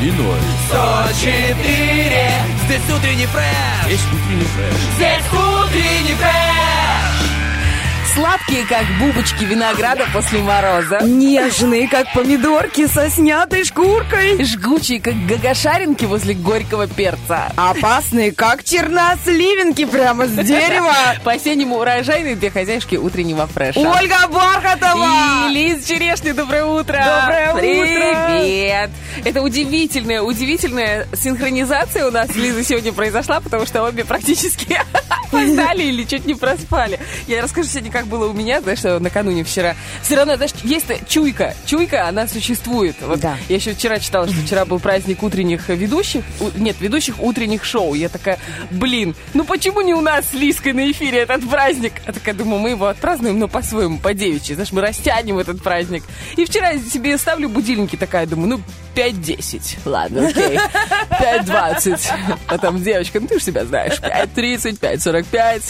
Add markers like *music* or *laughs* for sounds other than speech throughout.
И ноль. 104 Здесь утренний фреш Есть утренний фреш. Здесь утренний фреш Сладкие, как бубочки винограда после мороза. Нежные, как помидорки со снятой шкуркой. Жгучие, как гагашаринки возле горького перца. Опасные, как черносливинки прямо с дерева. *laughs* По-осеннему урожайные две хозяйки утреннего фреша. Ольга Бархатова! И Лиз Черешня, доброе утро! Доброе утро! Привет! Это удивительная, удивительная синхронизация у нас с Лизой сегодня произошла, потому что обе практически *laughs* опоздали или чуть не проспали. Я расскажу сегодня, как было у меня, знаешь, что накануне вчера. Все равно, знаешь, есть чуйка. Чуйка, она существует. Вот Да. Я еще вчера читала, что вчера был праздник утренних ведущих. У- Нет, ведущих утренних шоу. Я такая, блин, ну почему не у нас с Лиской на эфире этот праздник? Я такая думаю, мы его отпразднуем, но по-своему, по девичьи. Знаешь, мы растянем этот праздник. И вчера я себе ставлю будильники, такая, думаю, ну, 5.10. Ладно, окей. 5.20. А там девочка, ну ты же себя знаешь. 5.30, 5.45.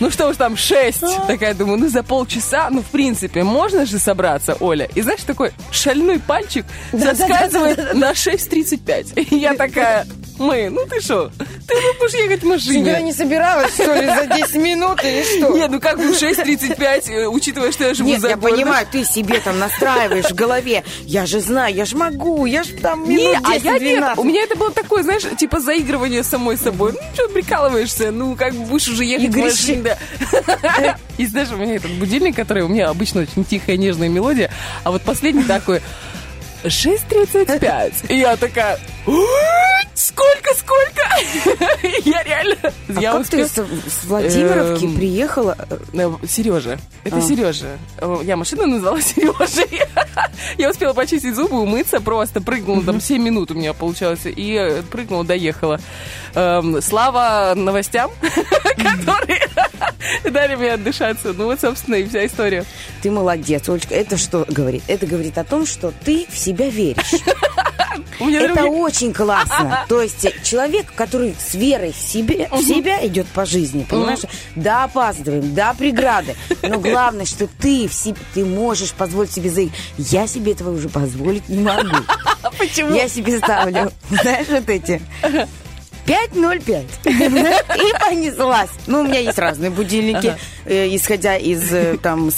Ну что уж там, 6. Такая, думаю, ну за полчаса, ну в принципе, можно же собраться, Оля. И знаешь, такой шальной пальчик заскальзывает на 6.35. И я такая, мы, ну ты что? Ты ну, будешь ехать в машине. не собиралась, что ли, за 10 минут или что? Нет, ну как бы 6.35, э, учитывая, что я живу Нет, за я понимаю, ты себе там настраиваешь в голове. Я же знаю, я же могу, я же там минут а я 10-12. нет. У меня это было такое, знаешь, типа заигрывание самой собой. Ну, что прикалываешься? Ну, как бы будешь уже ехать в Игрище. машине, да. *laughs* И знаешь, меня этот будильник, который у меня обычно очень тихая, нежная мелодия, а вот последний такой 6.35. И я такая, «Ой, сколько, сколько? Я реально... А я как ты успела- с, Владимировки Эм, приехала? Сережа. Это А. Сережа. Я машину назвала *laughs* Сережей. Я успела почистить зубы, умыться, просто прыгнула, там 7 минут у меня получалось, и э, прыгнула, доехала. Эм, Слава новостям, *laughs* которые *laughs* дали мне отдышаться. Ну вот, собственно, и вся история. Ты молодец, Олечка. Это что говорит? Это говорит о том, что ты в себя веришь. *laughs* Это другие- очень классно. *laughs* То есть человек, который с верой в, себе, в себя идет по жизни, понимаешь? Да, опаздываем, да, преграды. Но главное, что ты в себе, ты можешь позволить себе заиграть. Я себе этого уже позволить не могу. Почему? Я себе ставлю, знаешь, вот эти... 5.05. И понеслась. Ну, у меня есть разные будильники, э, исходя из э, там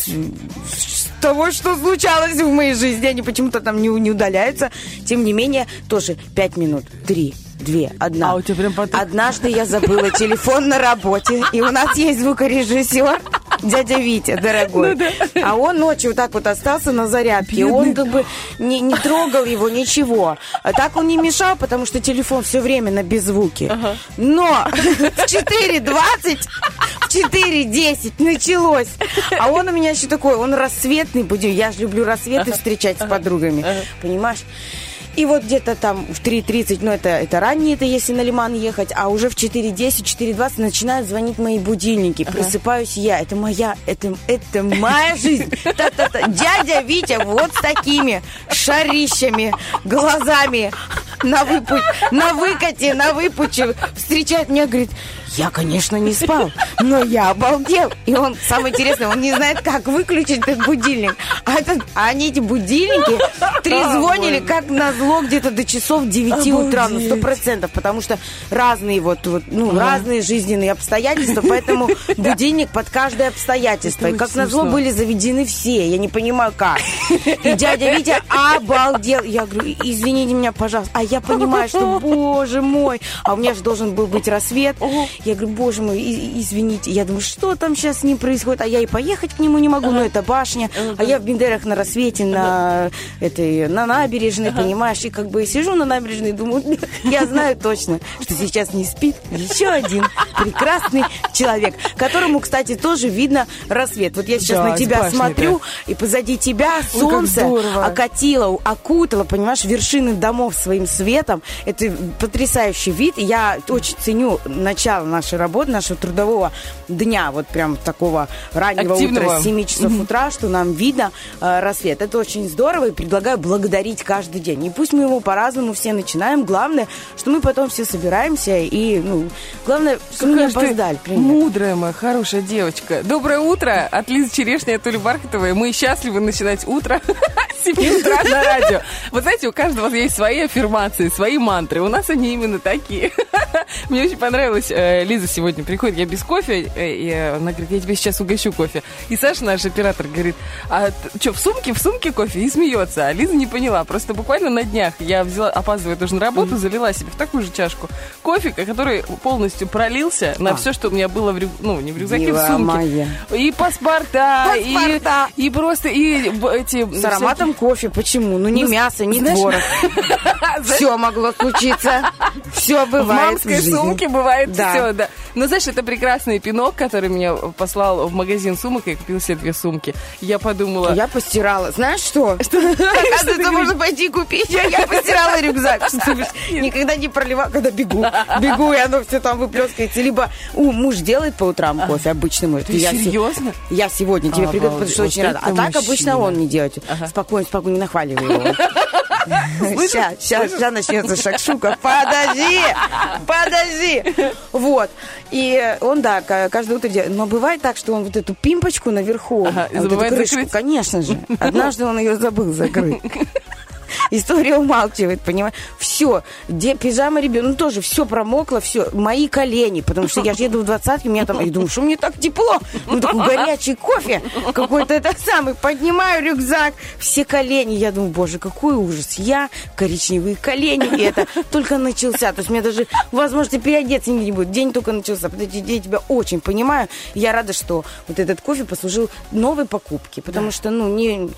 того, что случалось в моей жизни. Они почему-то там не, не удаляются. Тем не менее, тоже 5 минут, 3, 2, 1. А у тебя прям потом- Однажды я забыла телефон на работе, и у нас есть звукорежиссер, дядя Витя, дорогой. А он ночью вот так вот остался на зарядке. Он как бы не, не трогал его, ничего. А так он не мешал, потому что телефон все время на беззвуке. Но *laughs* в 4.20, в 4.10 началось. А он у меня еще такой, он рассветный будет. Я же люблю рассветы встречать с подругами. Понимаешь? И вот где-то там в 3.30, ну это, это ранее, это если на Лиман ехать, а уже в 4.10, 4.20 начинают звонить мои будильники. Просыпаюсь я. Это моя, это, это моя жизнь. Та-та-та. Дядя Витя вот с такими шарищами, глазами на, выпу... на выкате, на выпуче встречает меня, говорит, я, конечно, не спал, но я обалдел. И он, самое интересное, он не знает, как выключить этот будильник. А, этот- а они, эти будильники, трезвонили, как назло, где-то до часов 9 утра, ну, сто процентов, потому что разные вот, вот ну, разные жизненные обстоятельства, поэтому *laughs* будильник под каждое обстоятельство. И Это как очень назло были заведены все, я не понимаю как. И дядя Витя обалдел. Я говорю, извините меня, пожалуйста. А я понимаю, что, боже мой, а у меня же должен был быть рассвет. Я говорю, боже мой, извините. Я думаю, что там сейчас с ним происходит? А я и поехать к нему не могу, но это башня. А я в Бендерах на рассвете, на этой, на набережной, понимаешь? И как бы сижу на набережной и думаю, *laughs* я знаю точно, что сейчас не спит еще один прекрасный человек, которому, кстати, тоже видно рассвет. Вот я сейчас Да, на тебя смотрю, и позади тебя солнце здорово. окатило, окутало, понимаешь, вершины домов своим светом. Это потрясающий вид. Я очень ценю начало нашей работы, нашего трудового дня, вот прям такого раннего Активного. утра, с 7 часов утра, что нам видно э, рассвет. Это очень здорово, и предлагаю благодарить каждый день. И пусть мы его по-разному все начинаем. Главное, что мы потом все собираемся, и, ну, главное, что мы не опоздали. Привет. Мудрая моя, хорошая девочка. Доброе утро от Лизы Черешни, от Оли Бархатовой. Мы счастливы начинать утро *laughs* с 7 утра на радио. Вы знаете, у каждого есть свои аффирмации, свои мантры. У нас они именно такие. *laughs* Мне очень понравилось. Э, Лиза сегодня приходит, я без кофе, э, и она говорит, я тебе сейчас угощу кофе. И Саша, наш оператор, говорит, а что, в сумке, в сумке кофе? И смеется. А Лиза не поняла. Просто буквально на днях я взяла, опаздывая тоже на работу, залила себе в такую же чашку кофе, который полностью пролился на А. все, что у меня было в рю- ну, не в рюкзаке, Милая в сумке. моя. И паспорта, и- Паспорта. И, просто, и эти... С ароматом кофе. Почему? Ну, не Ну, мясо, не знаешь- творог. *laughs* всякие- Все могло случиться. *laughs* Все В бывает. мамской жизни. сумке бывает все, да. Но знаешь, это прекрасный пинок, который меня послал в магазин сумок, я купил себе две сумки. Я подумала... Я постирала. Знаешь что? *laughs* Что Оказывается, можно пойти купить. Я, постирала рюкзак. Никогда не проливала, когда бегу. Бегу, и оно все там выплескивается. Либо у, муж делает по утрам кофе, обычный мой. Ты серьезно? Я сегодня тебе приготовлю, потому что очень рада. А так обычно он не делает. Спокойно, спокойно, не нахваливай его. Сейчас, сейчас, сейчас начнется шакшука. Подожди, подожди. Вот. И он, да, ка- каждое утро делает. Но бывает так, что он вот эту пимпочку наверху, Ага, а вот эту забывает крышку, закрыть? конечно же. *laughs* Однажды он ее забыл закрыть. *laughs* *laughs* История умалчивает, понимаешь? Все, где пижама ребенка, ну тоже все промокло, все, мои колени, потому что я же еду в двадцатке, у меня там, я думаю, что мне так тепло, ну такой горячий кофе, какой-то это самый, поднимаю рюкзак, все колени, я думаю, боже, какой ужас, я, коричневые колени, и это только начался, то есть мне даже возможности переодеться не будет, день только начался, я тебя очень понимаю, я рада, что вот этот кофе послужил новой покупке, потому что, ну, не...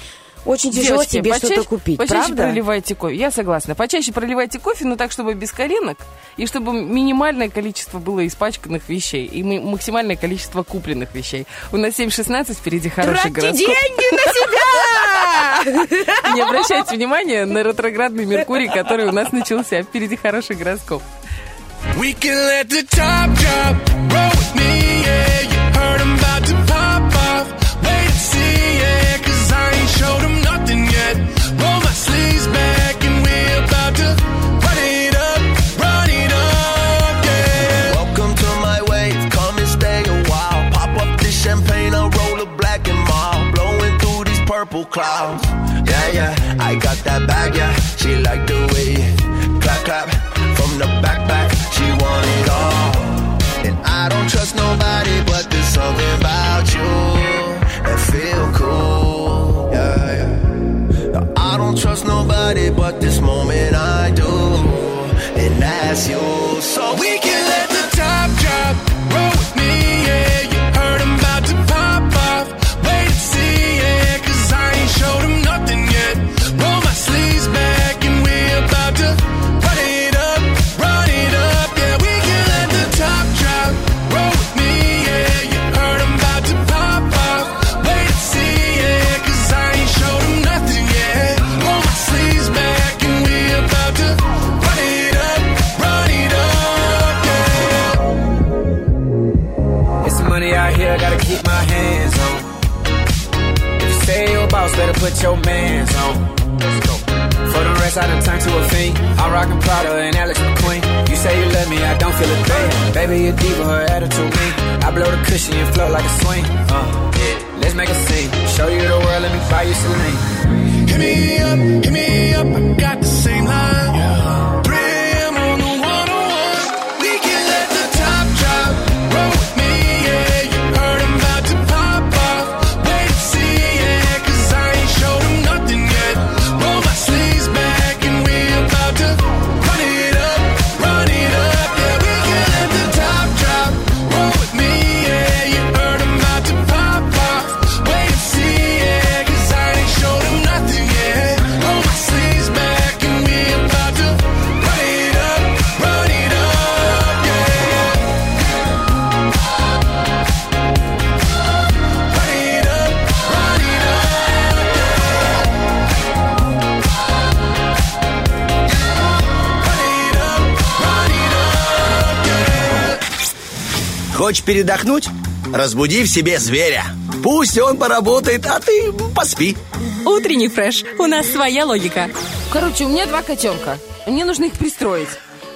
Очень тяжело Девочки, себе почаще- что-то купить, почаще правда? проливайте кофе. Я согласна. Почаще проливайте кофе, но так, чтобы без коленок, и чтобы минимальное количество было испачканных вещей, и максимальное количество купленных вещей. У нас 7.16, впереди хороший Тратьте гороскоп. деньги на себя! *laughs* Не обращайте внимания на ретроградный Меркурий, который у нас начался. Впереди хороший гороскоп. We can let the top drop, roll with me, yeah. You heard about clouds. Yeah, yeah, I got that bag, yeah. She like the way clap, clap. From the back, back, she want it all. And I don't trust nobody, but there's something about you that feel cool. Yeah, yeah. I don't trust nobody, but this moment I do. And that's you. Put your mans on. For the rest, I done turned to a fiend. I'm rockin' Prada and Alex McQueen. You say you love me, I don't feel a thing. Baby, you diva, her attitude mean. I blow the cushion and float like a swing. Uh, yeah, let's make a scene. Show you the world, let me buy you Celine. Hit me up, hit me up, I got the same line. 3 Хочешь передохнуть? Разбуди в себе зверя. Пусть он поработает, а ты поспи. Утренний фреш. У нас своя логика. Короче, у меня два котенка. Мне нужно их пристроить.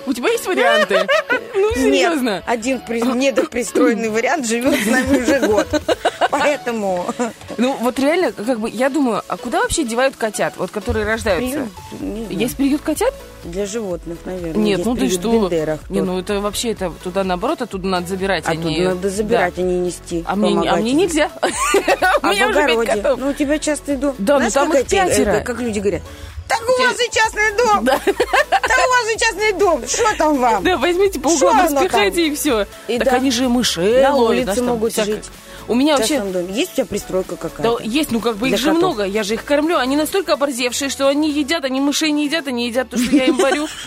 У тебя есть варианты? *laughs* Ну, серьезно. Нет, один при... недопристроенный вариант живет с нами уже год. Поэтому... Ну, вот реально, как бы, я думаю, а куда вообще девают котят, вот которые рождаются? Приют? Есть приют котят? Для животных, наверное. Нет, ну ты что? Не, ну это вообще, это туда наоборот, оттуда надо забирать. А они- тут надо забирать, Да. а не нести. А мне, а мне нельзя. *laughs* А в огороде? Ну, у тебя частный дом. Да, ну там их эти, пятеро. э, Как люди говорят. Так у вас и частный дом. *laughs* Да у вас и частный дом. Что там вам? Да, возьмите по углам, распихайте и все. И так да. они же мышей На улице могут жить. У меня В вообще... доме. Есть у тебя пристройка Да, какая-то? есть, ну как бы их же котов. много, я же их кормлю. Они настолько оборзевшие, что они едят, они мышей не едят, они едят то, что я им варю. *laughs*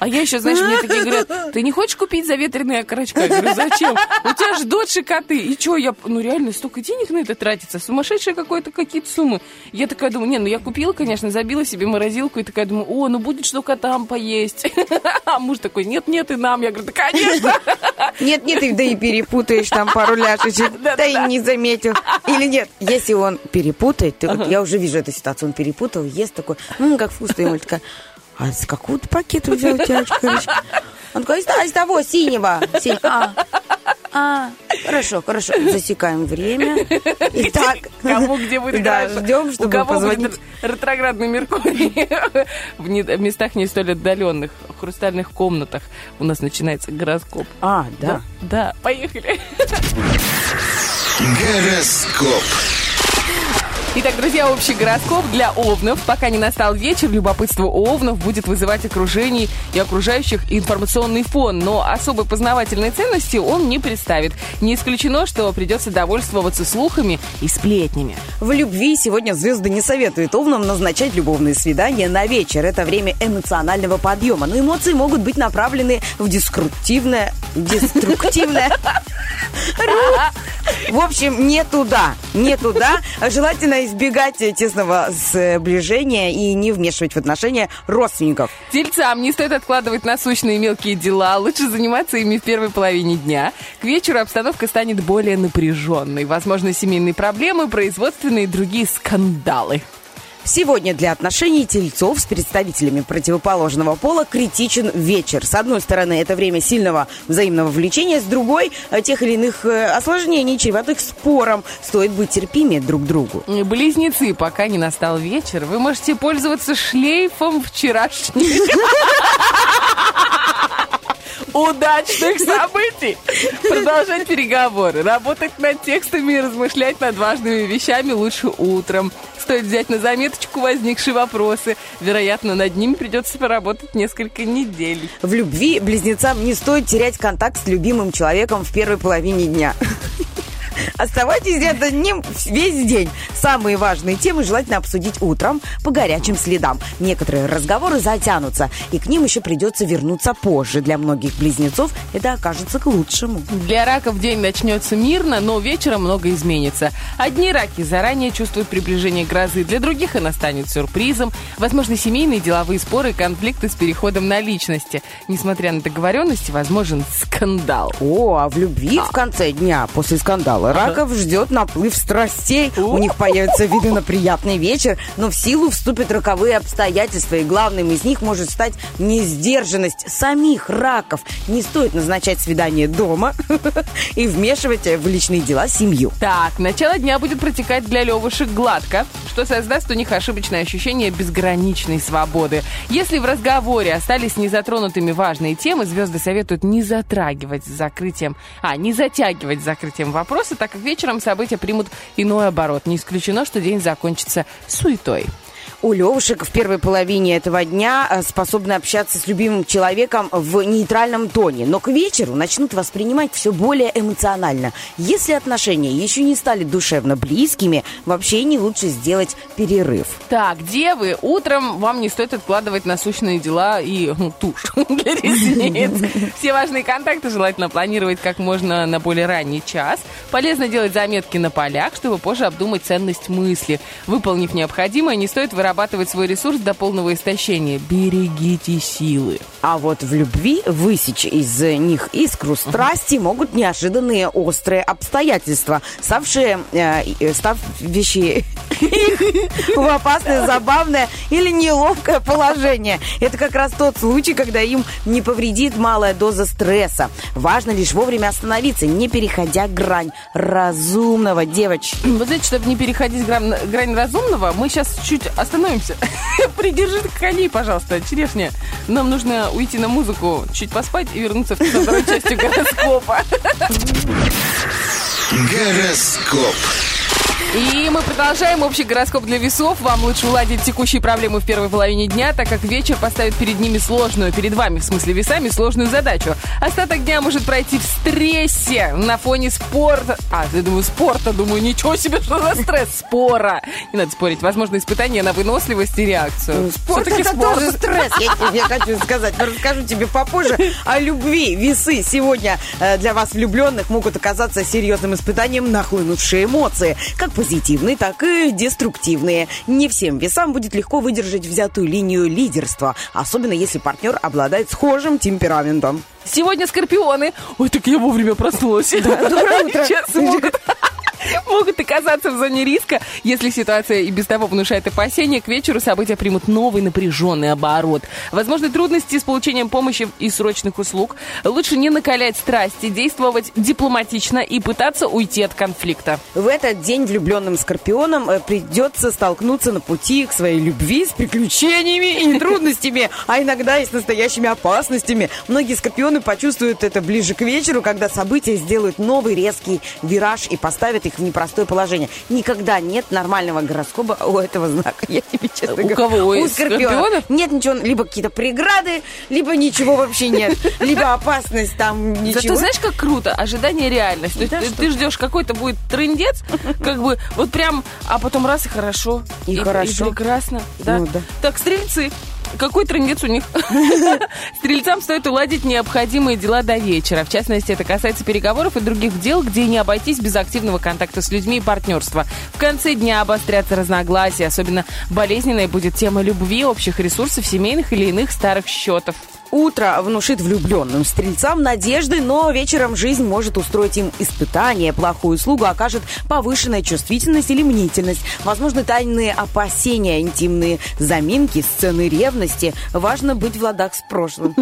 А я еще, знаешь, мне такие говорят, *laughs* ты не хочешь купить заветренные окорочка? Я говорю, зачем? У тебя же дочь и коты. И что, я, ну реально, столько денег на это тратится, сумасшедшие какое-то какие-то суммы. Я такая думаю, не, ну я купила, конечно, забила себе морозилку и такая думаю, о, ну будет что котам поесть. *laughs* А муж такой, нет-нет, и нам. Я говорю, да конечно. *laughs* Нет, нет, и- да и перепутаешь там пару ляшечек, да и не заметил. Или нет, если он перепутает, я уже вижу эту ситуацию, он перепутал, ест такой, «М, как вкусно, ему такая, а с какого ты пакета взял тяжечку? Он такой, из, из того, синего. Синь- А, а, хорошо, хорошо, засекаем время. Итак, Кому где будет да, ждем, У чтобы кого позвонить. будет ретроградный Меркурий в не- в местах не столь отдаленных, в хрустальных комнатах у нас начинается гороскоп. А, да. Да, поехали. Гороскоп. Итак, друзья, общий гороскоп для овнов. Пока не настал вечер, любопытство овнов будет вызывать окружений и окружающих информационный фон, но особой познавательной ценности он не представит. Не исключено, что придется довольствоваться слухами и сплетнями. В любви сегодня звезды не советуют овнам назначать любовные свидания на вечер. Это время эмоционального подъема. Но эмоции могут быть направлены в деструктивное... Деструктивное... *laughs* В общем, не туда. Не туда. Желательно избегать тесного сближения и не вмешивать в отношения родственников. Тельцам не стоит откладывать насущные мелкие дела, лучше заниматься ими в первой половине дня. К вечеру обстановка станет более напряженной. Возможно, семейные проблемы, производственные и другие скандалы. Сегодня для отношений тельцов с представителями противоположного пола критичен вечер. С одной стороны, это время сильного взаимного влечения, с другой, э, тех или иных э, осложнений, чреватых спором. Стоит быть терпимее друг к другу. Близнецы, пока не настал вечер, вы можете пользоваться шлейфом вчерашних *laughs* удачных событий. Продолжать переговоры, работать над текстами и размышлять над важными вещами лучше утром. Стоит взять на заметочку возникшие вопросы. Вероятно, над ними придется поработать несколько недель. В любви близнецам не стоит терять контакт с любимым человеком в первой половине дня. Оставайтесь рядом с ним весь день. Самые важные темы желательно обсудить утром по горячим следам. Некоторые разговоры затянутся, и к ним еще придется вернуться позже. Для многих близнецов это окажется к лучшему. Для раков день начнется мирно, но вечером много изменится. Одни раки заранее чувствуют приближение грозы, для других она станет сюрпризом. Возможно, семейные деловые споры и конфликты с переходом на личности. Несмотря на договоренности, возможен скандал. О, а в любви в конце дня после скандала раков ждет наплыв страстей. У них появятся виды на приятный вечер, но в силу вступят роковые обстоятельства, и главным из них может стать несдержанность самих раков. Не стоит назначать свидание дома *laughs* и вмешивать в личные дела семью. Так, начало дня будет протекать для левушек гладко, что создаст у них ошибочное ощущение безграничной свободы. Если в разговоре остались незатронутыми важные темы, звезды советуют не затрагивать с закрытием, а не затягивать с закрытием вопроса, так как вечером события примут иной оборот. Не исключено, что день закончится суетой. У левушек в первой половине этого дня э, способны общаться с любимым человеком в нейтральном тоне, но к вечеру начнут воспринимать все более эмоционально. Если отношения еще не стали душевно близкими, в общении лучше сделать перерыв. Так, девы, утром вам не стоит откладывать насущные дела и ну, тушь *laughs* для ресниц. *laughs* Все важные контакты желательно планировать как можно на более ранний час. Полезно делать заметки на полях, чтобы позже обдумать ценность мысли. Выполнив необходимое, не стоит вырабатывать вырабатывать свой ресурс до полного истощения. Берегите силы. А вот в любви высечь из них искру страсти могут неожиданные острые обстоятельства, ставшие, э, э, став вещи в опасное, забавное или неловкое положение. Это как раз тот случай, когда им не повредит малая доза стресса. Важно лишь вовремя остановиться, не переходя грань разумного, девочки. Вы знаете, чтобы не переходить грань, грань разумного, мы сейчас чуть остановимся. *laughs* Придержи коней, пожалуйста, черешня. Нам нужно уйти на музыку, чуть поспать и вернуться в второй части *laughs* гороскопа. Гороскоп. И мы продолжаем общий гороскоп для весов. Вам лучше уладить текущие проблемы в первой половине дня, так как вечер поставит перед ними сложную, перед вами, в смысле весами, сложную задачу. Остаток дня может пройти в стрессе на фоне спорта. А, я думаю, спорта, думаю, ничего себе, что за стресс, спора. Не надо спорить. Возможно, испытание на выносливость и реакцию. Спорт Всё-таки это спорт. тоже стресс, я тебе хочу сказать. Но расскажу тебе попозже о любви. Весы сегодня э, для вас влюбленных могут оказаться серьезным испытанием нахлынувшие эмоции. Как позитивные, так и деструктивные. Не всем весам будет легко выдержать взятую линию лидерства, особенно если партнер обладает схожим темпераментом. Сегодня скорпионы. Ой, так я вовремя проснулась. доброе утро. *laughs* Сейчас могут, оказаться в зоне риска. Если ситуация и без того внушает опасения, к вечеру события примут новый напряженный оборот. Возможны трудности с получением помощи и срочных услуг. Лучше не накалять страсти, действовать дипломатично и пытаться уйти от конфликта. В этот день влюбленным скорпионам э, придется столкнуться на пути к своей любви с приключениями и трудностями, а иногда и с настоящими опасностями. Многие скорпионы почувствуют это ближе к вечеру, когда события сделают новый резкий вираж и поставят их в непростое положение. Никогда нет нормального гороскопа у этого знака. Я тебе честно У говорю. кого? У Из скорпионов? Нет ничего, либо какие-то преграды, либо ничего вообще нет. Либо опасность там ничего. Зато знаешь, как круто? Ожидание реальность. То есть ты, ждешь какой-то будет трындец, как бы вот прям, а потом раз и хорошо. И хорошо. И прекрасно. Да? Ну да. Так, стрельцы. Какой трындец у них? *laughs* Стрельцам стоит уладить необходимые дела до вечера. В частности, это касается переговоров и других дел, где не обойтись без активного контакта с людьми и партнерства. В конце дня обострятся разногласия. Особенно болезненной будет тема любви, общих ресурсов, семейных или иных старых счетов. Утро внушит влюбленным стрельцам надежды, но вечером жизнь может устроить им испытание. Плохую услугу окажет повышенная чувствительность или мнительность. Возможны тайные опасения, интимные заминки, сцены ревности. Важно быть в ладах с прошлым.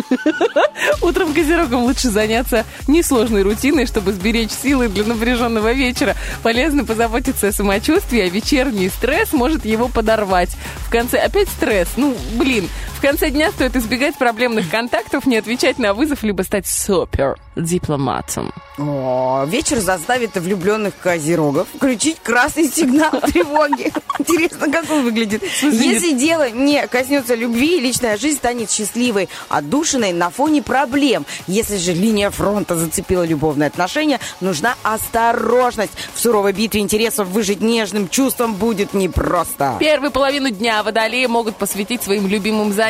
*laughs* Утром козерогам лучше заняться несложной рутиной, чтобы сберечь силы для напряженного вечера. Полезно позаботиться о самочувствии, а вечерний стресс может его подорвать. В конце опять стресс. Ну, блин, в конце дня стоит избегать проблемных контактов, не отвечать на вызов, либо стать супер дипломатом. О, вечер заставит влюбленных козерогов включить красный сигнал *laughs* тревоги. Интересно, как он выглядит. Если дело не коснется любви, личная жизнь станет счастливой, отдушиной на фоне проблем. Если же линия фронта зацепила любовные отношения, нужна осторожность. В суровой битве интересов выжить нежным чувством будет непросто. Первую половину дня водолеи могут посвятить своим любимым занятиям,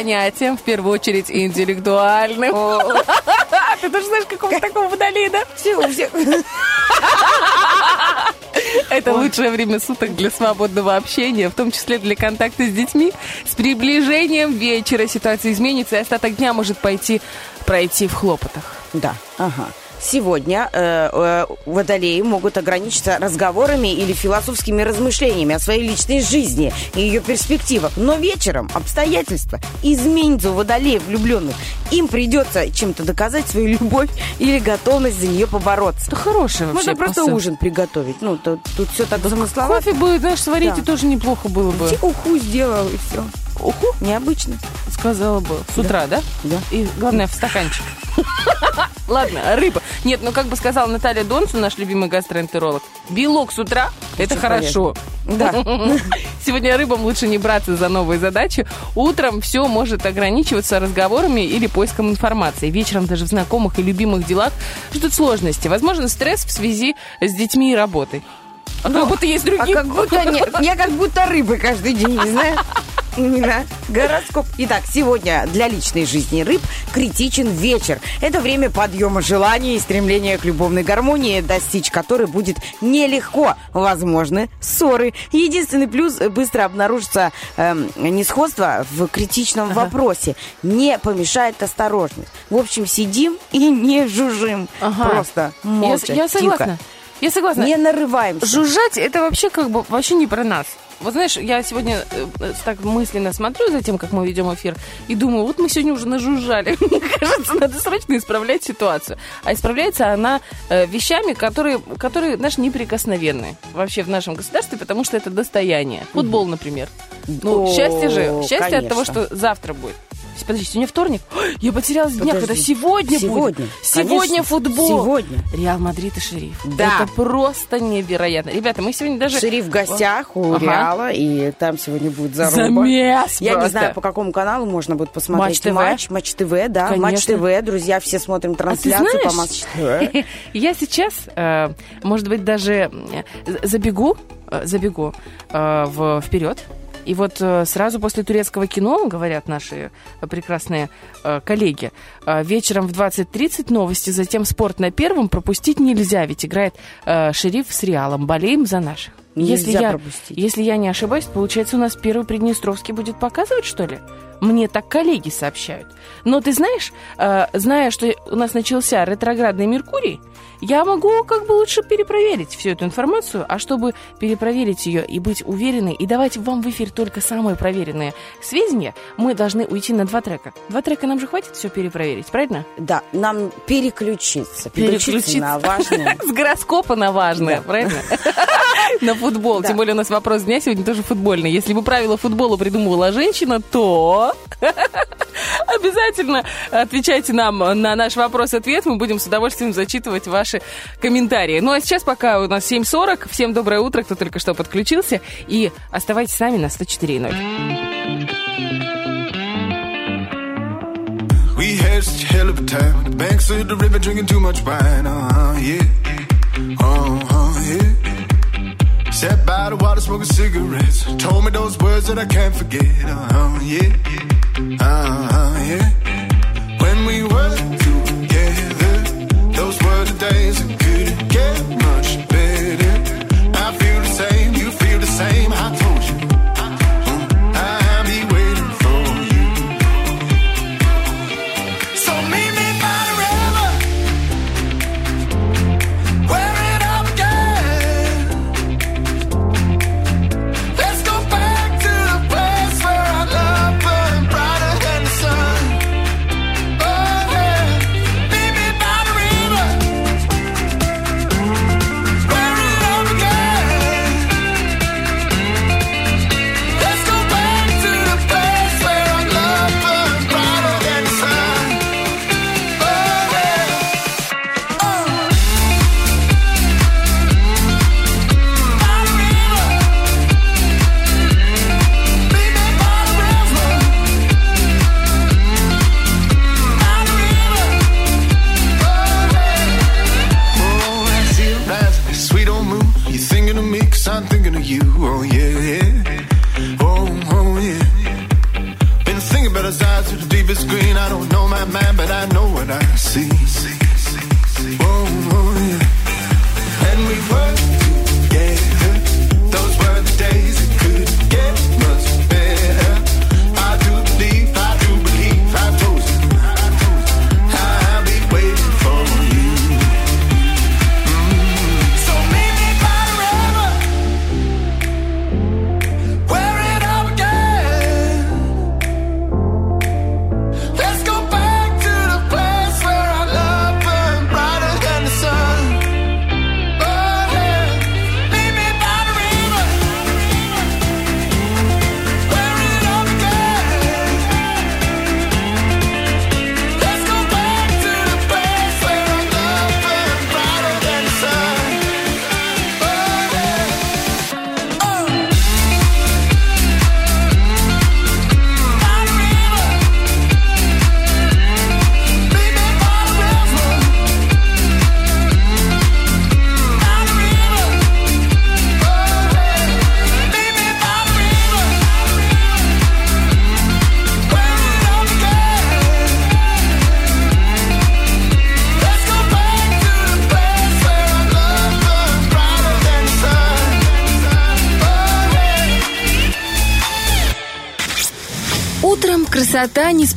в первую очередь интеллектуальным. *laughs* Ты тоже знаешь какого такого водолея, да? Все, у всех. Это лучшее время суток для свободного общения, в том числе для контакта с детьми. С приближением вечера ситуация изменится, и остаток дня может пойти пройти в хлопотах. Да, ага. Сегодня э, э, водолеи могут ограничиться разговорами или философскими размышлениями о своей личной жизни и ее перспективах. Но вечером обстоятельства изменятся у водолеев влюбленных. Им придется чем-то доказать свою любовь или готовность за нее побороться. Это хорошее вообще Можно просто посыл. ужин приготовить. Ну, тут, тут все так замысловато. Кофе бы, знаешь, сварить Да. и тоже неплохо было бы. Уху сделал и все. Уху, Необычно. сказала бы. С утра, да? Да. И главное, в стаканчик. *laughs* Ладно, рыба. Нет, ну как бы сказала Наталья Донцу, наш любимый гастроэнтеролог, белок с утра – это хорошо. Да. *laughs* Сегодня рыбам лучше не браться за новые задачи. Утром все может ограничиваться разговорами или поиском информации. Вечером даже в знакомых и любимых делах ждут сложности. Возможно, стресс в связи с детьми и работой. А как будто есть А другие. как будто нет. Я как будто рыбы каждый день, не знаю. Да, гороскоп. Итак, сегодня для личной жизни рыб критичен вечер. Это время подъема желаний и стремления к любовной гармонии, достичь которой будет нелегко. Возможны ссоры. Единственный плюс – быстро обнаружится эм, несходство в критичном вопросе. Не помешает осторожность. В общем, сидим и не жужжим. Ага. Просто Я, молча, я согласна. тихо. Я согласна. Не нарываемся. Жужжать это вообще как бы вообще не про нас. Вот знаешь, я сегодня э, так мысленно смотрю за тем, как мы ведем эфир, и думаю, вот мы сегодня уже нажужжали. *laughs* Мне кажется, надо срочно исправлять ситуацию. А исправляется она э, вещами, которые, которые, знаешь, неприкосновенные вообще в нашем государстве, потому что это достояние. Футбол, например. Ну, О, счастье же, счастье от того, что завтра будет. Подожди, сегодня вторник? *gasps* Я потерялась это Подожди. сегодня, Сегодня, будет. Сегодня конечно, футбол. сегодня. Реал Мадрид и Шериф. Да. Это просто невероятно. Ребята, мы сегодня даже... Шериф в гостях у Ага. Реала, и там сегодня будет заруба. Замес Я не просто. знаю, по какому каналу можно будет посмотреть Матч ТВ? матч. Матч ТВ, да. Матч Конечно. А ТВ, друзья, все смотрим трансляцию знаешь? по Матч ТВ. *laughs* Я сейчас, э, может быть, даже э, забегу, э, забегу вперед. И вот сразу после турецкого кино, говорят наши прекрасные коллеги, вечером в 20.30 новости, затем спорт на первом пропустить нельзя, ведь играет шериф с Реалом. Болеем за наших. Если Нельзя я, пропустить. если я не ошибаюсь, получается, у нас первый Приднестровский будет показывать, что ли? Мне так коллеги сообщают. Но ты знаешь, э, зная, что у нас начался ретроградный Меркурий, я могу как бы лучше перепроверить всю эту информацию, а чтобы перепроверить ее и быть уверенной, и давать вам в эфир только самые проверенные сведения, мы должны уйти на два трека. Два трека нам же хватит все перепроверить, правильно? Да, нам переключиться. Переключиться на важное. *laughs* С гороскопа на важное, правильно? *laughs* *laughs* На футбол. Да. Тем более у нас вопрос дня сегодня тоже футбольный. Если бы правила футбола придумывала женщина, то *laughs* обязательно отвечайте нам на наш вопрос-ответ. Мы будем с удовольствием зачитывать ваши комментарии. Ну а сейчас пока у нас 7.40. Всем доброе утро, кто только что подключился. И оставайтесь с нами на 104.0. We had such a hell of a time. The banks of the river drinking too much wine. Uh-huh, yeah. Uh-huh, yeah. Sat by the water smoking cigarettes. Told me those words that I can't forget. Uh-huh, yeah. Uh-huh, yeah. When we were together, those were the days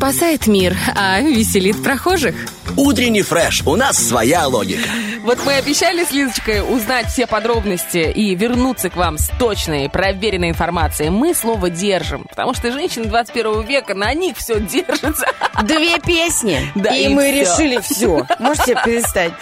спасает мир, а веселит прохожих. Утренний фреш. У нас своя логика. Вот мы обещали с Лизочкой узнать все подробности и вернуться к вам с точной, проверенной информацией. Мы слово держим, потому что женщины 21 века, на них все держится. Две песни, Да, и, и мы всё. решили все. Можете представить?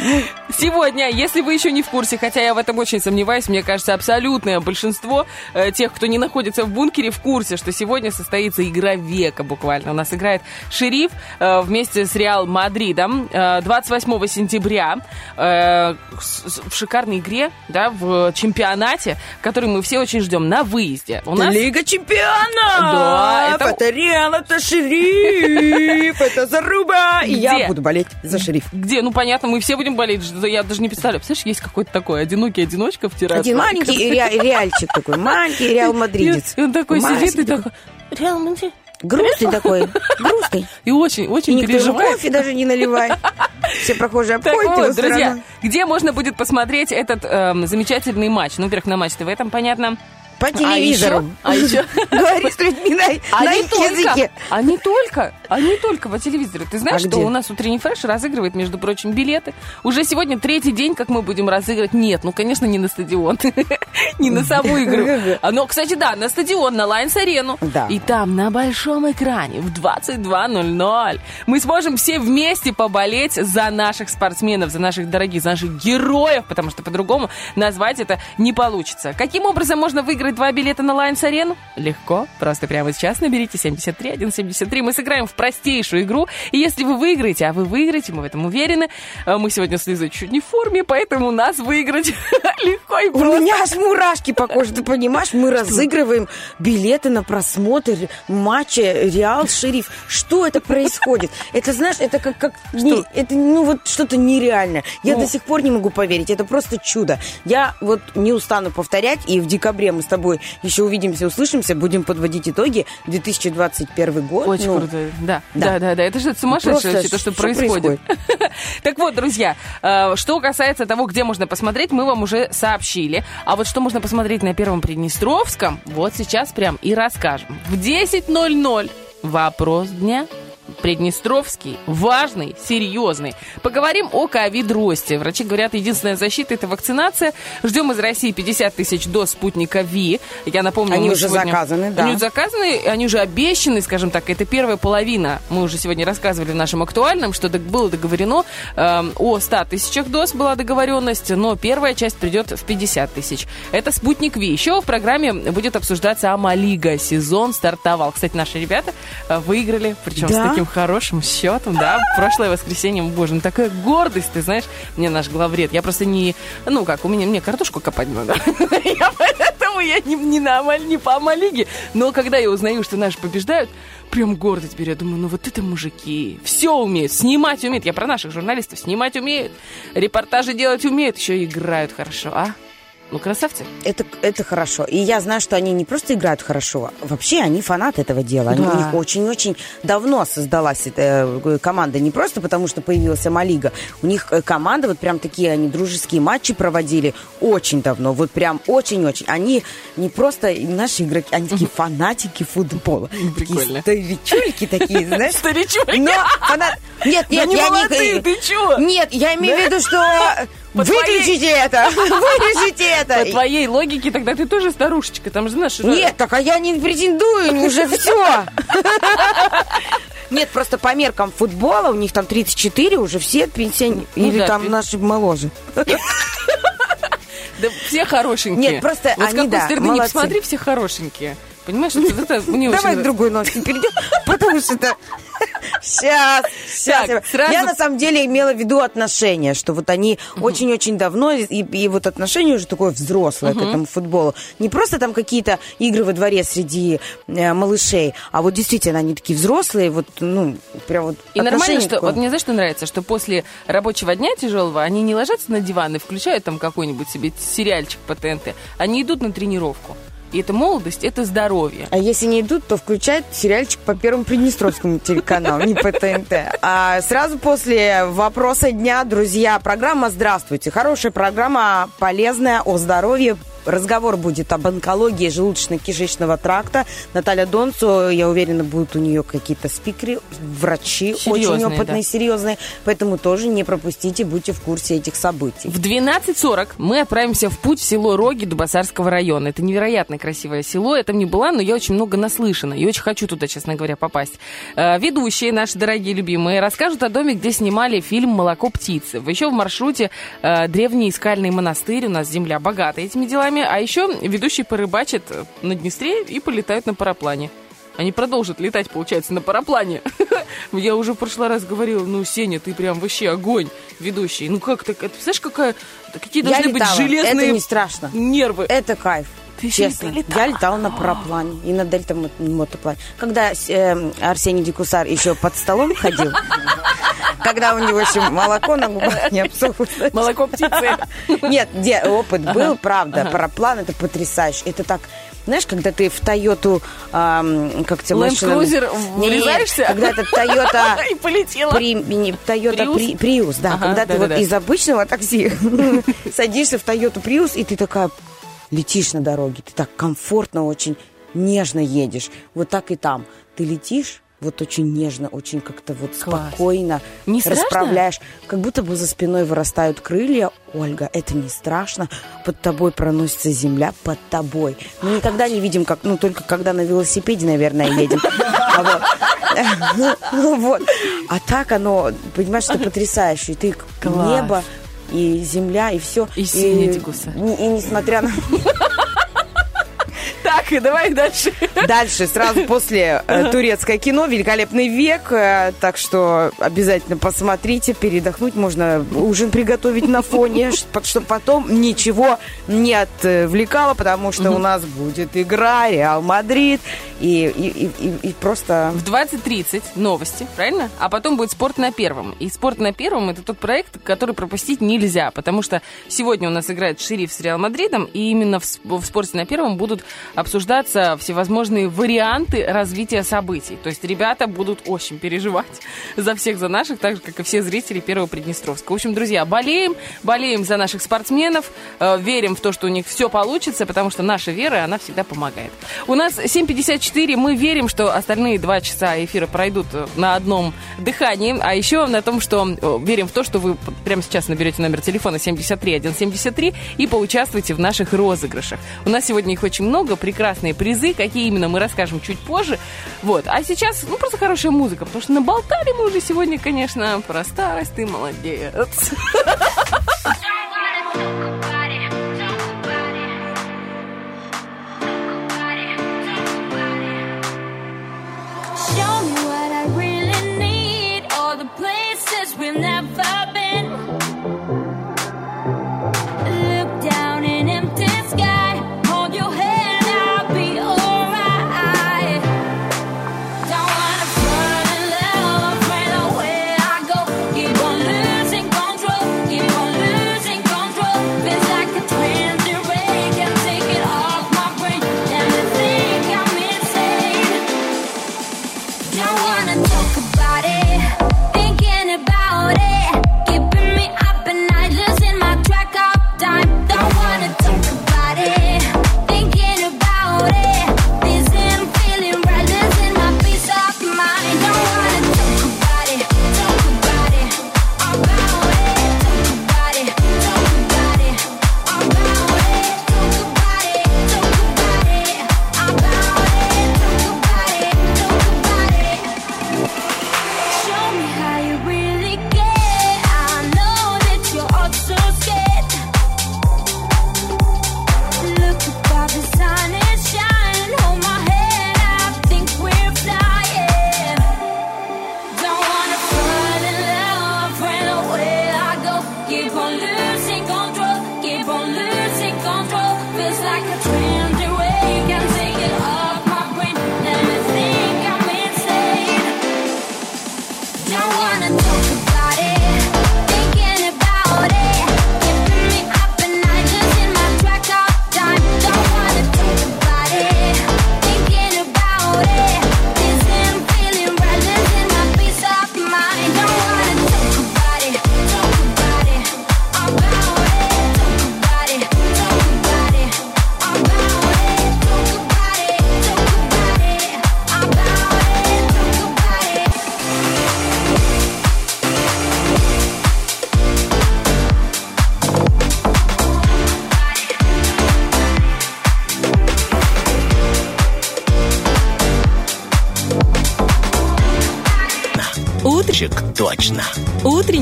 Сегодня, если вы еще не в курсе, хотя я в этом очень сомневаюсь, мне кажется, абсолютное большинство э, тех, кто не находится в бункере, в курсе, что сегодня состоится игра века буквально. У нас играет «Шериф» э, вместе с «Реал Мадридом» э, 28 сентября э, в шикарной игре, да, в чемпионате, который мы все очень ждем на выезде. У нас Лига чемпионов! Да, это- это Реал, это шериф, *laughs* это заруба. И я буду болеть за шериф. где, ну понятно, мы все будем болеть, я даже не представляю. Представляешь, есть какой-то такой одинокий одиночка в террасе. Один маленький ре- реальчик такой, маленький реал мадридец. И он такой сидит и такой... Реал Мадрид. Грустный такой, грустный. И очень, И очень ему переживает. кофе даже не наливает. Все прохожие Так обходят вот, его друзья, где можно будет посмотреть этот эм, замечательный матч? Ну, во-первых, на Матч ТВ, там понятно. По телевизору. А еще? *laughs* Говори с людьми на А их языке. а не только, а не только по телевизору. Ты знаешь, А что у нас утренний фреш разыгрывает, между прочим, билеты. Уже сегодня третий день, как мы будем разыгрывать. Нет, ну, конечно, не на стадион, *laughs* не на саму игру. *laughs* А, Но, кстати, да, на стадион, на Лайнс-арену. Да. И там на большом экране в 22.00 мы сможем все вместе поболеть за наших спортсменов, за наших дорогих, за наших героев, потому что по-другому назвать это не получится. Каким образом можно выиграть два билета на Лайнс-арену? Легко. Просто прямо сейчас наберите 73 173. Мы сыграем в простейшую игру. И если вы выиграете, а вы выиграете, мы в этом уверены, э, мы сегодня с Лизой чуть не в форме, поэтому нас выиграть *laughs* легко и У просто. меня аж мурашки по коже, ты понимаешь? Мы разыгрываем билеты на просмотр матча Реал Шериф. Что это происходит? Это, знаешь, это как... как не- это, ну, вот что-то нереальное. Я Ну. до сих пор не могу поверить. Это просто чудо. Я вот не устану повторять, и в декабре мы с тобой еще увидимся, услышимся, будем подводить итоги 2021 год. Очень Ну, круто. Да, Да. да, да, да. Это же сумасшедшее вообще, то, что, что происходит. *laughs* Так вот, друзья, э, что касается того, где можно посмотреть, мы вам уже сообщили. А вот что можно посмотреть на Первом Приднестровском, вот сейчас прям и расскажем. В 10.00 вопрос дня. Приднестровский, важный, серьезный. Поговорим о ковид-росте. Врачи говорят, единственная защита – это вакцинация. Ждем из России 50 тысяч доз спутника ВИ. Я напомню, Они уже сегодня- заказаны, да. Они уже заказаны, они уже обещаны, скажем так, это первая половина. Мы уже сегодня рассказывали в нашем актуальном, что было договорено эм, о 100 тысячах доз была договоренность, но первая часть придет в 50 тысяч. Это спутник Ви. Еще в программе будет обсуждаться Амалига. Сезон стартовал. Кстати, наши ребята э, выиграли, причем с Да? Таким хорошим счетом, да, прошлое воскресенье. Боже, ну такая гордость, ты знаешь, мне наш главред. Я просто не, ну как, у меня, мне картошку копать надо. *laughs* Я поэтому я не, не на не по Амалиге. Но когда я узнаю, что наши побеждают, прям гордость берет. Думаю, ну вот это мужики. Все умеют, снимать умеют. Я про наших журналистов. Снимать умеют, репортажи делать умеют, еще играют хорошо, а? Ну, красавцы. Это, это хорошо. И я знаю, что они не просто играют хорошо, вообще они фанаты этого дела. Они, Да. у них очень-очень давно создалась эта команда. Не просто потому, что появилась Малига. У них э, команда, вот прям такие, они дружеские матчи проводили очень давно. Вот прям очень-очень. Они не просто наши игроки, они такие *laughs* фанатики футбола. Прикольно. Такие старичульки такие, *laughs* знаешь. Но фанат... Нет, нет, не я молодые, не... ты чё? Нет, я имею в виду, что... По твоей- Выключите это! *laughs* Вырежите это! По твоей логике, тогда ты тоже старушечка. Там же, знаешь... Нет, так а я не претендую, уже все. *laughs* Нет, просто по меркам футбола у них там 34, уже все пенсионеры. Ну Или да, там наши моложе. *laughs* Да все хорошенькие. Нет, просто вот они, да, молодцы. посмотри, все хорошенькие. Понимаешь, вот это мне Давай очень... другой новости перейдем, *laughs* потому что это... Сейчас, сейчас. Так, сразу- Я на самом деле имела в виду отношения, что вот они очень-очень давно, и, и вот отношение уже такое взрослое к этому футболу. Не просто там какие-то игры во дворе среди э, малышей, а вот действительно они такие взрослые, вот, ну, прям вот И нормально, что... такое. Вот мне знаешь, что нравится? Что после рабочего дня тяжелого они не ложатся на диван и включают там какой-нибудь себе сериальчик по ТНТ. Они идут на тренировку. И это молодость, это здоровье. А если не идут, то включают сериальчик по Первому Приднестровскому *laughs* телеканалу, не по ТНТ. А сразу после вопроса дня, друзья, программа «Здравствуйте». Хорошая программа, полезная, о здоровье, разговор будет об онкологии желудочно-кишечного тракта. Наталья Донцу, я уверена, будут у нее какие-то спикеры, врачи Серьезные, очень опытные, да. серьезные. Поэтому тоже не пропустите, будьте в курсе этих событий. В 12.40 мы отправимся в путь в село Роги Дубасарского района. Это невероятно красивое село. Я там не была, но я очень много наслышана. И очень хочу туда, честно говоря, попасть. Э, Ведущие, наши дорогие любимые, расскажут о доме, где снимали фильм «Молоко птицы». Еще в маршруте э, древний скальный монастырь. У нас земля богата этими делами. А еще ведущие порыбачат на Днестре и полетают на параплане. Они продолжат летать, получается, на параплане. *laughs* Я уже в прошлый раз говорила, ну, Сеня, ты прям вообще огонь ведущий. Ну как так? Это, знаешь, какая, какие должны быть железные нервы. Это кайф. Ты Честно, я летала на параплане и на дельта мо- мотоплане. Когда э, Арсений Дикусар еще под столом ходил, когда у него еще молоко на губах не обсохло. Молоко птицы. Нет, где опыт был, правда. Параплан это потрясающе. Это так, знаешь, когда ты в Тойоту, ам, как тебе машина- Не, врезаешься? Когда это Тойота *laughs* И полетела. при, не, Toyota Prius? При- Prius, да, когда ты вот из обычного такси *laughs* садишься в Toyota Prius, и ты такая летишь на дороге, ты так комфортно, очень нежно едешь. Вот так и там. Ты летишь, вот очень нежно, очень как-то вот Класс. спокойно Не страшно? расправляешь. Как будто бы за спиной вырастают крылья. Ольга, это не страшно. Под тобой проносится земля, под тобой. Мы никогда не видим, как, ну, только когда на велосипеде, наверное, едем. А вот. *laughs* А так оно, понимаешь, это *laughs* потрясающе. И ты небо, и земля, и все. И синяя дикуса. И, и несмотря на... *laughs* Так, и давай дальше. Дальше, сразу после э, турецкое кино «Великолепный век». э, так что обязательно посмотрите, передохнуть. Можно ужин приготовить на фоне, *laughs* чтобы потом ничего не отвлекало, потому что у нас будет игра «Реал Мадрид». И, и, и- и- просто... В 20.30 новости, правильно? А потом будет «Спорт на первом». И «Спорт на первом» — это тот проект, который пропустить нельзя, потому что сегодня у нас играет «Шериф» с «Реал Мадридом», и именно в, в «Спорте на первом» будут обсуждаться всевозможные варианты развития событий. То есть ребята будут очень переживать *laughs* за всех, за наших, так же, как и все зрители Первого Приднестровского. В общем, друзья, болеем, болеем за наших спортсменов, э, верим в то, что у них все получится, потому что наша вера, она всегда помогает. У нас 7.54, мы верим, что остальные два часа эфира пройдут на одном дыхании, а еще на том, что э, верим в то, что вы прямо сейчас наберете номер телефона 73173 и поучаствуйте в наших розыгрышах. У нас сегодня их очень много, прекрасные призы, какие именно мы расскажем чуть позже. Вот. А сейчас, ну, просто хорошая музыка, потому что наболтали мы уже сегодня, конечно, про старость, ты молодец.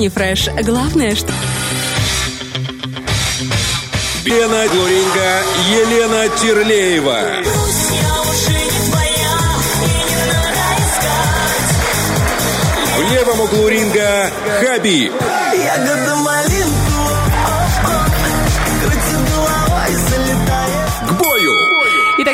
Утренний фреш. Главное, что... Лена Глуринга, Елена Терлеева. В левом углу ринга Хабиб. К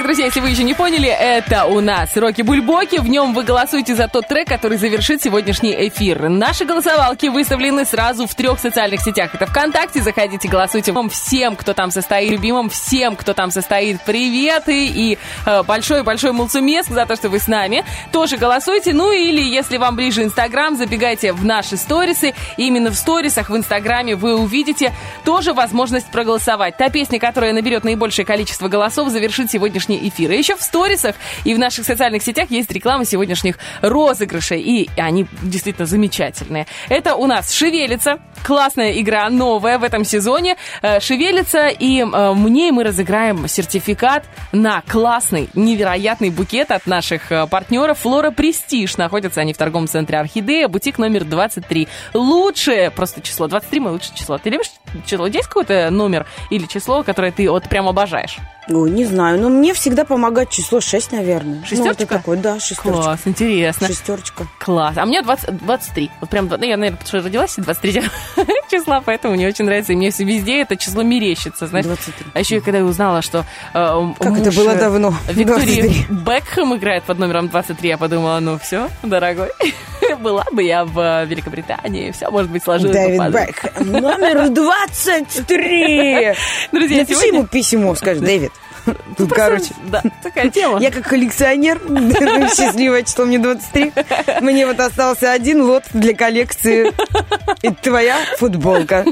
Итак, друзья, если вы еще не поняли, это у нас Рокки Бульбоки. В нем вы голосуете за тот трек, который завершит сегодняшний эфир. Наши голосовалки выставлены сразу в трех социальных сетях. Это ВКонтакте, заходите, голосуйте. Вам всем, кто там состоит, любимым всем, кто там состоит, приветы и э, большой-большой мулцумеск за то, что вы с нами. Тоже голосуйте. Ну или, если вам ближе Инстаграм, забегайте в наши сторисы. Именно в сторисах в Инстаграме вы увидите тоже возможность проголосовать. Та песня, которая наберет наибольшее количество голосов, завершит сегодняшний эфир. И еще в сторисах и в наших социальных сетях есть реклама сегодняшних розыгрышей. И они действительно замечательные. Это у нас «Шевелится». Классная игра, новая в этом сезоне. Э, «Шевелится». И э, мне мы разыграем сертификат на классный, невероятный букет от наших э, партнеров «Флора Престиж». Находятся они в торговом центре «Орхидея», бутик номер 23. Лучшее просто число. 23 мое лучшее число. Ты любишь число? Есть какой-то номер или число, которое ты вот прям обожаешь? Ой, не знаю, но мне всегда помогает число 6, наверное. Ну, Шестерочка? это такое, да, шестерочка. Класс, интересно. Шестерочка. Класс. А мне 20, 23. Вот прям, ну, я, наверное, потому что родилась 23 *laughs* числа, поэтому мне очень нравится. И мне все везде это число мерещится, знаешь. 23. А еще, когда я узнала, что э, Как это было э, давно. Виктории 23. Бекхэм играет под номером 23. Я подумала, ну все, дорогой, *laughs* была бы я в э, Великобритании, все, может быть, сложилось Дэвид. Бекхэм, номер 23. *laughs* Друзья, Напиши сегодня- ему письмо, скажи, Дэвид. Тут, короче, Да, такая *laughs* тема. я как коллекционер, *laughs* счастливое число мне 23, мне вот остался один лот для коллекции. И твоя футболка.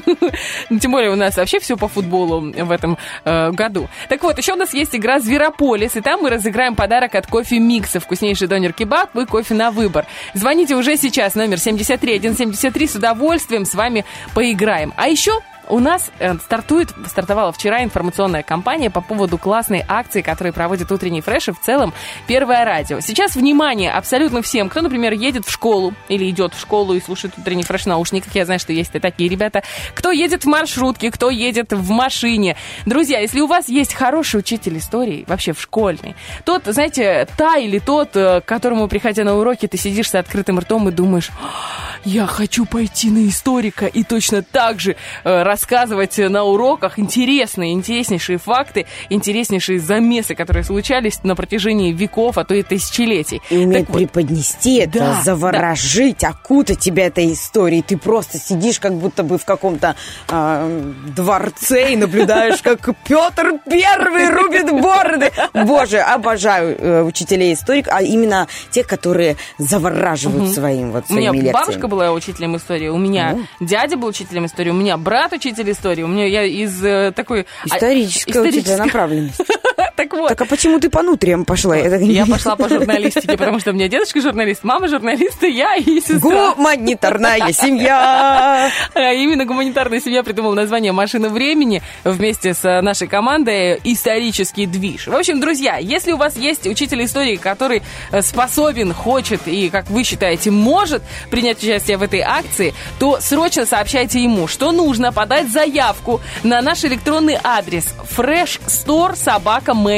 Ну, Тем более у нас вообще все по футболу в этом э, году. Так вот, еще у нас есть игра «Зверополис», и там мы разыграем подарок от кофе Микса. Вкуснейший донер-кебаб и кофе на выбор. Звоните уже сейчас, номер 73173, с удовольствием с вами поиграем. А еще у нас э, стартует, стартовала вчера информационная кампания по поводу классной акции, которую проводит утренний фреш и в целом Первое радио. Сейчас внимание абсолютно всем, кто, например, едет в школу или идет в школу и слушает утренний фреш в наушниках. Я знаю, что есть такие ребята. Кто едет в маршрутке, кто едет в машине. Друзья, если у вас есть хороший учитель истории, вообще в школьный, тот, знаете, та или тот, э, к которому, приходя на уроки, ты сидишь с открытым ртом и думаешь, «А, я хочу пойти на историка и точно так же э, рассказывать на уроках интересные, интереснейшие факты, интереснейшие замесы, которые случались на протяжении веков, а то и тысячелетий. И умеет Так вот, преподнести это, Да, заворожить, окутать тебя этой историей. Ты просто сидишь как будто бы в каком-то а, дворце и наблюдаешь, как Петр Первый рубит бороды. Боже, обожаю э, учителей историк, а именно тех, которые завораживают своим вот У меня своими бабушка лекциями. была учителем истории, у меня Ну. дядя был учителем истории, у меня брат учитель истории, у меня я из э, такой... а, Историческая у тебя направленность. *laughs* Так вот, Так а почему ты по нутриям пошла? Не я пошла по журналистике, потому что у меня дедушка журналист, мама журналист, и я и сестра. Гуманитарная семья. А Именно гуманитарная семья придумала название «Машина времени» вместе с нашей командой «Исторический движ». В общем, друзья, если у вас есть учитель истории, который способен, хочет и, как вы считаете, может принять участие в этой акции, то срочно сообщайте ему, что нужно подать заявку на наш электронный адрес freshstore.sobaka.mail.ru.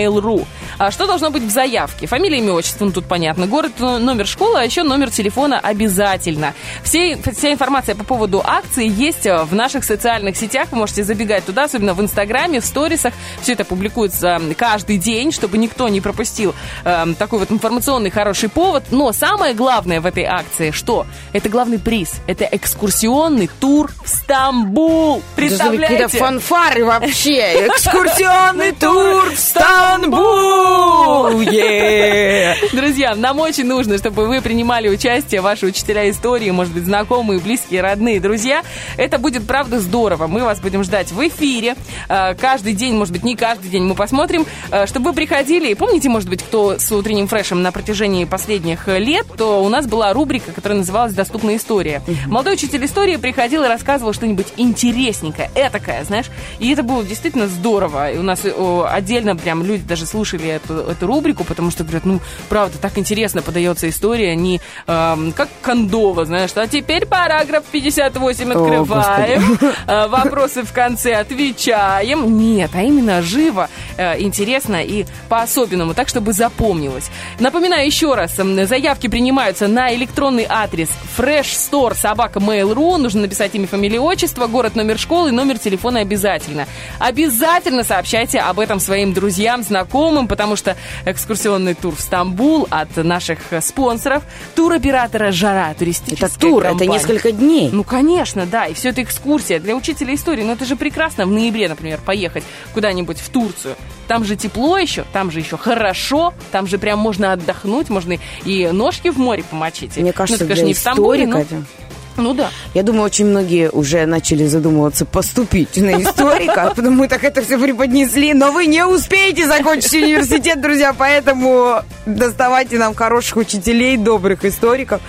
А что должно быть в заявке? Фамилия, имя, отчество, ну тут понятно. Город, но- номер школы, а еще номер телефона обязательно. Все, вся информация по поводу акции есть э, в наших социальных сетях. Вы можете забегать туда, особенно в Инстаграме, в сторисах. Все это публикуется каждый день, чтобы никто не пропустил э, такой вот информационный хороший повод. Но самое главное в этой акции, что? Это главный приз. Это экскурсионный тур в Стамбул. Представляете? фанфары вообще. *laughs* Экскурсионный тур в Стамбул. Е. Друзья, нам очень нужно, чтобы вы принимали участие, ваши учителя истории, может быть, знакомые, близкие, родные, друзья. Это будет, правда, здорово. Мы вас будем ждать в эфире. Э, Каждый день, может быть, не каждый день мы посмотрим, э, чтобы вы приходили. И помните, может быть, кто с утренним фрешем на протяжении последних э, лет, то у нас была рубрика, которая называлась «Доступная история». Молодой учитель истории приходил и рассказывал что-нибудь интересненькое, этакое, знаешь. И это было действительно здорово. И у нас отдельно прям люди даже слушали эту, эту рубрику, потому что говорят, ну, правда, так интересно подается история, не эм, как Кондова, знаешь, а теперь параграф 58 открываем, *laughs* э, вопросы в конце отвечаем. Нет, а именно живо, э, интересно и по-особенному, так, чтобы запомнилось. Напоминаю еще раз, заявки принимаются на электронный адрес freshstore собака mail.ru. Нужно написать имя, фамилия, отчество, город, номер школы номер телефона обязательно. Обязательно сообщайте об этом своим друзьям, знакомым, потому что экскурсионный тур в Стамбул от наших э, спонсоров, туроператора «Жара» туристическая Это тур, это компания. несколько дней. Ну, конечно, да. И все это экскурсия для учителя истории. Но это же прекрасно в ноябре, например, поехать куда-нибудь в Турцию. Там же тепло еще, там же еще хорошо, там же прям можно отдохнуть, можно и ножки в море помочить. Мне кажется, ну, это, конечно, для не в Стамбуле, но... это- Ну да. Я думаю, очень многие уже начали задумываться поступить на историка, *laughs* потому мы так это все преподнесли, но вы не успеете закончить университет, друзья, поэтому доставайте нам хороших учителей, добрых историков.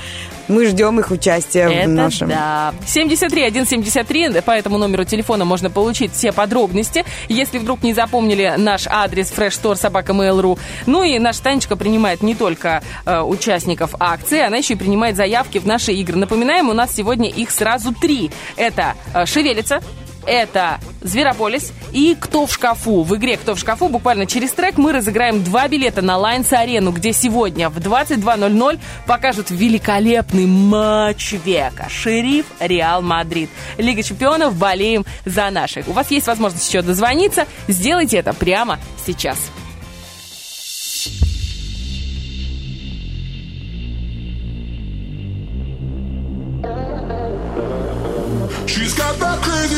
Мы ждем их участия в Это нашем... да. 73 173, по этому номеру телефона можно получить все подробности. Если вдруг не запомнили наш адрес freshstore собака mail.ru. Ну и наша Танечка принимает не только э, участников акции, она еще и принимает заявки в наши игры. Напоминаем, у нас сегодня их сразу три. Это э, «Шевелится», это Зверополис и Кто в шкафу. В игре Кто в шкафу буквально через трек мы разыграем два билета на Лайнс Арену, где сегодня в 22.00 покажут великолепный матч века. Шериф Реал Мадрид. Лига чемпионов болеем за наших. У вас есть возможность еще дозвониться. Сделайте это прямо сейчас.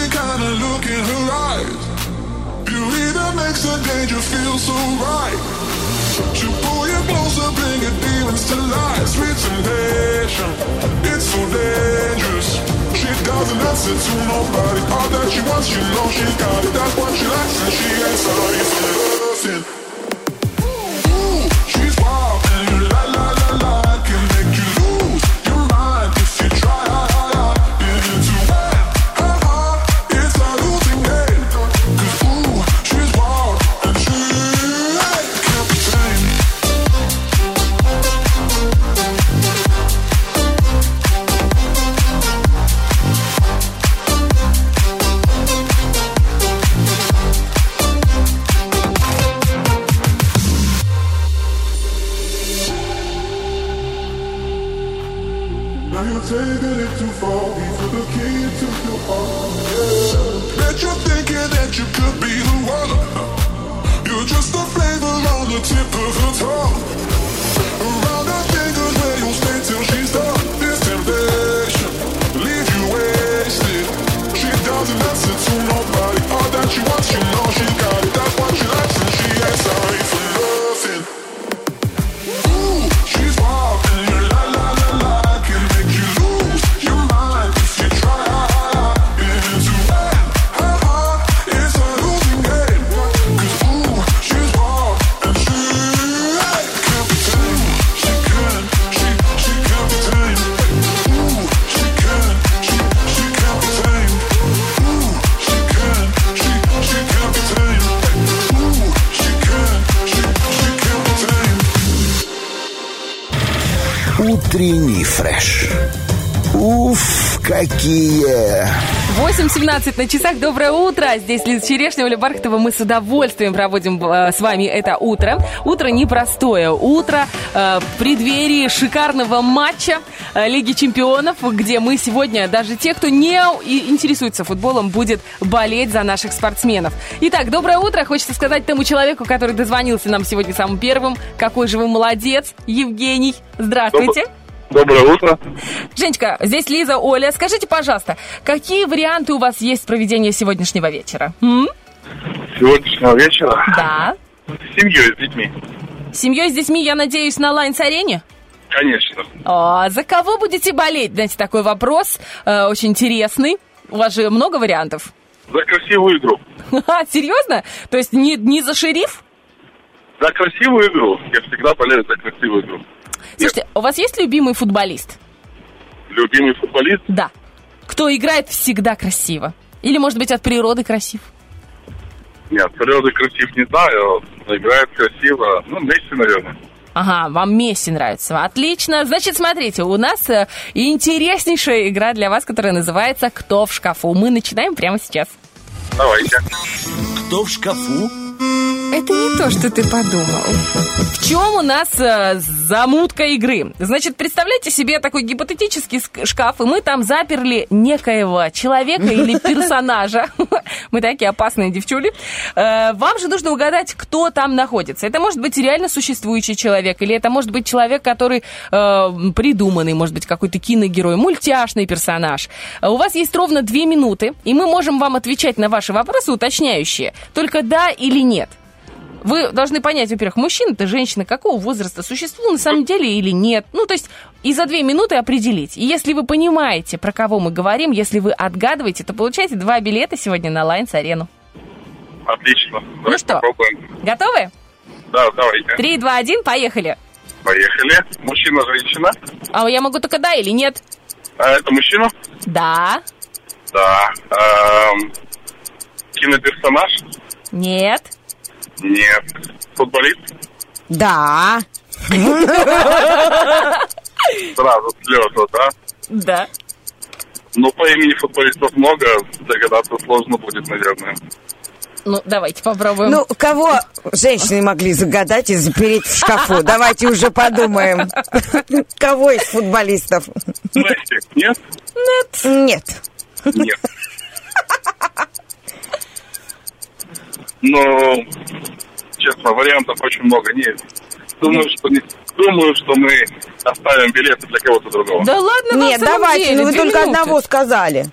That kind of look in her eyes. That makes the danger feel so right. Pull you closer, bring your demons to. Sweet temptation, it's so dangerous. She doesn't answer to nobody. All that she wants, she knows she got it. That's what she likes, and she ain't sorry for nothing. Какие! 8.17 на часах. Доброе утро. Здесь Лиза Черешня, Оля Бархатова. Мы с удовольствием проводим э, с вами это утро. Утро непростое. Утро э, в преддверии шикарного матча э, Лиги Чемпионов, где мы сегодня, даже те, кто не интересуется футболом, будет болеть за наших спортсменов. Итак, доброе утро. Хочется сказать тому человеку, который дозвонился нам сегодня самым первым. Какой же вы молодец, Евгений. Здравствуйте. Доброе утро. Женечка, здесь Лиза, Оля. Скажите, пожалуйста, какие варианты у вас есть проведения сегодняшнего вечера? М? Сегодняшнего вечера Да. с семьей, с детьми. С семьей, с детьми, я надеюсь, на Лайнс-арене? Конечно. А, за кого будете болеть? Знаете, такой вопрос э, очень интересный. У вас же много вариантов. За красивую игру. Ха, *laughs* Серьезно? То есть не, не за шериф? За красивую игру. Я всегда болею за красивую игру. Слушайте, у вас есть любимый футболист? Любимый футболист? Да. Кто играет всегда красиво? Или, может быть, от природы красив? Нет, природы красив не знаю, но играет красиво. Ну, Месси, наверное. Ага, вам Месси нравится. Отлично. Значит, смотрите, у нас э, интереснейшая игра для вас, которая называется «Кто в шкафу?». Мы начинаем прямо сейчас. Давайте. Кто в шкафу? Это не то, что ты подумал. В чем у нас э, замутка игры? Значит, представляете себе такой гипотетический ск- шкаф, и мы там заперли некоего человека или *laughs* персонажа. *laughs* Мы такие опасные девчули. Э, Вам же нужно угадать, кто там находится. Это может быть реально существующий человек, или это может быть человек, который э, придуманный, может быть, какой-то киногерой, мультяшный персонаж. Э, У вас есть ровно две минуты, и мы можем вам отвечать на ваши вопросы уточняющие, только да или нет. Вы должны понять, во-первых, мужчина это женщина какого возраста существует на самом деле или нет. Ну, то есть и за две минуты определить. И если вы понимаете, про кого мы говорим, если вы отгадываете, то получаете два билета сегодня на Лайнс Арену. Отлично. Давайте Ну что? попробуем. Готовы? Да, давайте. Три, два, один, поехали. Поехали. Мужчина, женщина. А я могу только да или нет? А это мужчина? Да, Да. Эм, киноперсонаж? нет. Нет. Футболист? Да. Сразу слезы, да? Да. Ну, по имени футболистов много, догадаться сложно будет, наверное. Ну, давайте попробуем. Ну, кого женщины могли загадать и запереть в шкафу? Давайте уже подумаем. Кого из футболистов? Месси? Нет? нет. Нет. Нет. Ну, честно, вариантов очень много нет. Думаю, что не... Думаю, что мы оставим билеты для кого-то другого. Да ладно, Нет, давайте, деле, ну вы только минуты. одного сказали.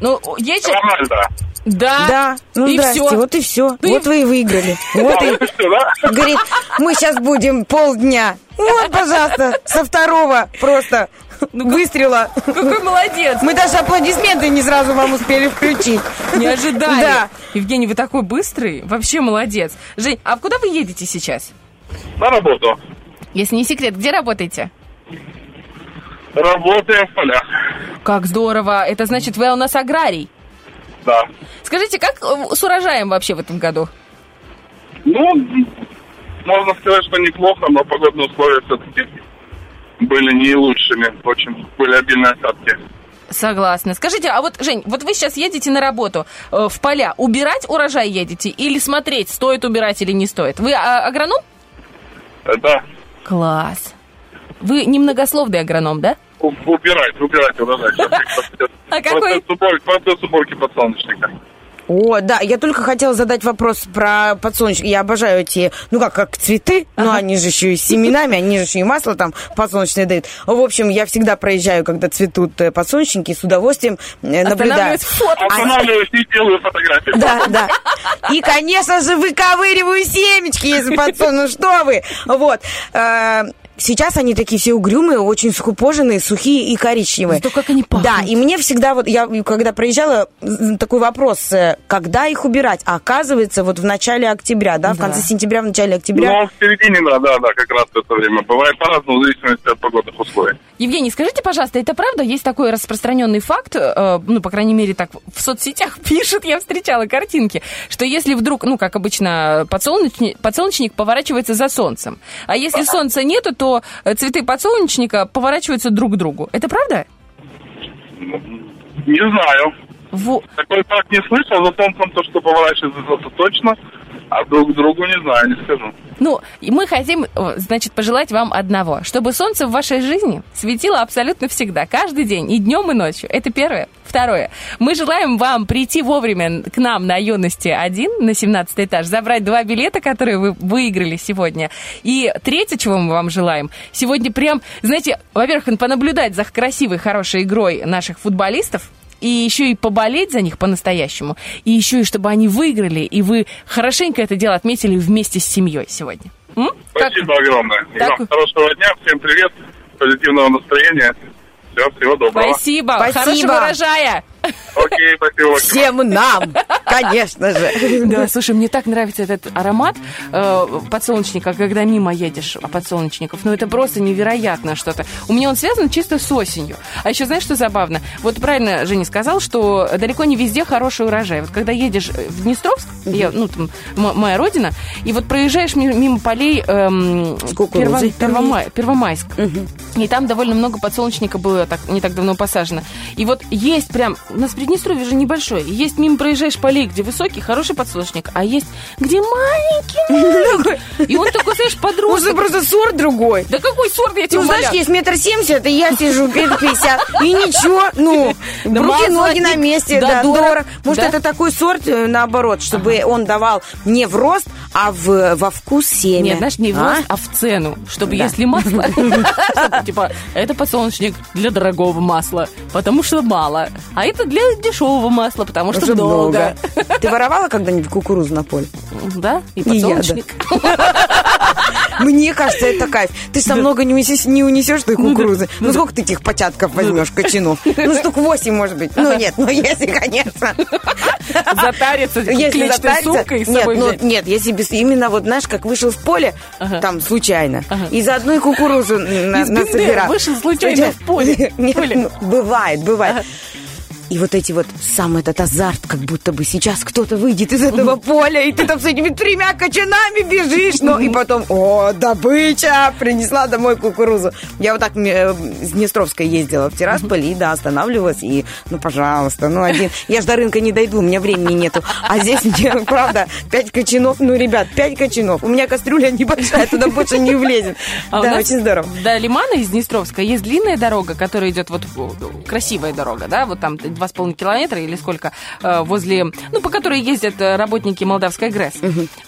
Ну, есть же... Рональдо. Да. Да, ну и здрасте, все. вот и все. Ты- Вот вы и выиграли. *laughs* Вот и да? говорит, мы сейчас будем полдня. Вот, пожалуйста, со второго просто выстрела. Какой молодец. Мы даже аплодисменты не сразу вам успели включить. Не ожидали. Да. Евгений, вы такой быстрый. Вообще молодец. Жень, а куда вы едете сейчас? На работу. Если не секрет, где работаете? Работаем в полях. Как здорово. Это значит, вы у нас аграрий. Да. Скажите, как э, с урожаем вообще в этом году? Ну, можно сказать, что неплохо, но погодные условия все-таки были не лучшими. Очень были обильные осадки. Согласна. Скажите, а вот, Жень, вот вы сейчас едете на работу э, в поля. Убирать урожай едете или смотреть, стоит убирать или не стоит? Вы а, агроном? Э, Да. Класс. Вы немногословный агроном, да? У- Убирать, убирать урожай. *laughs* Сейчас А какой- процесс уборки, процесс уборки подсолнечника. О, да, я только хотела задать вопрос про подсолнечник. Я обожаю эти, ну как, как цветы, но они же еще и с семенами, они же еще и масло там подсолнечное дают. В общем, я всегда проезжаю, когда цветут э, подсолнечники, с удовольствием э, наблюдаю. Фото. Останавливаюсь и делаю фотографии. Да, да. И, конечно же, выковыриваю семечки из подсолнечника. Ну что вы? Вот. Сейчас они такие все угрюмые, очень скупоженные, сухие и коричневые. Зато как они пахнут. Да, и мне всегда вот, я когда проезжала, такой вопрос, э, когда их убирать? А оказывается, вот в начале октября, да, в Да. конце сентября, в начале октября. Ну, в середине, да, да, да, как раз в это время. Бывает по-разному, в зависимости от погодных условий. Евгений, скажите, пожалуйста, это правда? Есть такой распространенный факт, э, ну, по крайней мере, так в соцсетях *laughs* пишут, я встречала картинки, что если вдруг, ну, как обычно, подсолнечник, подсолнечник поворачивается за солнцем, а если солнца нету, то э, цветы подсолнечника поворачиваются друг к другу. Это правда? Не знаю. Во- Такой факт не слышал, за солнцем то, что поворачивается, это точно, а друг другу не знаю, не скажу. Ну, мы хотим, э, значит, пожелать вам одного, чтобы солнце в вашей жизни светило абсолютно всегда, каждый день, и днем, и ночью. Это первое. Второе. Мы желаем вам прийти вовремя к нам на юности 1, на 17 этаж, забрать два билета, которые вы выиграли сегодня. И третье, чего мы вам желаем, сегодня прям, знаете, во-первых, понаблюдать за красивой, хорошей игрой наших футболистов, и еще и поболеть за них по-настоящему, и еще и чтобы они выиграли, и вы хорошенько это дело отметили вместе с семьей сегодня. М? Как? Спасибо огромное. И Так- вам хорошего дня, всем привет, позитивного настроения. Все, всего доброго. Спасибо. Спасибо. Хорошего урожая. Окей, спасибо. Всем нам, конечно же. Да, слушай, мне так нравится этот аромат э, подсолнечника, когда мимо едешь а подсолнечников. Ну, это просто невероятно что-то. У меня он связан чисто с осенью. А еще знаешь, что забавно? Вот правильно Женя сказал, что далеко не везде хороший урожай. Вот когда едешь в Днестровск, я, ну, там, моя родина, и вот проезжаешь ми- мимо полей эм, Перво- Первомай- Первомайск, и там довольно много подсолнечника было так, не так давно посажено. И вот есть прям, у нас Приднестровье же небольшое, есть мимо проезжаешь полей, где высокий, хороший подсолнечник, а есть, где маленький, *laughs* и он такой, знаешь, подросток. просто сорт другой. Да какой сорт, я тебе Ну, знаешь, есть метр семьдесят, и я сижу метр пятьдесят. И ничего, ну, *laughs* руки, ноги на месте, да. Может, это такой сорт, э, наоборот, чтобы он давал не в рост, а в, во вкус семя. Нет, знаешь, не в А? рост, а в цену. Чтобы Да. если масло, *laughs* типа, это подсолнечник для дорогого масла, потому что мало. А это для дешевого масла, потому что много. Ты воровала когда-нибудь кукурузу на поле? Да, и подсолнечник. *laughs* Мне кажется, это кайф. Ты ж много не унесешь, не унесешь той кукурузы. Ну, сколько ты этих початков возьмешь, кочанов? Ну, штук 8, может быть. Ну, нет, ну, если, конечно. Затариться Если затариться- сумкой с нет, собой ну, нет, если без, именно вот, знаешь, как вышел в поле, там, случайно, и за одной кукурузу на, Из на Бендеры собирал. вышел случайно в поле. Нет, ну, бывает, бывает. И вот эти вот, сам этот азарт, как будто бы сейчас кто-то выйдет из этого поля, и ты там с этими тремя кочанами бежишь, ну, и потом, о, добыча, принесла домой кукурузу. Я вот так э, с Днестровской ездила в Тирасполь, и, да, останавливалась, и, ну, пожалуйста, ну, один. Я ж до рынка не дойду, у меня времени нету. А здесь мне, *laughs* правда, пять кочанов, ну, ребят, пять кочанов. У меня кастрюля небольшая, туда больше не влезет. А да, очень здорово. До Лимана из Днестровска есть длинная дорога, которая идет вот о, красивая дорога, да, вот там два с половиной километра или сколько э, возле, ну по которой ездят э, работники Молдавской ГРЭС,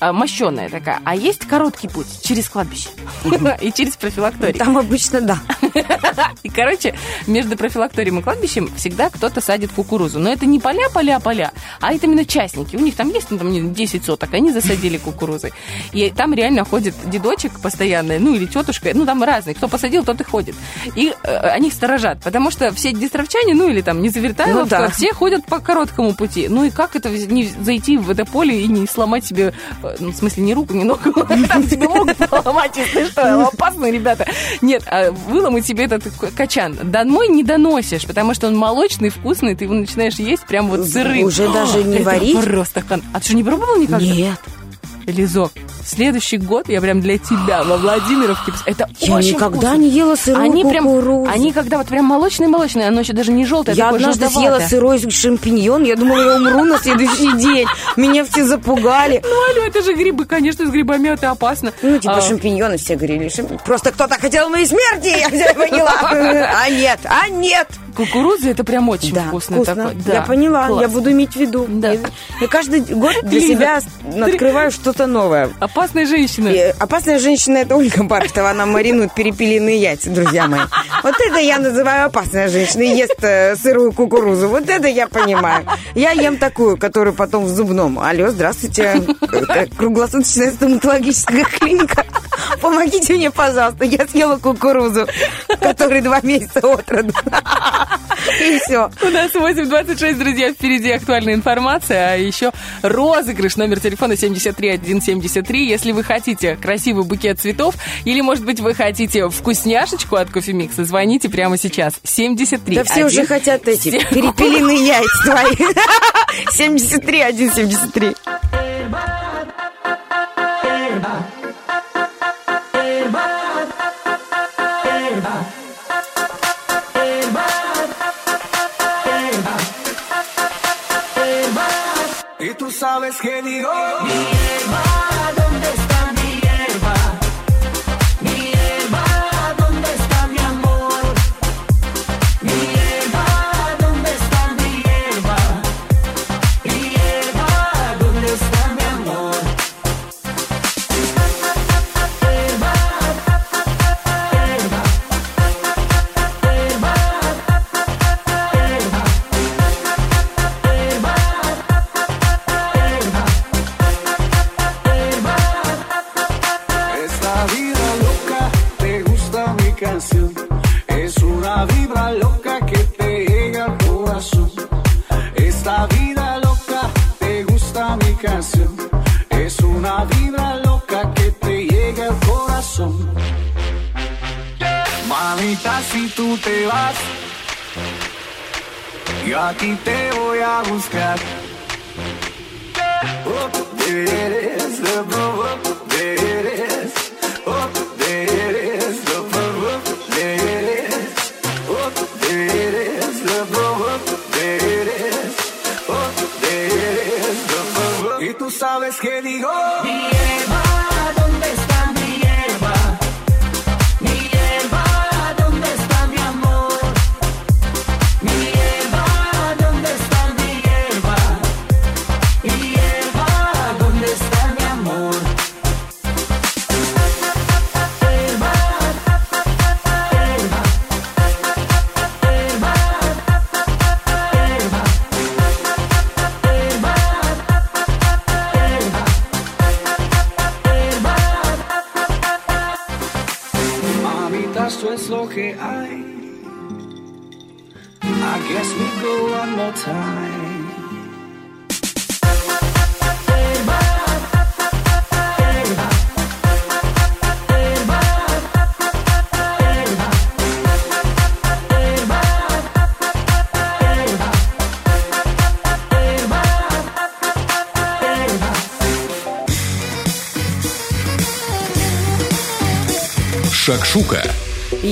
Э, мощеная такая. А есть короткий путь через кладбище *laughs* и через профилакторий. Там обычно, да. *laughs* И, короче, между профилакторием и кладбищем всегда кто-то садит кукурузу. Но это не поля, поля, поля, а это именно частники. У них там есть ну, там, не знаю, 10 соток, они засадили кукурузой. И там реально ходит дедочек постоянно, ну или тетушка, ну там разные. Кто посадил, тот и ходит. И э, они сторожат, потому что все днестровчане, ну или там не Ну да. все ходят по короткому пути. Ну и как это не зайти в это поле и не сломать себе, э, ну, в смысле, не руку, не ногу, *laughs* там тебе могут поломать, если что, *laughs* опасно, ребята. Нет, а выломать себе этот качан домой не доносишь, потому что он молочный, вкусный, ты его начинаешь есть прям вот сырым. Уже даже *gasps* не варить? просто. А ты что, не пробовал никогда? Нет. Лизок, следующий год я прям для тебя во Владимировке. Это Я очень никогда вкусно. не ела сырую они прям, кукурузу. они когда вот прям молочные-молочные, оно еще даже не желтое, Я однажды съела желтоватое. сырой шампиньон, я думала, я умру на следующий день. Меня все запугали. Ну, алло, это же грибы, конечно, с грибами это опасно. Ну, типа А, шампиньоны все говорили. «Шампинь- Просто кто-то хотел моей смерти, я поняла. А нет, а нет. Кукуруза это прям очень Да, вкусный вкусно. такой. Да, Я поняла, класс. я буду иметь в виду. Да. Я, я каждый год для Лиза, себя *laughs* открываю что-то новое. Опасная женщина. И опасная женщина это Ольга Бархтова, она маринует перепелиные яйца, друзья мои. Вот это я называю опасная женщина и ест э, сырую кукурузу. Вот это я понимаю. Я ем такую, которую потом в зубном. Алло, здравствуйте. Это Круглосуточная стоматологическая клиника. Помогите мне, пожалуйста. Я съела кукурузу, которой два месяца от роду. И все. У нас 8.26, друзья, впереди актуальная информация, а еще розыгрыш, номер телефона 73173. Если вы хотите красивый букет цветов, или, может быть, вы хотите вкусняшечку от кофемикса, звоните прямо сейчас. 73 Да все уже хотят эти перепелиные яйца твои. *laughs* 73, 173. Y tú sabes que digo ¿Dónde está deep Шакшука.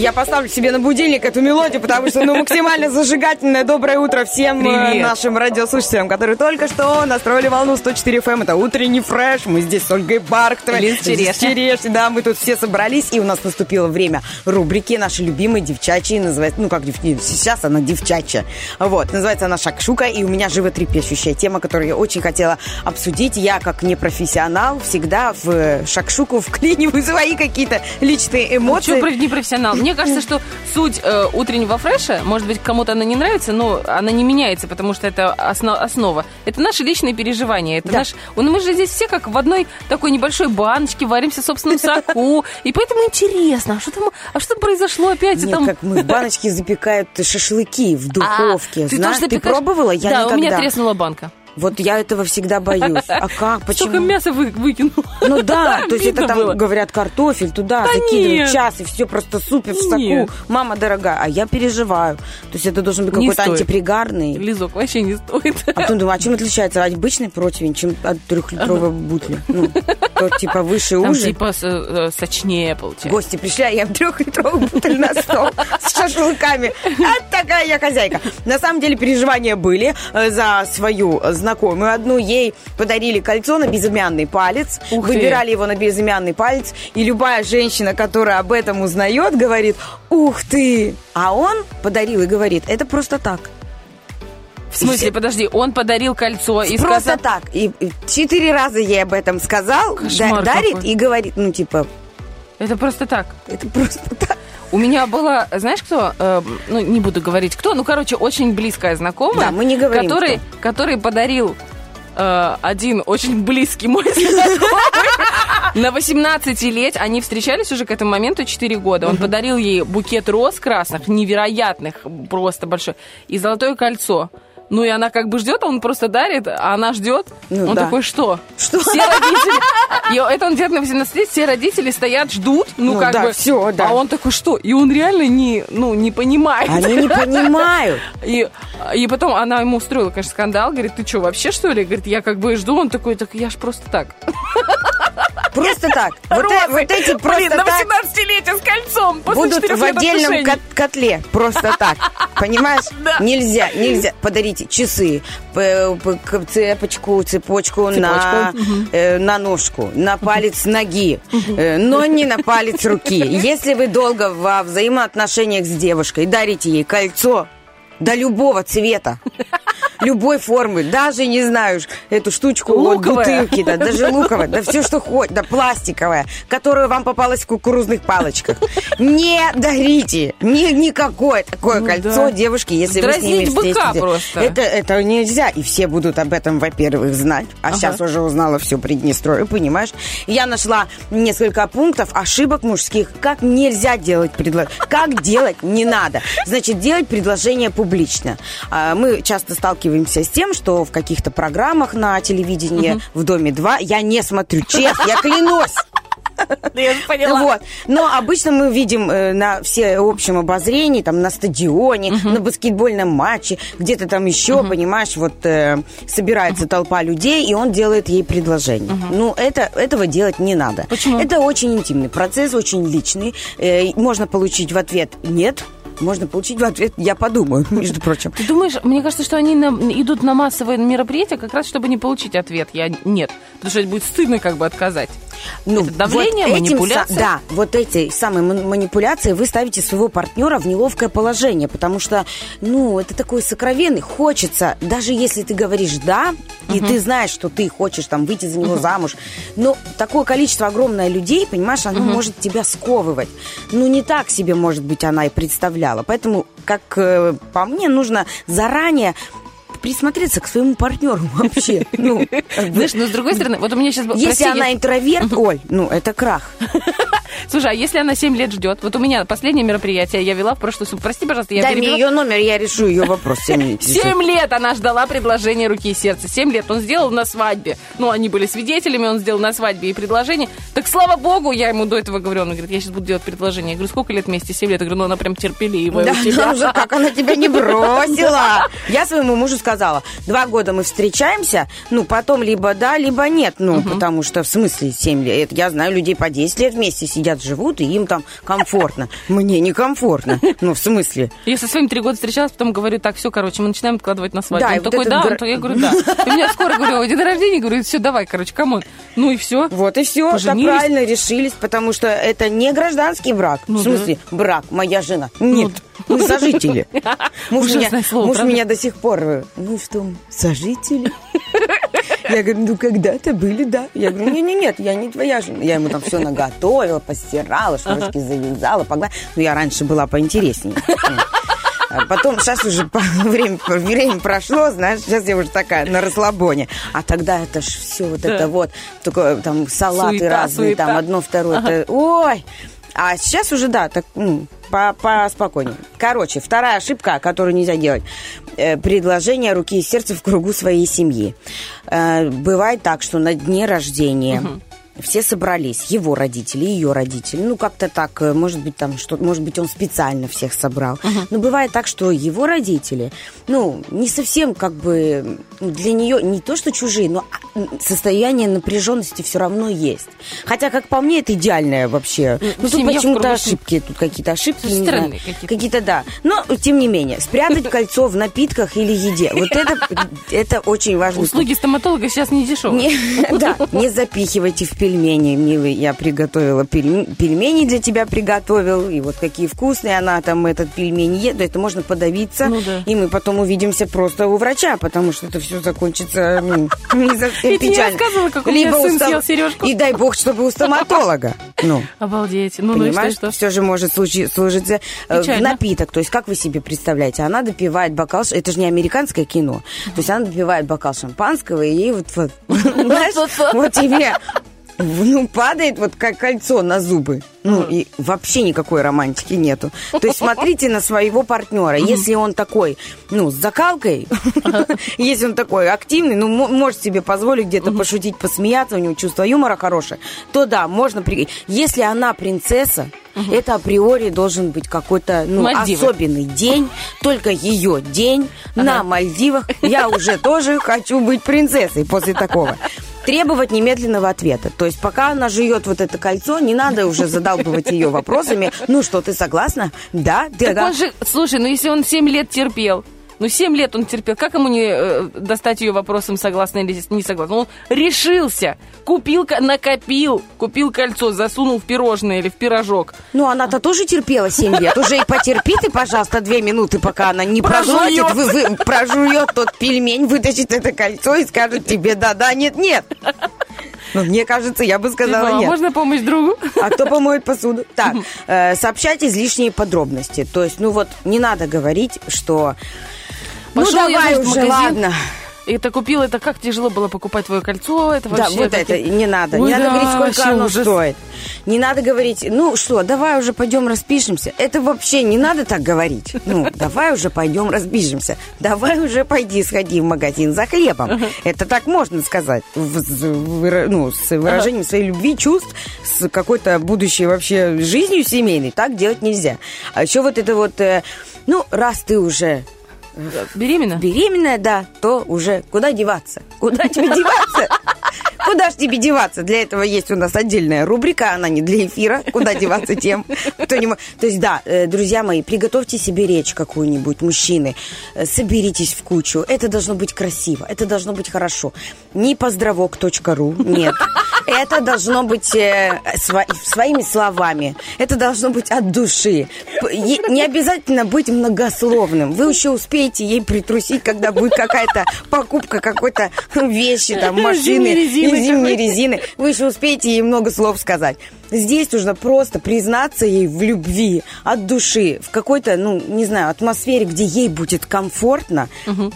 Я поставлю себе на будильник эту мелодию, потому что ну, максимально зажигательное доброе утро всем э, Привет. нашим радиослушателям, которые только что настроили волну 104 FM. Это утренний фреш. Мы здесь с Ольгой Барктовой. Лиз Черешня. Да, мы тут все собрались, и у нас наступило время рубрики наши любимые девчачьи. Называется, ну как дев- сейчас она девчачья. Вот, называется она Шакшука, и у меня животрепещущая тема, которую я очень хотела обсудить. Я, как непрофессионал, всегда в Шакшуку вклиниваю свои какие-то личные эмоции. Чего не профессионал? Мне кажется, что суть э, утреннего фреша, может быть, кому-то она не нравится, но она не меняется, потому что это осно- основа. Это наши личные переживания. Это Да. наш... ну, Мы же здесь все как в одной такой небольшой баночке варимся в собственном соку. И поэтому интересно, а что там, а что там произошло опять? Нет, там... как мы в баночке запекают шашлыки в духовке. А, ты Знаешь, тоже ты пробовала? Я да, никогда. у меня треснула банка. Вот я этого всегда боюсь. А *laughs* как? Почему? Столько мяса вы, выкинул. Ну да, *laughs* то есть это там, было. говорят, картофель туда Да закидывают час, и все просто супер в соку. Нет. Мама дорогая, а я переживаю. То есть это должен быть какой-то антипригарный. Лизок вообще не стоит. А потом думаю, а чем отличается обычный противень, чем от трехлитровой бутли? Ну, тот типа выше Там уже. типа э, сочнее получается. Гости пришли, а я трехлитровую бутыль на стол с шашлыками. А такая я хозяйка. На самом деле переживания были э, за свою знакомую одну. Ей подарили кольцо на безымянный палец. Ух ты. Выбирали его на безымянный палец. И любая женщина, которая об этом узнает, говорит, ух ты. А он подарил и говорит, это просто так. В смысле, подожди, он подарил кольцо и просто сказал... так. И и четыре раза ей об этом сказал, Кошмар да- дарит какой. и говорит, ну типа, Это просто так. это просто так. У меня была, знаешь кто, Э, ну не буду говорить кто, ну короче, очень близкая знакомая, Да, мы не говорим, который, который подарил э, один очень близкий мой на 18 лет, они встречались уже к этому моменту 4 года. Он подарил ей букет роз красных, невероятных, просто большой, и золотое кольцо. Ну и она как бы ждет, он просто дарит, а она ждет. Ну он да. такой, что? Что? Все родители... Это он делает на 18 лет, все родители стоят, ждут, ну, Ну как да, бы... всё, да. А он такой, что? И он реально не, ну, не понимает. Они не понимают. И, и потом она ему устроила, конечно, скандал. Говорит, ты что, вообще, что ли? Говорит, я как бы жду. Он такой, так я ж просто так. Просто так. Вот, э- вот эти просто Блин, на так 18-летие с кольцом. После будут в отдельном кот- котле. Просто так. *laughs* Понимаешь? Да. Нельзя, нельзя. Подарите часы, цепочку, цепочку, на, э, на ножку, на палец ноги, э, но не на палец руки. Если вы долго во взаимоотношениях с девушкой дарите ей кольцо, до любого цвета, любой формы, даже, не знаю, эту штучку вот Луковая. бутылки, да, даже луковая, да все, что хочет, да пластиковая, которая вам попалась в кукурузных палочках. Не дарите ни, никакое такое Ну кольцо да. девушке, если вы с ними Дразнить встретитесь. просто. Это, это нельзя, и все будут об этом, во-первых, знать. А сейчас уже узнала все Приднестровье, понимаешь? Я нашла несколько пунктов ошибок мужских, как нельзя делать предложение, как делать не надо. Значит, делать предложение публично. А, Мы часто сталкиваемся с тем, что в каких-то программах на телевидении в Доме 2 я не смотрю, честно, я клянусь. Я же поняла. Вот. Но обычно мы видим э, на всеобщем обозрении, там, на стадионе, на баскетбольном матче, где-то там еще, понимаешь, вот э, собирается толпа людей, и он делает ей предложение. Ну, это, этого делать не надо. Почему? Это очень интимный процесс, очень личный. Э, можно получить в ответ «нет», можно получить в ответ «я подумаю», *laughs* между прочим. Ты думаешь, мне кажется, что они на- идут на массовые мероприятия как раз, чтобы не получить ответ «я нет». Потому что это будет стыдно как бы отказать. Ну, Это давление, вот этим манипуляция? да, вот эти самые ман- манипуляции вы ставите своего партнера в неловкое положение, потому что, ну, это такой сокровенный, хочется, даже если ты говоришь «да», и ты знаешь, что ты хочешь там выйти за него замуж, но такое количество огромное людей, понимаешь, оно может тебя сковывать. Ну, не так себе, может быть, она и представляла. Поэтому, как э, по мне, нужно заранее присмотреться к своему партнеру *laughs* вообще. Ну. Знаешь, но с другой стороны, вот у меня сейчас... Если она интроверт, ой, ну это крах. *laughs* Слушай, а если она 7 лет ждет? Вот у меня последнее мероприятие я вела в прошлую субботу. Прости, пожалуйста, я Дай мне перебила. ее номер, я решу ее вопрос. Семь минут. Семь лет она ждала предложения руки и сердца. Семь лет он сделал на свадьбе. Ну, они были свидетелями, он сделал на свадьбе и предложение. Так слава богу, я ему до этого говорю. Он говорит, я сейчас буду делать предложение. Я говорю, сколько лет вместе? Семь лет. Я говорю, ну она прям терпеливая Да, у *laughs* тебя. ну уже как она тебя не бросила. Я своему мужу сказала, два года мы встречаемся, ну, потом либо да, либо нет. Ну, потому что в смысле семь лет? Я знаю, людей по 10 лет вместе сидят, живут, и им там комфортно. Мне некомфортно. Ну, в смысле? Я со своим три года встречалась, потом говорю, так, все, короче, мы начинаем откладывать на свадьбу. Да, он вот такой, да, гр- Он я говорю, да. И у меня скоро, говорю, день рождения, говорю, все, давай, короче, come on. Ну и все. Вот и все, так правильно решились, потому что это не гражданский брак. Ну в смысле, брак, моя жена. Нет, мы сожители. *laughs* Муж, меня, муж меня до сих пор... Ну что, сожители? Я говорю, ну когда-то были, да. Я говорю, нет, нет, нет, я не твоя жена. Я ему там все наготовила, постирала, шнурочки завязала, погладила. Ну, я раньше была поинтереснее. А Потом, сейчас уже время, время прошло, знаешь, сейчас я уже такая на расслабоне. А тогда это ж все вот Да. это вот, только там салаты Суета, разные, суета. там одно, второе. это- ой! А сейчас уже, да, так, ну, по- поспокойнее. Короче, вторая ошибка, которую нельзя делать. Э, предложение руки и сердца в кругу своей семьи. Э, бывает так, что на дне рождения... Все собрались, его родители, ее родители. Ну, как-то так, э, может быть, там что может быть, он специально всех собрал. Но бывает так, что его родители, ну, не совсем как бы ну, для нее не то, что чужие, но а, состояние напряженности все равно есть. Хотя, как по мне, это идеальное вообще. Ну, Ну, тут почему-то ошибки, тут какие-то ошибки. Странные какие-то. Какие-то, да. Но, тем не менее, спрятать *laughs* кольцо в напитках или еде. Вот это, это очень важно. Услуги стоматолога сейчас не дешевые. *laughs* Да, *laughs* не запихивайте в пельмени. Милый, я приготовила пель- пельмени для тебя приготовил. И вот какие вкусные она там этот пельмень ест. Это можно подавиться. Ну да. И мы потом увидимся просто у врача, потому что это все закончится ну, *laughs* не совсем печально. рассказывала, как у меня сын съел сережку? И дай бог, чтобы у стоматолога. Ну. *laughs* Обалдеть. Ну, ну Понимаешь, и что? все же может служиться э, напиток. То есть, как вы себе представляете, она допивает бокал, это же не американское кино. То есть, она допивает бокал шампанского, и ей вот, вот *laughs* знаешь, вот тебе ну, падает вот как кольцо на зубы. Ну, и вообще никакой романтики нету. То есть смотрите на своего партнера. Если он такой, ну, с закалкой, если он такой активный, ну, мо- может себе позволить где-то пошутить, посмеяться, у него чувство юмора хорошее, то да, можно... Если она принцесса, это априори должен быть какой-то ну, Мальдивы. особенный день, только ее день на Мальдивах. Я уже тоже хочу быть принцессой после такого. Требовать немедленного ответа. То есть пока она жует вот это кольцо, не надо уже задалбывать ее вопросами. Ну что, ты согласна? Да, ты Так да. он же, слушай, ну если он 7 лет терпел, ну 7 лет он терпел, как ему не э, достать ее вопросом, согласна или не согласна? Он решился, купил, ко- накопил, купил кольцо, засунул в пирожное или в пирожок. Ну, она-то тоже терпела 7 лет. Уже и потерпи ты, пожалуйста, две минуты, пока она не Прожует. проглотит, вы- вы- прожует тот пельмень, вытащит это кольцо и скажет тебе да-да, нет-нет. Ну, мне кажется, я бы сказала Типа, а нет. можно помощь другу? А кто помоет посуду? *laughs* Так, э, сообщать излишние подробности. То есть, ну вот, не надо говорить, что... Пошел ну, я, давай значит, уже, магазин. ладно. Это купил, это как тяжело было покупать твое кольцо, это Да, вообще... вот такие- это не надо. Ой, не надо да, говорить, сколько оно ужас. стоит. Не надо говорить, ну что, давай уже пойдем распишемся. Это вообще не надо так говорить. Ну, *laughs* давай уже пойдем распишемся. Давай уже пойди сходи в магазин за хлебом. Это так можно сказать. Ну, с выражением своей любви, чувств, с какой-то будущей вообще жизнью семейной. Так делать нельзя. А еще вот это вот, э, ну, раз ты уже Беременна? беременная, да, то уже куда деваться? Куда тебе деваться? Куда ж тебе деваться? Для этого есть у нас отдельная рубрика, она не для эфира. Куда деваться тем, кто не может. То есть, да, э, друзья мои, приготовьте себе речь какую-нибудь, мужчины. Э, Соберитесь в кучу. Это должно быть красиво, это должно быть хорошо. Не поздравок.ру, нет. Это должно быть э, сво- своими словами. Это должно быть от души. Е- Не обязательно быть многословным. Вы еще успеете ей притрусить, когда будет какая-то покупка какой-то вещи, там, машины, Зимней резины или зимней резины. Вы еще успеете ей много слов сказать. Здесь нужно просто признаться ей в любви от души, в какой-то, ну, не знаю, атмосфере, где ей будет комфортно,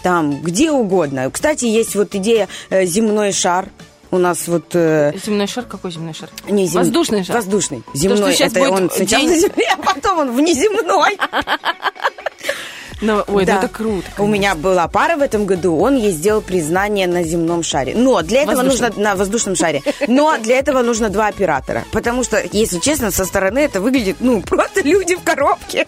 там, где угодно. Кстати, есть вот идея э, земной шар. У нас вот... э, Земной шар? Какой земной шар? не зем- Воздушный шар? Воздушный. Земной. щас это будет он сначала день- на земле, а потом он внеземной. *laughs* Ну, ой, Да. ну это круто. У меня была пара в этом году, он ей сделал признание на земном шаре. Но для этого Воздушном. нужно на воздушном шаре. Но для этого нужно два оператора. Потому что, если честно, со стороны это выглядит, ну, просто люди в коробке.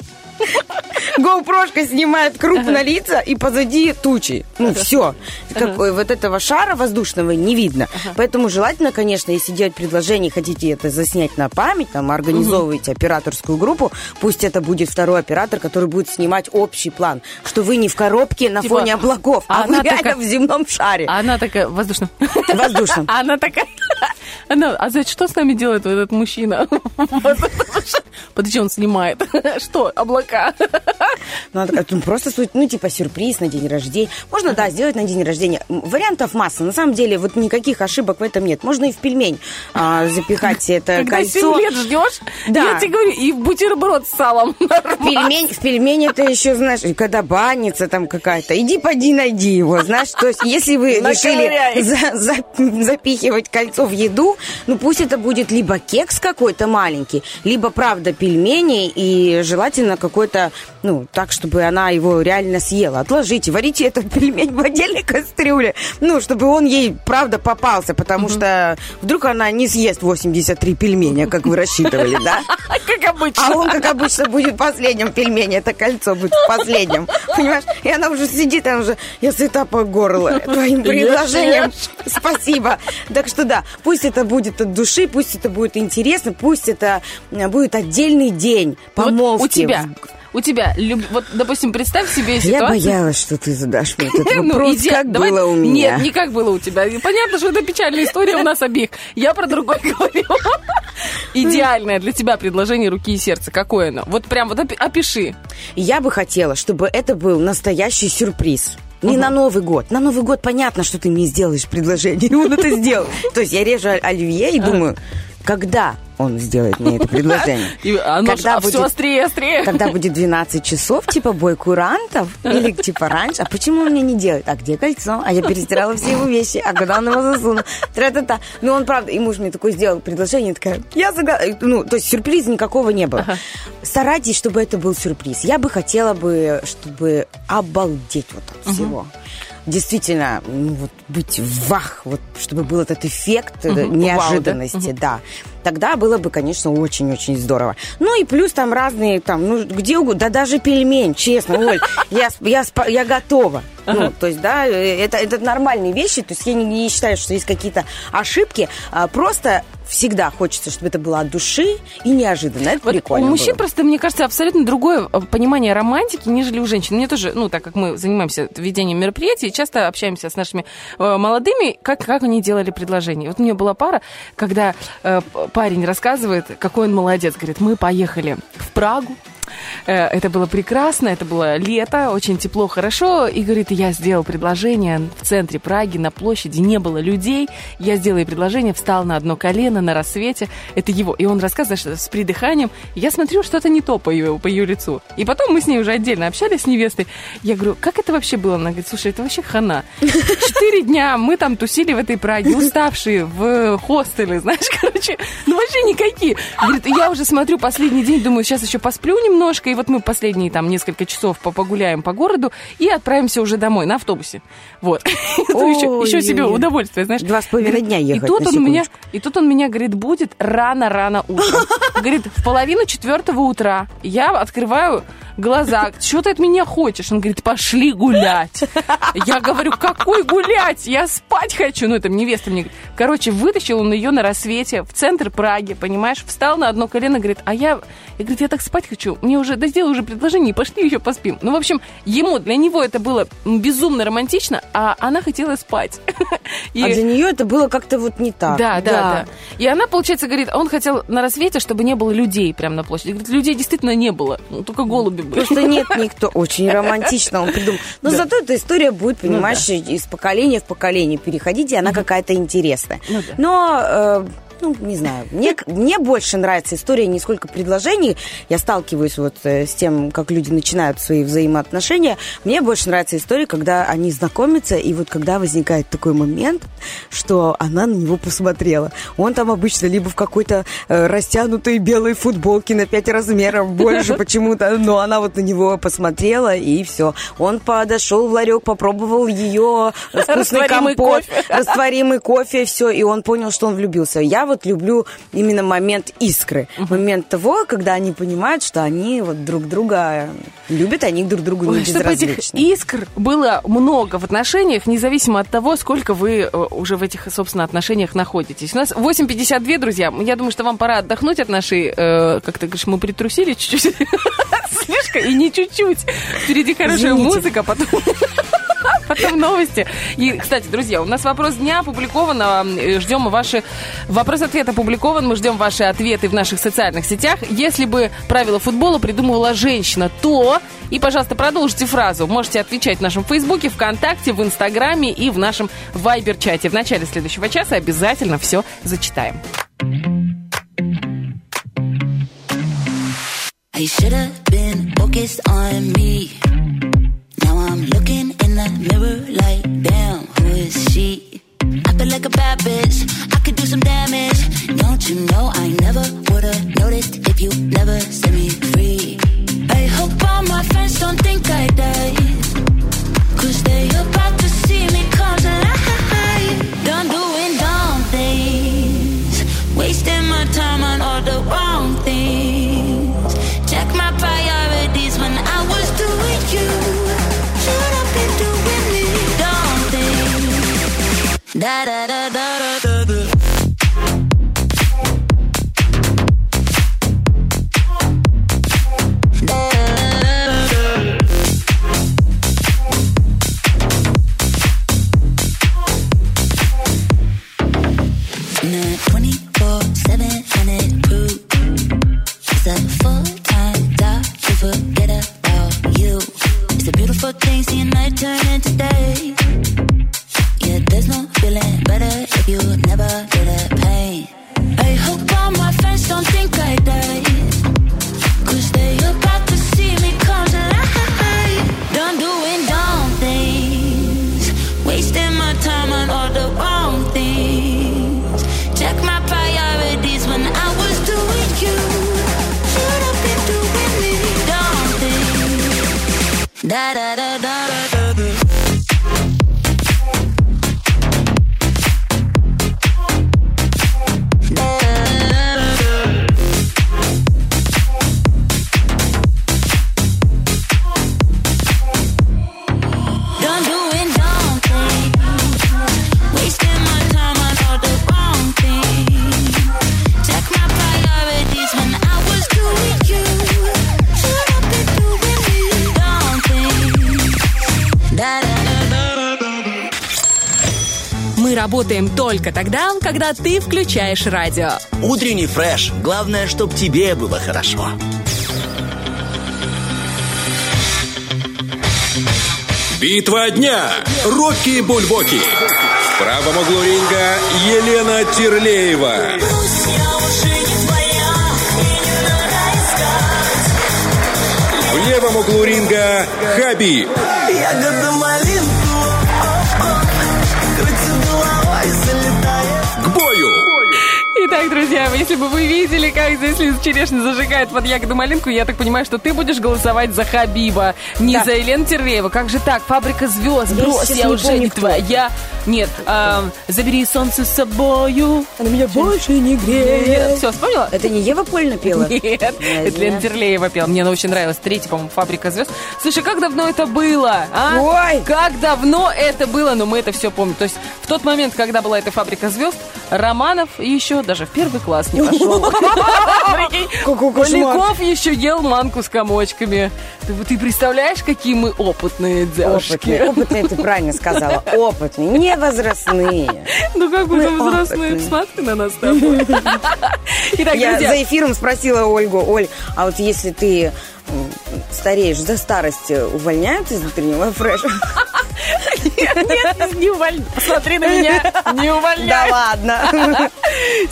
GoPro снимает крупно лица и позади тучи. Ну, все. Какой, вот этого шара воздушного не видно. Поэтому желательно, конечно, если делать предложение, хотите это заснять на память, там, организовываете операторскую группу, пусть это будет второй оператор, который будет снимать общий план, что вы не в коробке на Типа, фоне облаков, а а, вы она реально такая- в земном шаре. А она такая воздушная. *laughs* Воздушном. А *laughs* она такая... *laughs* Она, а за что с нами делает этот мужчина? Подожди, он снимает. Что? Облака. Ну, она такая, ну, просто ну, типа сюрприз на день рождения. Можно, да, сделать на день рождения. Вариантов масса. На самом деле, вот никаких ошибок в этом нет. Можно и в пельмень а, запихать *laughs* это Когда кольцо. 7 лет ждешь, Да. я тебе говорю, и в бутерброд с салом. *laughs* Пельмень, в пельмень это еще, знаешь, когда банница там какая-то. Иди, поди, найди его, знаешь. То есть, если вы *laughs* решили за- за- запихивать кольцо в еду, ну, пусть это будет либо кекс какой-то маленький, либо, правда, пельмени, и желательно какой-то, ну, так, чтобы она его реально съела. Отложите, варите этот *laughs* пельмень в отдельной кастрюле, ну, чтобы он ей, правда, попался, потому что вдруг она не съест 83 пельменя, как вы рассчитывали, да? *laughs* Как обычно. А он, как обычно, будет последним пельмень. Это кольцо будет последним. *laughs* Понимаешь? И она уже сидит, она уже, я сыта по горло твоим предложением. Спасибо. Так что да, пусть это будет от души, пусть это будет интересно, пусть это будет отдельный день Вот помолвки. у тебя, у тебя, люб- вот, допустим, представь себе Я ситуацию. боялась, что ты задашь мне этот *laughs* Ну, вопрос, иди- как давай- было у меня. Нет, не как было у тебя. Понятно, что это печальная история у нас обеих. Я про другое *laughs* говорю. Идеальное для тебя предложение руки и сердца. Какое оно? Вот прям вот опи- опиши. Я бы хотела, чтобы это был настоящий сюрприз. Не на Новый год. На Новый год понятно, что ты мне сделаешь предложение. И он это сделал. То есть я режу оливье и думаю, когда он сделает мне это предложение? *laughs* И оно ж- а будет- все острее острее. Когда будет 12 часов, типа бой курантов, или типа раньше. А почему он мне не делает? А где кольцо? А я перестирала все его вещи. А куда он его засунул? Тра-та-та. Ну, он, правда, и муж мне такое сделал предложение, такая, я согласна. Ну, то есть сюрприза никакого не было. Старайтесь, чтобы это был сюрприз. Я бы хотела бы, чтобы обалдеть вот от всего. Действительно, ну, вот быть вах, вот, чтобы был этот эффект э, Мгм. Вау, да? неожиданности, да. Тогда было бы, конечно, очень-очень здорово. Ну и плюс там разные, там, ну, где угодно, да даже пельмень, честно, Оль, *laughs* я, я, я готова. Ну, то есть, да, э, это, это нормальные вещи, то есть я не, не считаю, что есть какие-то ошибки, а просто всегда хочется, чтобы это было от души и неожиданно. Это Вот прикольно у мужчин было. просто, мне кажется, абсолютно другое э, понимание романтики, нежели у женщин. Мне тоже, ну, так как мы занимаемся ведением мероприятий, часто общаемся с нашими э, молодыми, как, как они делали предложение. Вот у меня была пара, когда э, парень рассказывает, какой он молодец. Говорит, мы поехали в Прагу, Это было прекрасно, это было лето, очень тепло, хорошо. И говорит, я сделал предложение в центре Праги, на площади, не было людей. Я сделал ей предложение, встал на одно колено на рассвете. Это его. И он рассказывает что с придыханием. Я смотрю, что-то не то по ее, по ее лицу. И потом мы с ней уже отдельно общались с невестой. Я говорю, как это вообще было? Она говорит, слушай, это вообще хана. Четыре дня мы там тусили в этой Праге, уставшие, в хостеле, знаешь, *laughs* короче, ну вообще никакие. Говорит, я уже смотрю последний день, думаю, сейчас еще посплю немножко, и вот мы последние там несколько часов по- погуляем по городу и отправимся уже домой на автобусе. Вот. *laughs* Еще, себе удовольствие, знаешь. Два с половиной дня ехать, И тут он меня, и тут он меня, говорит, будет рано-рано утром. Говорит, в половину четвертого утра я открываю глаза. Что ты от меня хочешь? Он говорит, пошли гулять. Я говорю, какой гулять? Я спать хочу. Ну, это невеста мне говорит. Короче, вытащил он ее на рассвете в центр Праги, понимаешь? Встал на одно колено, говорит, а я... Я говорит, я так спать хочу. Мне уже, да сделай уже предложение, пошли еще поспим. Ну, в общем, ему, для него это было безумно романтично, а она хотела спать. *laughs* И- А для нее это было как-то вот не так. да, да, да, И она, получается, говорит, он хотел на рассвете, чтобы не было людей прямо на площади. Говорит, людей действительно не было, ну, только голуби были. Просто нет *laughs* никто. Очень романтично он придумал. Но зато эта история будет, Ну понимаешь, из поколения в поколение переходить, и она какая-то интересная. Ну да. Но... э, ну, не знаю. Мне, мне больше нравится история не сколько предложений. Я сталкиваюсь вот э, с тем, как люди начинают свои взаимоотношения. Мне больше нравится история, когда они знакомятся, и вот когда возникает такой момент, что она на него посмотрела. Он там обычно либо в какой-то э, растянутой белой футболке на 5 размеров больше *laughs* почему-то, но она вот на него посмотрела, и все. Он подошел в ларек, попробовал ее вкусный Растворимый компот, кофе. растворимый кофе, все, и он понял, что он влюбился. Я вот люблю именно момент искры, момент того, когда они понимают, что они вот друг друга любят, они друг другу не Ой, чтобы этих искр было много в отношениях, независимо от того, сколько вы э, уже в этих, собственно, отношениях находитесь. У нас 8.52, друзья. Я думаю, что вам пора отдохнуть от нашей, э, как ты говоришь, мы притрусили чуть-чуть. *laughs* Слишком, и не чуть-чуть. Впереди хорошая Извините. музыка, потом... *laughs* *laughs* Потом новости. И, кстати, друзья, у нас вопрос дня опубликован. а, э, Ждем ваши... Вопрос-ответ опубликован. Мы ждем ваши ответы в наших социальных сетях. Если бы правила футбола придумывала женщина, то... И, пожалуйста, продолжите фразу. Можете отвечать в нашем Фейсбуке, ВКонтакте, в Инстаграме и в нашем Вайбер-чате. В начале следующего часа обязательно все зачитаем. I should have been focused on me. Now I'm looking in mirror like, damn, who is she? Feel like a bad bitch. I could do some damage. Don't you know I never would've noticed if you never set me free? I hope all my friends don't think I died. Cause they about to see me come to life. Done doing dumb things. Wasting my time on all the wrong da da работаем только тогда, когда ты включаешь радио. Утренний фреш. Главное, чтобы тебе было хорошо. Битва дня. Рокки Бульбоки. В правом углу ринга Елена Терлеева. В левом углу ринга Хаби. Я если бы вы видели, как здесь Лиза Черешня зажигает под ягоду малинку, я так понимаю, что ты будешь голосовать за Хабиба, не Да. за Елену Терлеева. Как же так? Фабрика звезд, Я брось, я не уже помню, не кто. твоя. Нет, ам, забери солнце с собою. Она меня больше не греет. Все, вспомнила? Это не Ева Польна пела? *laughs* Нет, это Лена Терлеева пела. Мне она очень нравилась. Третья, по-моему, «Фабрика звезд». Слушай, как давно это было, а? Ой! Как давно это было, но мы это все помним. То есть в тот момент, когда была эта «Фабрика звезд», Романов еще даже в первый класс не пошел. *laughs* Поляков еще ел манку с комочками. Ты, представляешь, какие мы опытные девушки? Опытные, опытные, ты правильно сказала. Опытные, не возрастные. Ну как взрослые, опытные. посмотри на нас с тобой. *laughs* Итак, Я друзья, за эфиром спросила Ольгу, Оль, а вот если ты стареешь за старость, увольняют из утреннего фреша? Нет, не увольняй. Посмотри на меня, не увольняй. Да ладно.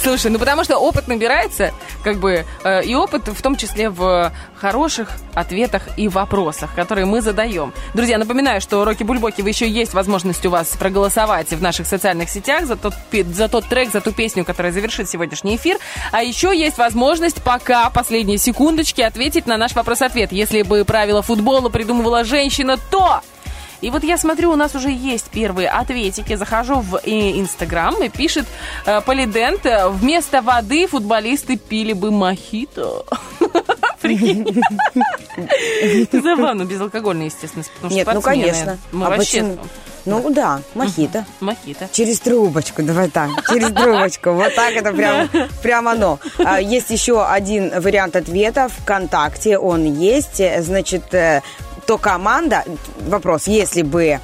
Слушай, ну потому что опыт набирается, как бы, э, и опыт в том числе в хороших ответах и вопросах, которые мы задаем. Друзья, напоминаю, что Роки Бульбоки вы еще есть возможность у вас проголосовать в наших социальных сетях за тот, за тот трек, за ту песню, которая завершит сегодняшний эфир. А еще есть возможность пока последние секундочки ответить на наш вопрос-ответ. Если бы правила футбола придумывала женщина, то... И вот я смотрю, у нас уже есть первые ответики. Захожу в э, Инстаграм и пишет э, Полидент, э, вместо воды футболисты пили бы мохито. *laughs* Прикинь. *laughs* Забавно, безалкогольный, естественно, потому что Нет, ну конечно. Мы А вообще почему? Ну да, мохито. мохито. Через трубочку, давай так, через трубочку. Вот так это прям, *laughs* прям оно. А, Есть еще один вариант ответа ВКонтакте, он есть. Значит, то команда, вопрос, если бы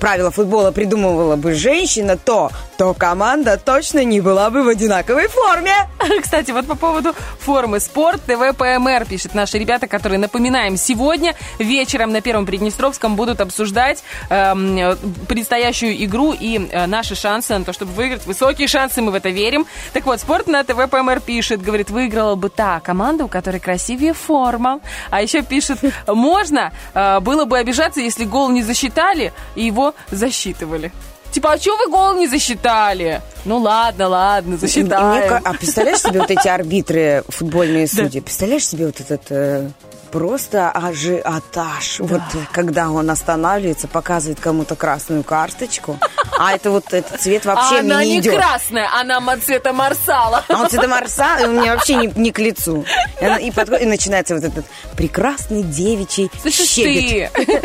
правила футбола придумывала бы женщина, то, то команда точно не была бы в одинаковой форме. *laughs* Кстати, вот по поводу формы спорт ТВ ПМР пишет наши ребята, которые, напоминаем, сегодня вечером на Первом Приднестровском будут обсуждать э, предстоящую игру и э, наши шансы на то, чтобы выиграть. Высокие шансы, мы в это верим. Так вот, спорт на ТВ ПМР пишет, говорит, выиграла бы та команда, у которой красивее форма. А еще пишет, можно э, было бы обижаться, если гол не засчитали и его засчитывали. Типа, а что вы гол не засчитали? Ну ладно, ладно, мне засчитаем. ка- а представляешь себе вот эти арбитры, футбольные судьи? Представляешь себе вот этот э, просто ажиотаж. Вот э, когда он останавливается, показывает кому-то красную карточку, а это вот этот цвет вообще А она мне не не идет. красная, она цвета марсала. А он цвета марса, и он мне вообще не, не к лицу. И, она- и подходит- и начинается вот этот прекрасный девичий Слышишь щебет. ты?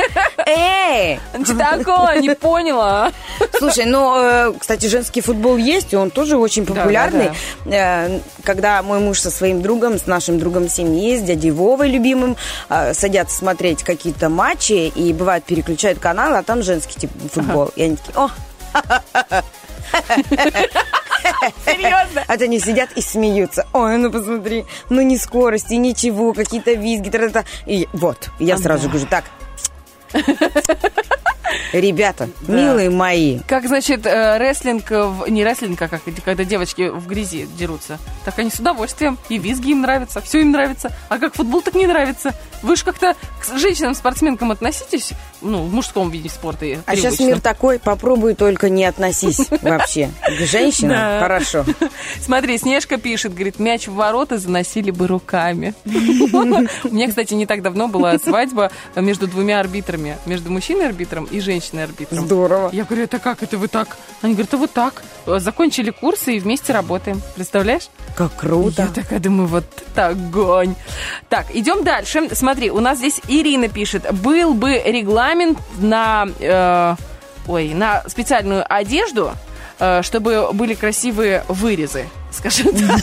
Эй! Такое? Не поняла. Слушай, ну, э, кстати, женский футбол есть, и он тоже очень Да, популярный. Э, Когда мой муж со своим другом, с нашим другом семьи, с дядей Вовой любимым, э, садятся смотреть какие-то матчи, и бывает переключают каналы, а там женский типа футбол. И они такие, о, Серьезно? А то они сидят и смеются. Ой, ну посмотри, ну ни скорости, ничего, какие-то визги. И вот, я сразу говорю, так. Ребята, милые мои, Как, значит, э, рестлинг, в- не рестлинг, а как когда девочки в грязи дерутся. Так они с удовольствием. И визги им нравятся, все им нравится. А как футбол так не нравится. Вы же как-то к женщинам-спортсменкам относитесь, ну, в мужском виде спорта. а сейчас привычном. мир такой, попробуй только не относись *laughs* вообще к женщинам. Хорошо. *laughs* Смотри, Снежка пишет, говорит, мяч в ворота заносили бы руками. *laughs* У меня, кстати, не так давно была свадьба между двумя арбитрами. Между мужчиной-арбитром и женщиной-арбитром. Здорово. Я говорю, это как, это вы так? Они говорят, а вот так. Закончили курсы и вместе работаем. Представляешь? Как круто. Я такая думаю, вот это огонь. Так, идем дальше. Смотри, у нас здесь Ирина пишет, был бы регламент на, э, ой, на специальную одежду, э, чтобы были красивые вырезы, *laughs* скажем так.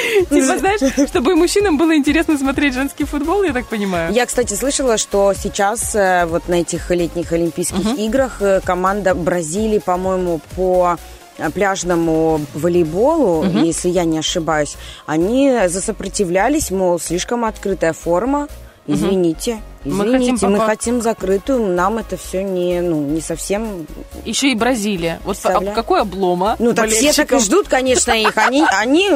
*laughs* Типа, знаешь, чтобы мужчинам было интересно смотреть женский футбол, я так понимаю. Я, кстати, слышала, что сейчас э, вот на этих летних Олимпийских играх э, команда Бразилии, по-моему, по э, пляжному волейболу, если я не ошибаюсь, они засопротивлялись, мол, слишком открытая форма, извините, Мы извините, хотим мы попа- хотим закрытую, нам это все не, ну, не совсем... Еще и Бразилия. Вот Представляю. какой облома Ну, так все так и ждут, конечно, их. Они, *laughs* они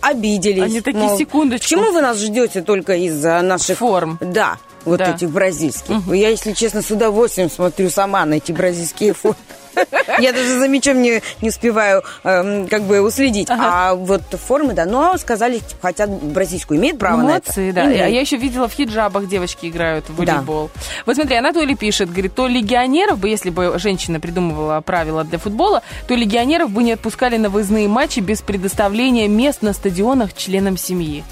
обиделись. Они такие, Мол, секундочку. Почему вы нас ждете только из-за наших... Форм. Да, вот Да. этих бразильских. Я, если честно, с удовольствием смотрю сама на эти бразильские формы. *laughs* Я даже за мячом не, не успеваю эм, как бы уследить. А вот формы, да, но сказали, хотят бразильскую, имеют право Молодцы, на это. да. Имеют. А я еще видела в хиджабах девочки играют в Да. волейбол. Вот смотри, Анатолий пишет, говорит, то легионеров бы, если бы женщина придумывала правила для футбола, то легионеров бы не отпускали на выездные матчи без предоставления мест на стадионах членам семьи.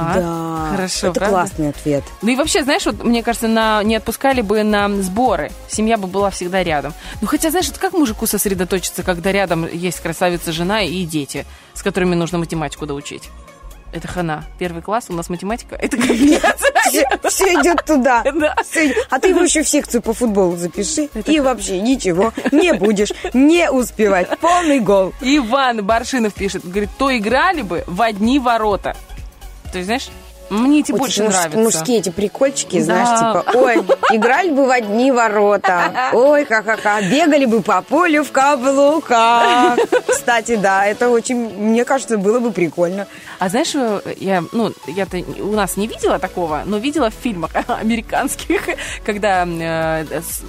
А? Да, Хорошо, это правда? классный ответ. Ну и вообще, знаешь, вот мне кажется, на, не отпускали бы на сборы. Семья бы была всегда рядом. Ну хотя, знаешь, вот как мужику сосредоточиться, когда рядом есть красавица жена и дети, с которыми нужно математику доучить? Это хана. Первый класс, у нас математика. Это *laughs* капец. Все, идет туда. *laughs* А ты его еще в секцию по футболу запиши. И вообще ничего не будешь не успевать. Полный гол. Иван Баршинов пишет, говорит, то играли бы в одни ворота. То есть, знаешь, мне эти Вот больше муж- нравятся. Мужские эти прикольчики, Да. знаешь, типа, ой, играли бы в одни ворота. Ой, ха-ха-ха. Бегали бы по полю в каблуках. Кстати, да, это очень, мне кажется, было бы прикольно. А знаешь, э, я, ну, я-то у нас не видела такого, но видела в фильмах *laughs* американских, когда э,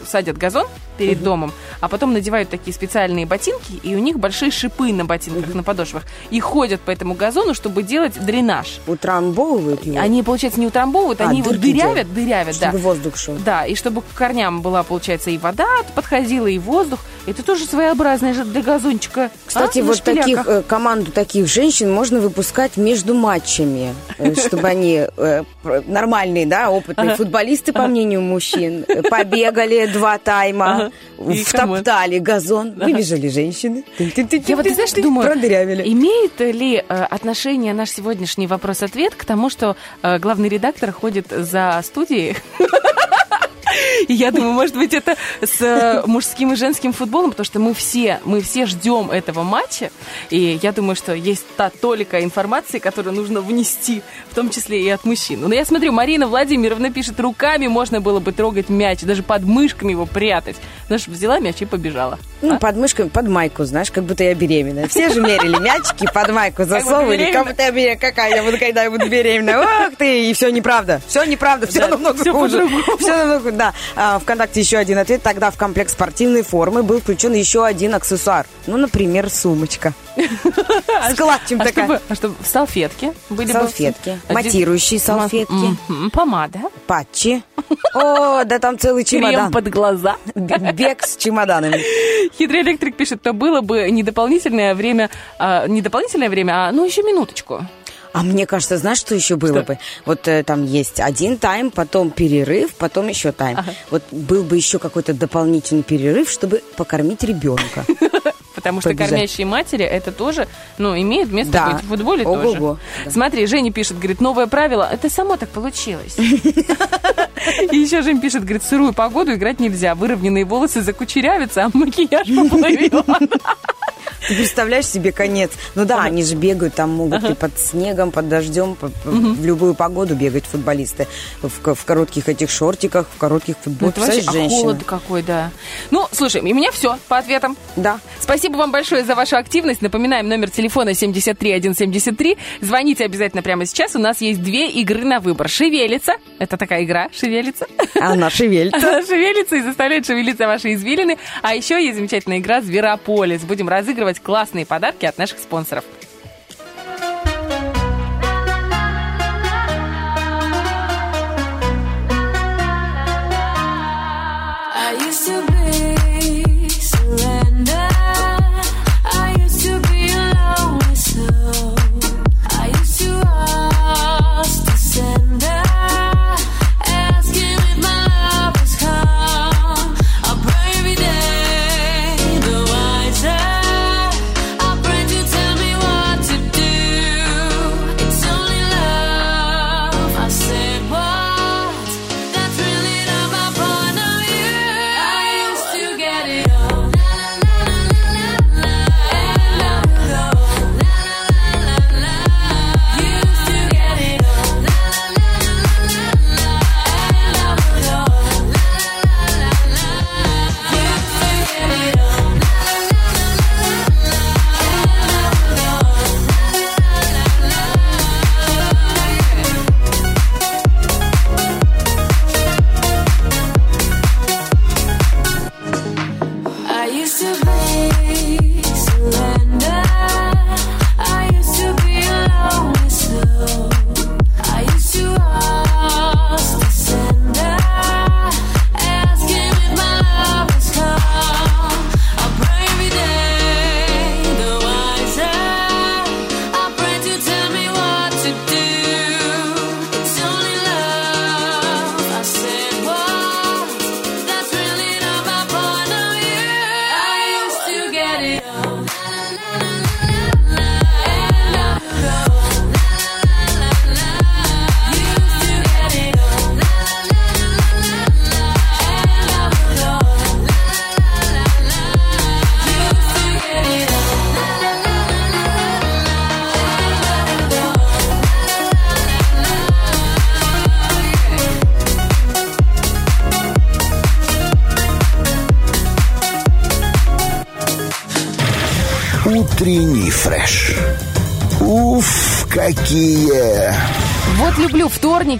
садят газон перед домом, а потом надевают такие специальные ботинки, и у них большие шипы на ботинках, на подошвах, и ходят по этому газону, чтобы делать дренаж. Утрамбовывают его. Они, получается, не утрамбовывают, А, они его дырявят, дырявят, да. Чтобы воздух шел. Да, и чтобы к корням была, получается, и вода подходила, и воздух. Это тоже своеобразное же для газончика. Кстати, А, вот шпиляках. таких, э, команду таких женщин можно выпускать между матчами, э, *laughs* чтобы они э, нормальные, да, опытные футболисты, по мнению мужчин, побегали два тайма, втоптали газон, выбежали женщины. Я вот, знаешь, думаю, имеет ли отношение наш сегодняшний вопрос-ответ к тому, что главный редактор ходит за студией? *laughs* И я думаю, может быть, это с э, мужским и женским футболом, потому что мы все, мы все ждем этого матча. И я думаю, что есть та толика информации, которую нужно внести, в том числе и от мужчин. Но я смотрю, Марина Владимировна пишет, руками можно было бы трогать мяч, даже под мышками его прятать. Знаешь, взяла мяч и побежала. Ну, под мышкой, под майку, знаешь, как будто я беременная. Все же мерили мячики под майку, засовывали, беременна. как будто я беременная. Какая я буду, когда я буду беременная? Ох ты! И все неправда. Все неправда, все намного хуже. Все намного хуже, да. А, ВКонтакте еще один ответ. Тогда в комплект спортивной формы был включен еще один аксессуар. Ну, например, сумочка. *laughs* С клатчем а такая. А чтобы в салфетке были бы- Салфетки, матирующие салфетки, Помада. патчи. *laughs* О, да там целый Крем чемодан. под глаза. Бег с чемоданами. *laughs* Хитрый электрик пишет, то было бы не дополнительное время, а, не дополнительное время, а ну еще минуточку. А мне кажется, знаешь, что еще было бы? Вот э, там есть один тайм, потом перерыв, потом еще тайм. Вот был бы еще какой-то дополнительный перерыв, чтобы покормить ребенка. *laughs* Потому что Побежать. кормящие матери это тоже, ну, имеет место Да. быть в футболе Ого-го. тоже. Смотри, Женя пишет, говорит, новое правило, это само так получилось. *laughs* И еще Жень пишет, говорит, сырую погоду играть нельзя, выровненные волосы закучерявятся, а макияж поплывет. *laughs* Ты представляешь себе конец? Ну да, они же бегают, там могут и под снегом, под дождем, в любую погоду бегать футболисты. В, ко- в коротких этих шортиках, в коротких Ну, футболках. это вообще, а Представляешь, холод какой, да. Ну, слушай, и у меня все по ответам. Да. Спасибо вам большое за вашу активность. Напоминаем, номер телефона 73173. Звоните обязательно прямо сейчас. У нас есть две игры на выбор. Шевелится. Это такая игра. Шевелится. Она шевелится. Она *laughs* шевелится и заставляет шевелиться ваши извилины. А еще есть замечательная игра «Зверополис». Будем разыгрывать классные подарки от наших спонсоров.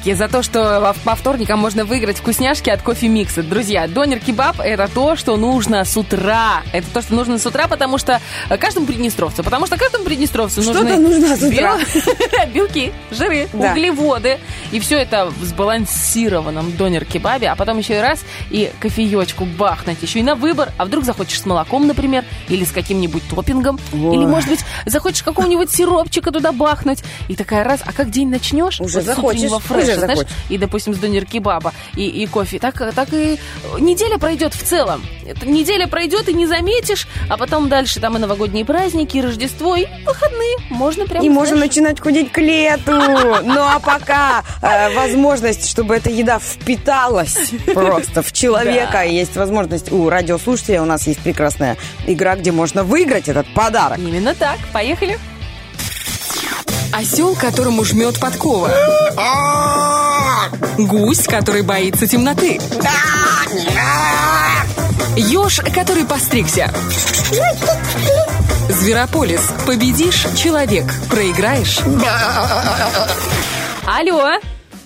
Вторники за то, что по вторникам можно выиграть вкусняшки от кофе микса. Друзья, донер-кебаб – это то, что нужно с утра. Это то, что нужно с утра, потому что э, каждому приднестровцу. Потому что каждому приднестровцу Что-то нужны нужно с утра. бел- *laughs* белки, жиры, Да. углеводы. И все это в сбалансированном донер-кебабе. А потом еще и раз и кофеечку бахнуть. Еще и на выбор. А вдруг захочешь с молоком, например, или с каким-нибудь топпингом. Ой. Или, может быть, захочешь какого-нибудь сиропчика туда бахнуть. И такая раз, а как день начнешь? Уже Вот захочешь, фреша, уже знаешь, захочешь. и, допустим, с донер кебаба и, и кофе. Так, так и неделя пройдет в целом. Это неделя пройдет, и не заметишь, а потом дальше там и новогодние праздники, и Рождество, и выходные. Можно прям, И можно знаешь, начинать худеть к лету. Ну а пока э, возможность, чтобы эта еда впиталась просто в человека, Да. есть возможность у радиослушателя, у нас есть прекрасная игра, где можно выиграть этот подарок. Именно так. Поехали. Осел, которому жмет подкова. Гусь, который боится темноты. Еж, который постригся. Зверополис. Победишь – человек. Проиграешь – Алло,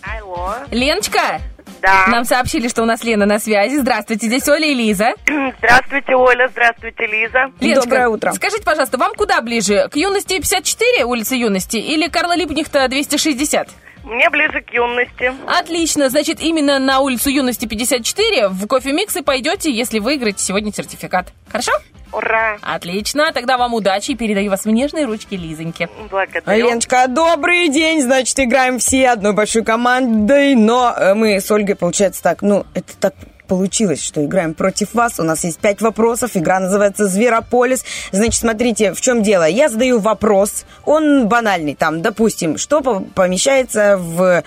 Алло. Леночка? Да. Нам сообщили, что у нас Лена на связи. Здравствуйте, здесь Оля и Лиза. *clears throat* Здравствуйте, Оля. Здравствуйте, Лиза. Леночка, Доброе утро. Скажите, пожалуйста, вам куда ближе? К юности 54, улица юности, или Карла Липнихта 260? Мне ближе к юности. Отлично, значит, именно на улицу юности 54 в кофе Микс и пойдете, если выиграете сегодня сертификат. Хорошо? Ура. Отлично, тогда вам удачи и передаю вас в нежные ручки Лизоньки. Благодарю. Леночка, добрый день. Значит, играем все одной большой командой, но э, мы с Ольгой, получается, так, ну, это так получилось, что играем против вас. У нас есть пять вопросов. Игра называется «Зверополис». Значит, смотрите, в чем дело. Я задаю вопрос. Он банальный. Там, допустим, что по- помещается в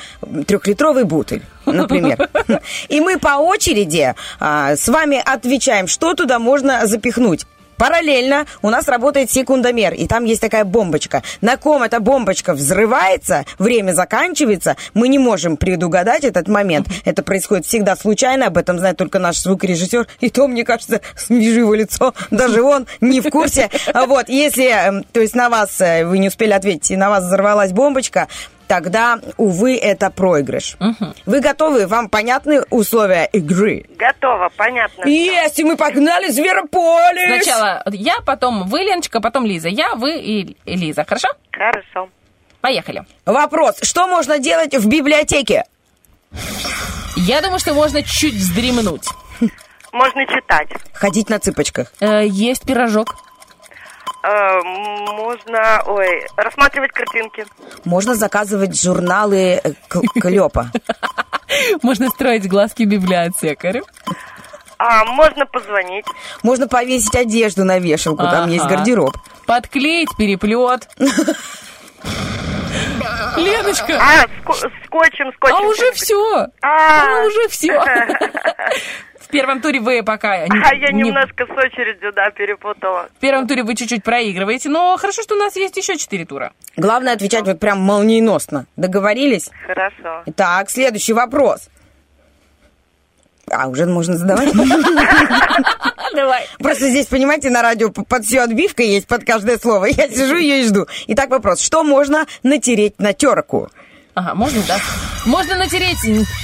трехлитровый бутыль, например. *laughs* И мы по очереди а, с вами отвечаем, что туда можно запихнуть. Параллельно у нас работает секундомер, и там есть такая бомбочка. На ком эта бомбочка взрывается, время заканчивается, мы не можем предугадать этот момент. Это происходит всегда случайно, об этом знает только наш звукорежиссер, и то, мне кажется, *laughs* вижу его лицо, даже он не в курсе. *laughs* Вот, если, эм, то есть на вас, э, вы не успели ответить, и на вас взорвалась бомбочка, тогда, увы, это проигрыш. Вы готовы? Вам понятны условия игры? Готово, понятно. Есть, и мы погнали Зверополис! Сначала я, потом вы, Леночка, потом Лиза. Я, вы и и Лиза. Хорошо? Хорошо. Поехали. Вопрос. Что можно делать в библиотеке? Я думаю, что можно чуть вздремнуть. Можно читать. Ходить на цыпочках. Э, есть пирожок. Э, можно, ой, рассматривать картинки. Можно заказывать журналы э, к- Клёпа. *laughs* Можно строить глазки библиотекарю. А, можно позвонить. Можно повесить одежду на вешалку, там Ага. есть гардероб. Подклеить переплет. *laughs* Леночка! А, ско- скотчем, скотчем. А уже все. А, уже все. *laughs* В первом туре вы пока... *laughs* А не- я не- немножко с очередью, да, перепутала. В первом туре вы чуть-чуть проигрываете, но хорошо, что у нас есть еще четыре тура. Главное отвечать вот прям молниеносно. Договорились? Хорошо. Так, следующий вопрос. А, уже можно задавать? *laughs* Давай. Просто здесь, понимаете, на радио под всю отбивка есть под каждое слово. Я сижу ее и жду. Итак, вопрос. Что можно натереть на терку? Ага, можно, да? Можно натереть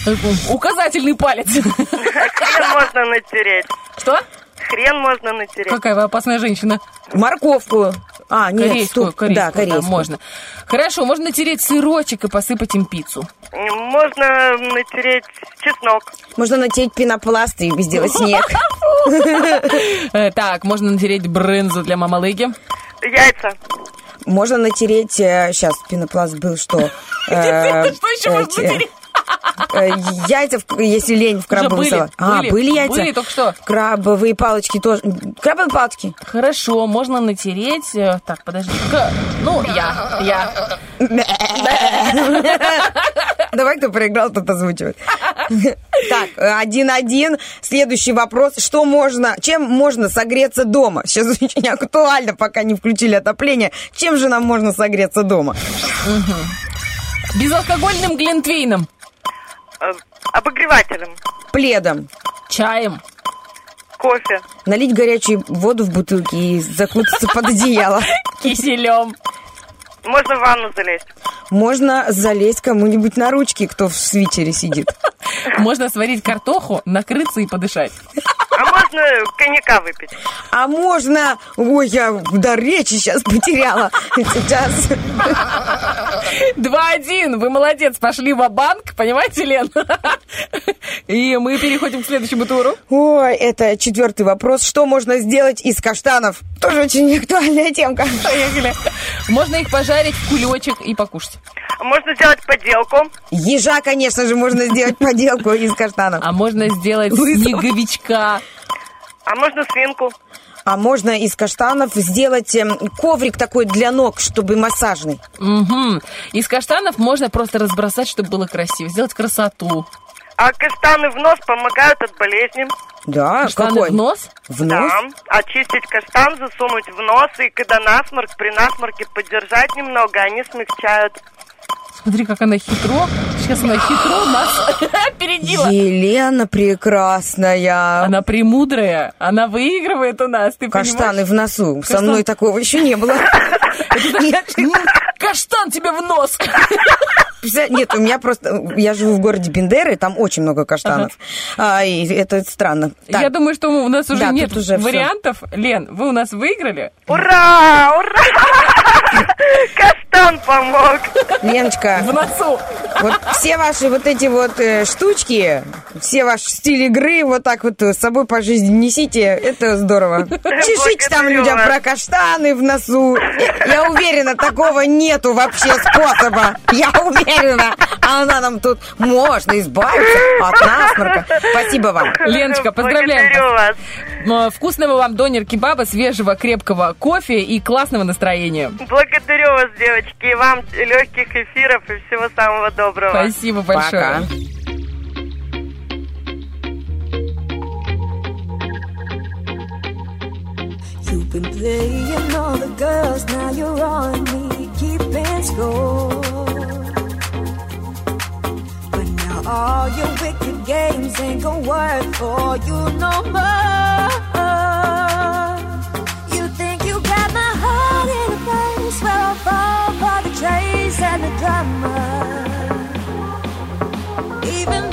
э, указательный палец. Хрен можно натереть. Что? Хрен можно натереть. Какая вы опасная женщина. Морковку. А, нет, корейскую, стоп. корейскую, Да, корейскую. можно. Хорошо, можно натереть сырочек и посыпать им пиццу. Можно натереть чеснок. Можно натереть пенопласт и сделать снег. *laughs* Э, Так, можно натереть брынзу для мамалыги. Яйца. Можно натереть... Сейчас, пенопласт был что? *laughs* Э, э, Яйца, если лень, в крабовый салат. А, были, яйца? были только что. Крабовые палочки тоже. Крабовые палочки. Хорошо, можно натереть... э, Так, подожди. Ну, я, я. *laughs* Давай, кто проиграл, тот озвучивает. Так, один-один. Следующий вопрос. Что можно, чем можно согреться дома? Сейчас очень актуально, пока не включили отопление. Чем же нам можно согреться дома? Безалкогольным глинтвейном. Э, Обогревателем. Пледом. Чаем. Кофе. Налить горячую воду в бутылке и закутаться под одеяло. *laughs* Киселем. Можно в ванну залезть. Можно залезть кому-нибудь на ручки, кто в свитере сидит. *laughs* Можно сварить картоху, накрыться и подышать. А можно коньяка выпить. А можно... Ой, я дар речи сейчас потеряла. Сейчас. 2-1. Вы молодец, пошли в банк понимаете, Лен? И мы переходим к следующему туру. Ой, это четвертый вопрос. Что можно сделать из каштанов? Тоже очень актуальная темка. Поехали. Можно их пожарить в кулечек и покушать. Можно сделать поделку. Ежа, конечно же, можно сделать поделку из каштанов. А можно сделать снеговичка. А можно свинку. А можно из каштанов сделать эм, коврик такой для ног, чтобы массажный. Мгм. Из каштанов можно просто разбросать, чтобы было красиво. Сделать красоту. А каштаны в нос помогают от болезней. Да, Каштаны какой? в нос? В нос? Да. Очистить каштан, засунуть в нос, и когда насморк, при насморке подержать немного, они смягчают. Смотри, как она хитро. Сейчас она хитро нас *laughs* опередила. Елена прекрасная. Она премудрая. Она выигрывает у нас, ты Каштаны понимаешь? в носу. Со Каштан- мной такого еще не было. *laughs* Каштан тебе в нос. *laughs* Нет, у меня просто... Я живу в городе Бендеры, там очень много каштанов. А, и это странно. Так, Я думаю, что у нас уже Да, нет уже вариантов. Лен, вы у нас выиграли? Ура! Ура! Каштан помог. Леночка, В носу. вот все ваши вот эти вот э, штучки, все ваш стиль игры вот так вот с собой по жизни несите, это здорово. *laughs* Чешите там людям про каштаны в носу. Я, я уверена, такого нету вообще способа. Я уверена. А она нам тут можно избавиться от насморка. Спасибо вам. Леночка, поздравляем Благодарю вас. М, Вкусного вам донер-кебаба, свежего крепкого кофе и классного настроения. Благодарю вас, девочки, и вам легких эфиров и всего самого доброго. Спасибо большое. Пока. Been playing all the girls, now you're on me, keeping score. All your wicked games ain't gonna work for you no more. You think you got my heart in a place where I fall for the chase and the drama. Even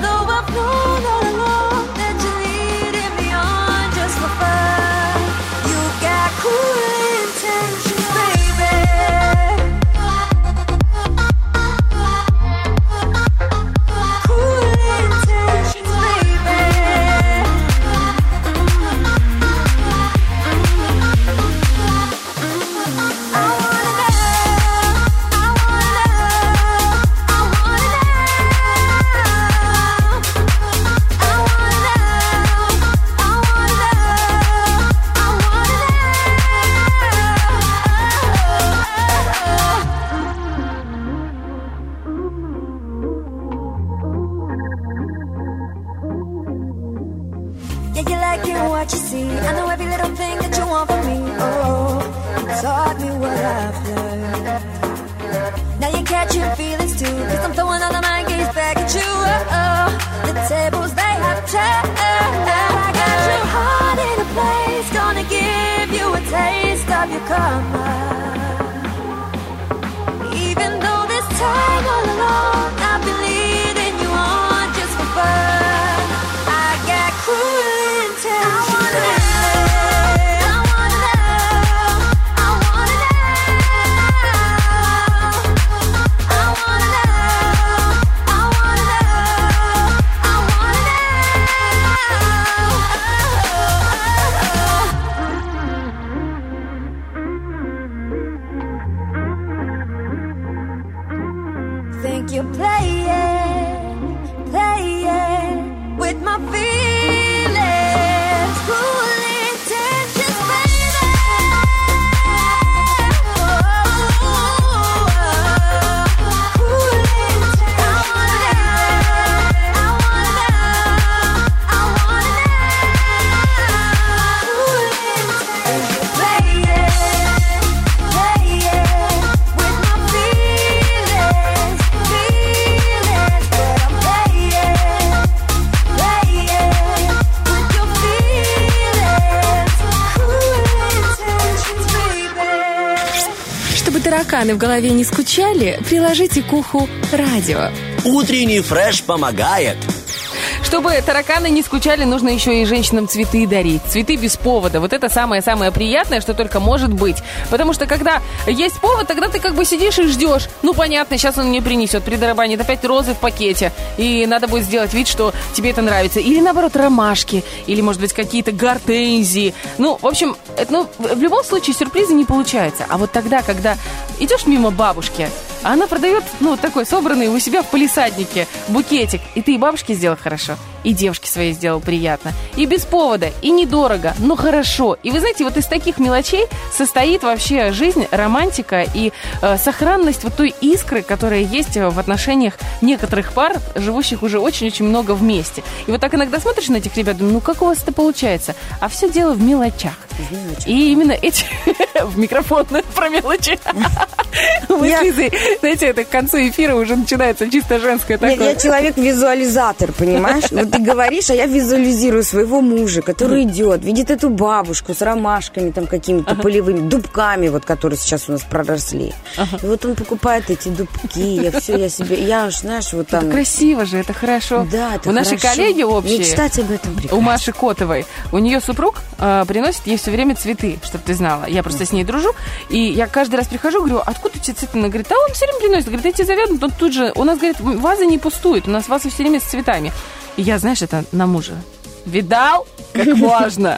в голове не скучали, приложите к уху радио. Утренний фреш помогает. Чтобы тараканы не скучали, нужно еще и женщинам цветы дарить. Цветы без повода. Вот это самое-самое приятное, что только может быть. Потому что когда есть повод, тогда ты как бы сидишь и ждешь. Ну, понятно, сейчас он мне принесет, придорабанит опять розы в пакете. И надо будет сделать вид, что тебе это нравится. Или наоборот, ромашки. Или, может быть, какие-то гортензии. Ну, в общем, это, ну, в любом случае сюрприза не получается. А вот тогда, когда идешь мимо бабушки, а она продает, ну, такой собранный у себя в полисаднике букетик. И ты и бабушке сделал хорошо, и девушке своей сделал приятно. И без повода, и недорого, но хорошо. И вы знаете, вот из таких мелочей состоит вообще жизнь, романтика и э, сохранность вот той искры, которая есть в отношениях некоторых пар, живущих уже очень-очень много вместе. И вот так иногда смотришь на этих ребят, думаю, ну как у вас это получается? А все дело в мелочах. И именно эти... *laughs* В микрофон *laughs* про мелочи. *laughs* Мы с Лизой, знаете, это к концу эфира уже начинается чисто женское такое. я человек-визуализатор, понимаешь? Вот ты говоришь, а я визуализирую своего мужа, который идет, видит эту бабушку с ромашками там какими-то полевыми, дубками, вот, которые сейчас у нас проросли. И вот он покупает эти дубки, я все, я себе, я аж, знаешь, вот там... Это красиво же, это хорошо. Да, это У нашей коллеги общие... Мечтать об этом прекрасно. У Маши Котовой. У нее супруг э, приносит ей все время цветы, чтобы ты знала. Я просто с ней дружу. И я каждый раз прихожу, говорю, откуда тебя цветы? Она говорит, а он все время приносит. Говорит, эти завянут. Он тут же... У нас, говорит, ваза не пустует. У нас ваза все время с цветами. И я, знаешь, это на мужа. Видал? Как *laughs* важно.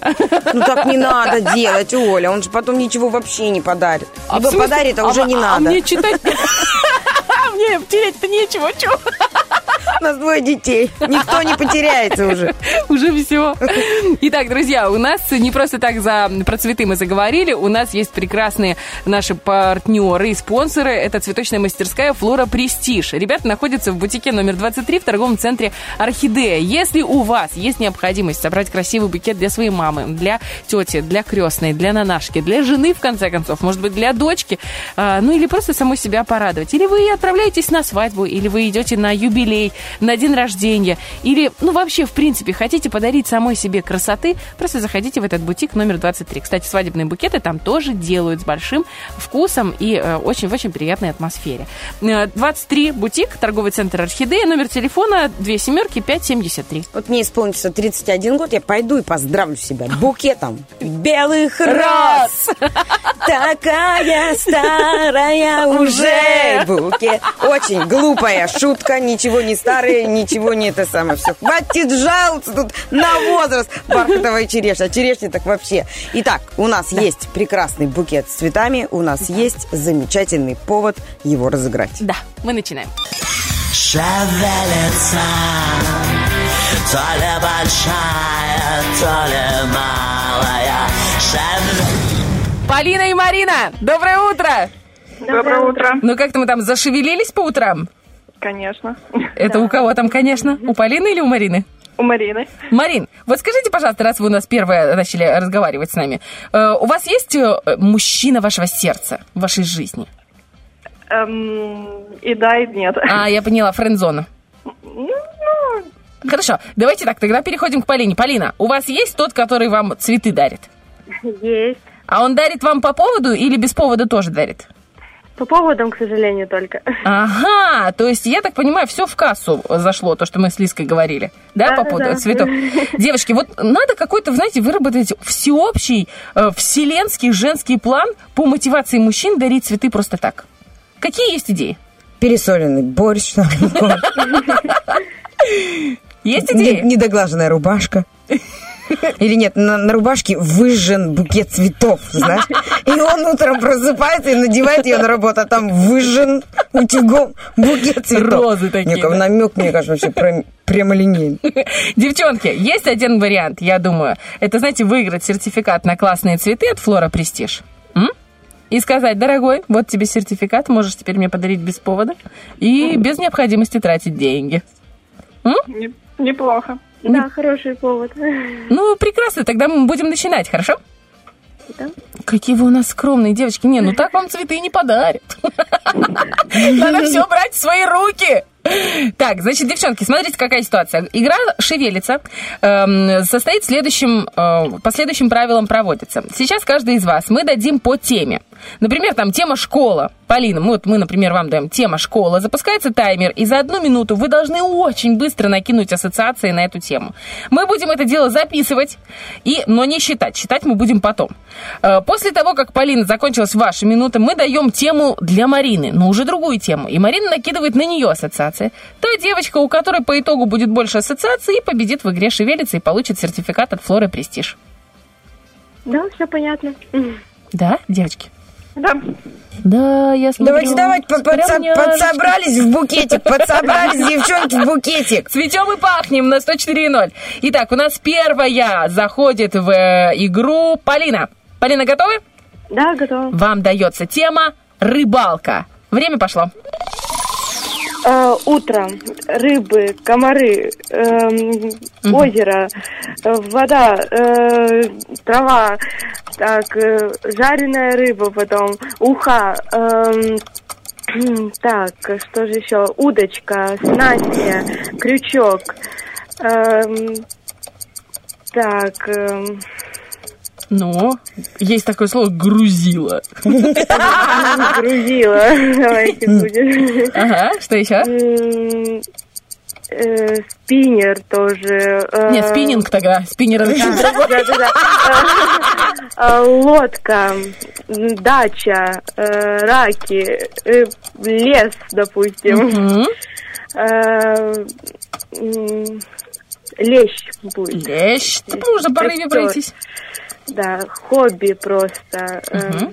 Ну так не надо делать, Оля, он же потом ничего вообще не подарит. А Либо подарит, а уже не а надо. мне читать... *laughs* *laughs* А мне терять-то нечего, чё? У нас двое детей. Никто не потеряется уже. Уже все. Итак, друзья, у нас не просто так за про цветы мы заговорили. У нас есть прекрасные наши партнеры и спонсоры. Это цветочная мастерская Флора Престиж. Ребята находятся в бутике номер 23 в торговом центре Орхидея. Если у вас есть необходимость собрать красивый букет для своей мамы, для тети, для крестной, для нанашки, для жены, в конце концов, может быть, для дочки, а, ну или просто саму себя порадовать. Или вы отправляетесь на свадьбу, или вы идете на юбилей, на день рождения, или, ну, вообще, в принципе, хотите подарить самой себе красоты, просто заходите в этот бутик номер 23. Кстати, свадебные букеты там тоже делают с большим вкусом и э, очень-очень приятной атмосфере. Э, 23 бутик, торговый центр Орхидея, номер телефона 2 семерки 573. Вот мне исполнится 31 год, я пойду и поздравлю себя *laughs* букетом белых. Роз! *laughs* Такая старая *laughs* уже букет. Очень глупая шутка, ничего не старое, ничего не это самое. Все, хватит жаловаться тут на возраст. Бархатовая черешня, черешня так вообще. Итак, у нас есть прекрасный букет с цветами, у нас есть замечательный повод его разыграть. Да, мы начинаем. Шевелится То ли большая, то ли малая Шевелится Полина и Марина, доброе утро! Доброе утро. Ну как-то мы там зашевелились по утрам? Конечно. Это у кого там, конечно? У Полины или у Марины? У Марины. Марин, вот скажите, пожалуйста, раз вы у нас первые начали разговаривать с нами, э, у вас есть э, мужчина вашего сердца в вашей жизни? Эм, и да, и нет. А, я поняла, френдзона. Ну, Хорошо, давайте так, тогда переходим к Полине. Полина, у вас есть тот, который вам цветы дарит? есть. А он дарит вам по поводу или без повода тоже дарит? По поводам, к сожалению, только. Ага, то есть, я так понимаю, все в кассу зашло, то, что мы с Лиской говорили, да, по Да-да-да. поводу цветов. Девочки, вот надо какой-то, знаете, выработать всеобщий, э, вселенский женский план по мотивации мужчин дарить цветы просто так. Какие есть идеи? Пересоленный борщ, *laughs* Есть идеи? недоглаженная рубашка. Или нет, на, на рубашке выжжен букет цветов, знаешь? И он утром просыпается и надевает ее на работу, а там выжжен утюгом букет цветов. Розы такие, Мне как да? намек, мне кажется, вообще прям- прямолинейный. Девчонки, есть один вариант, я думаю. Это, знаете, выиграть сертификат на классные цветы от Флора Престиж. М? И сказать, дорогой, вот тебе сертификат, можешь теперь мне подарить без повода и без необходимости тратить деньги. М? Не- неплохо. Да, хороший повод. *laughs* Ну, прекрасно, тогда мы будем начинать, хорошо? Да. Какие вы у нас скромные девочки. Не, ну так вам цветы не подарят. *laughs* Надо все брать в свои руки. Так, значит, девчонки, смотрите, какая ситуация. Игра «Шевелится» эм, состоит следующим, э, по следующим правилам проводится. Сейчас каждый из вас мы дадим по теме. Например, там тема школа. Полина, мы, вот мы, например, вам даем тема школа. Запускается таймер, и за одну минуту вы должны очень быстро накинуть ассоциации на эту тему. Мы будем это дело записывать, и, но не считать. Считать мы будем потом. Э, После того, как, Полина, закончилась ваша минута, мы даем тему для Марины, но уже другую тему. И Марина накидывает на нее ассоциации. Та девочка, у которой по итогу будет больше ассоциаций, и победит в игре «Шевелится» и получит сертификат от Флоры Престиж. Да, все понятно. Да, девочки? Да. Да, я смотрю. Давайте, давайте, по- Прям подсо- няшечки. подсобрались в букетик, подсобрались девчонки в букетик. Цветем и пахнем на 104.0. Итак, у нас первая заходит в э, игру Полина. Полина, готовы? Да, готова. Вам дается тема «Рыбалка». Время пошло. Э, утро, рыбы, комары, эм, озеро, э, вода, э, трава, так, э, жареная рыба потом, уха, эм, *clears throat* так, что же еще, удочка, снастья, крючок, эм, так, эм, Ну, есть такое слово «грузило». грузила, давайте будем. Ага, что еще? Э, Спиннер тоже. э, Нет, спиннинг тогда. Спиннер. Э, Лодка, дача, раки, лес, допустим. Лещ будет. Лещ. Можно по рыбе Костер. пройтись. Да, хобби просто. м,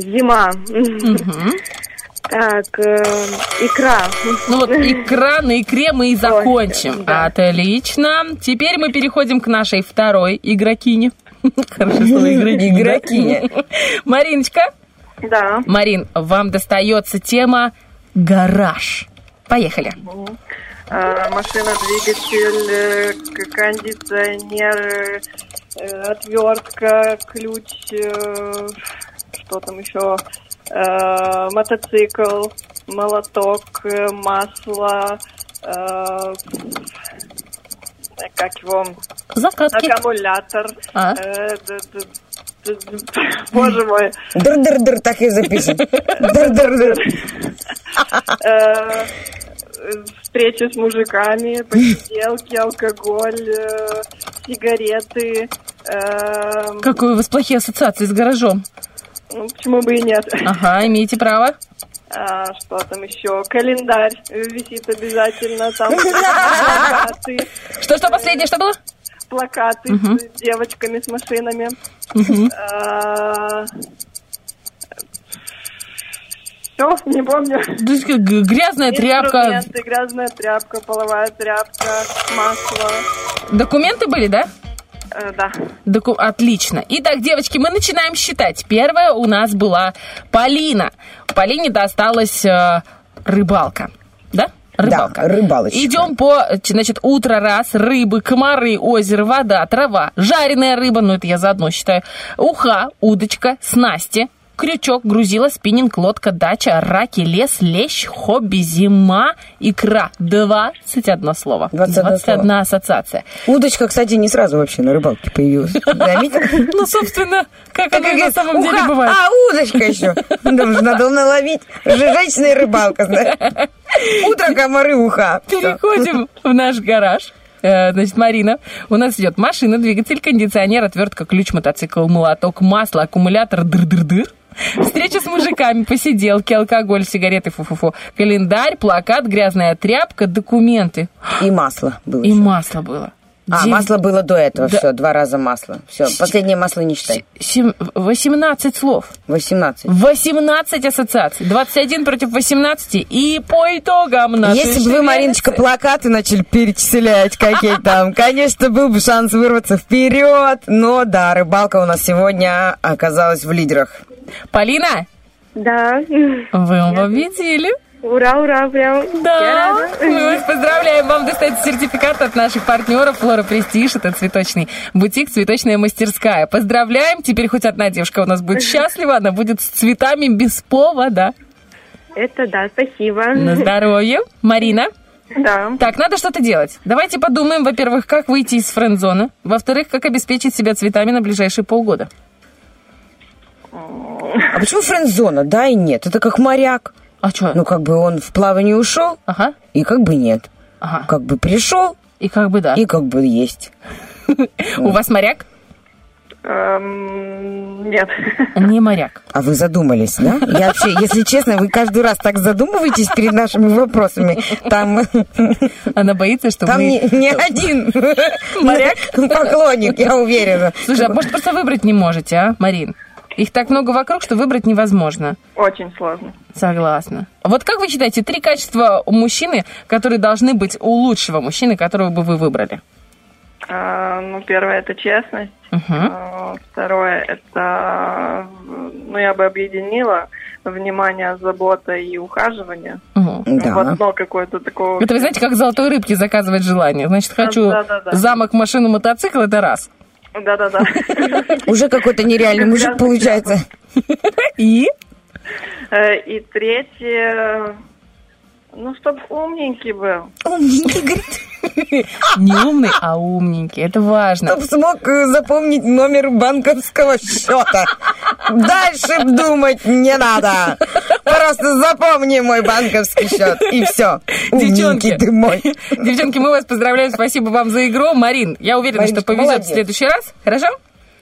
Зима. Так, э, икра. Ну вот икра на икре мы и закончим. Отлично. Теперь мы переходим к нашей второй игрокине. *laughs* Хорошее слово игрокиня. Игрокиня. Мариночка. Да. Марин, вам достается тема гараж. Поехали. А, машина, двигатель, э, кондиционер, э, отвертка, ключ, э, что там еще, мотоцикл, молоток, масло, как его, Закатки. аккумулятор. А? *laughs* Боже мой. Дыр-дыр-дыр, так и запишем. *laughs* Дыр-дыр-дыр. Встречи с мужиками, посиделки, алкоголь, э, сигареты. э, Какой у вас плохие ассоциации с гаражом? ну, почему бы и нет? Ага, имеете право. А, что там еще? Календарь висит обязательно. Там *laughs* плакаты. Что-что последнее, что было? Плакаты Мгм. с девочками, с машинами. Мгм. Все, не помню. Грязная тряпка. Инструменты, грязная тряпка, половая тряпка, масло. Документы были, да? Э, да. Доку- Отлично. Итак, девочки, мы начинаем считать. Первая у нас была Полина. Полине досталась э, рыбалка. Да? Рыбалка. Да, рыбалочка. Идем по, значит, утро раз, рыбы, комары, озеро, вода, трава, жареная рыба, ну это я заодно считаю, уха, удочка, снасти, крючок, грузила, спиннинг, лодка, дача, раки, лес, лещ, хобби, зима, икра. 21 слово. 21 ассоциация. Удочка, кстати, не сразу вообще на рыбалке появилась. Заметил? *laughs* Ну, собственно, как и на самом деле «Уха, бывает. А, удочка еще. Надо наловить. Же Женщина и рыбалка, знаешь. Утро, комары, уха. Переходим в наш гараж. Э, Значит, Марина, у нас идет машина, двигатель, кондиционер, отвертка, ключ, мотоцикл, молоток, масло, аккумулятор, дыр-дыр-дыр. Встреча с мужиками, посиделки, алкоголь, сигареты, фу-фу-фу, календарь, плакат, грязная тряпка, документы. И масло было. И масло было. А, Девять- масло было до этого, Да. все, два раза масло. Все, последнее масло не считай. Сем- 18 слов. 18. 18 ассоциаций. 21 против 18. И по итогам нашей Если бы вы, Мариночка, плакаты начали перечислять, какие *laughs* там, конечно, был бы шанс вырваться вперед. Но да, рыбалка у нас сегодня оказалась в лидерах. Полина, Да. вы победили. Ура, ура, прям. Да, мы вас поздравляем. Вам достается сертификат от наших партнеров Флора Престиж. Это цветочный бутик, цветочная мастерская. Поздравляем. Теперь хоть одна девушка у нас будет *laughs* счастлива. Она будет с цветами без повода. Это да, спасибо. На здоровье. Марина. Да. Так, надо что-то делать. Давайте подумаем, во-первых, как выйти из френд-зоны. Во-вторых, как обеспечить себя цветами на ближайшие полгода. А почему френд-зона? Да и нет. Это как моряк. А что? Ну, как бы он в плавание ушел, Ага. и как бы нет. Ага. Как бы пришел, И как бы да. и как бы есть. *laughs* У вас моряк? Эм, Нет. *laughs* Не моряк. А вы задумались, да? Я вообще, если честно, вы каждый раз так задумываетесь перед нашими вопросами. Там, *laughs* Она боится, что там вы... не, не один Моряк? поклонник, я уверена. Слушай, а может просто выбрать не можете, а, Марин? Их так много вокруг, что выбрать невозможно. Очень сложно. Согласна. Вот как вы считаете, три качества у мужчины, которые должны быть у лучшего мужчины, которого бы вы выбрали? А, Ну, первое это честность. Мгм. А, Второе это, ну, я бы объединила внимание, забота и ухаживание Мгм. в одно какое-то такое. Это вы знаете, как золотой рыбки заказывать желание. Значит, хочу Да-да-да. замок, машину, мотоцикл, это раз. Да-да-да. *laughs* Уже какой-то нереальный мужик получается. *laughs* И? Э, И третье, ну, чтобы умненький был. Умненький, говорит. Не умный, а умненький. Это важно. Чтоб смог э, запомнить номер банковского счета. Дальше думать не надо. Просто запомни мой банковский счет. И все. Умненький ты мой. Девчонки, мы вас поздравляем. Спасибо вам за игру. Марин, я уверена, Мариночка, что повезет молодец. в следующий раз. Хорошо?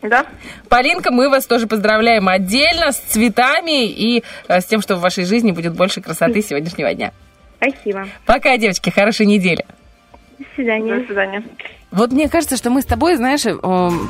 Да. Полинка, мы вас тоже поздравляем отдельно с цветами и э, с тем, что в вашей жизни будет больше красоты сегодняшнего дня. Спасибо. Пока, девочки, хорошей недели. До свидания. До свидания. Вот мне кажется, что мы с тобой, знаешь, э,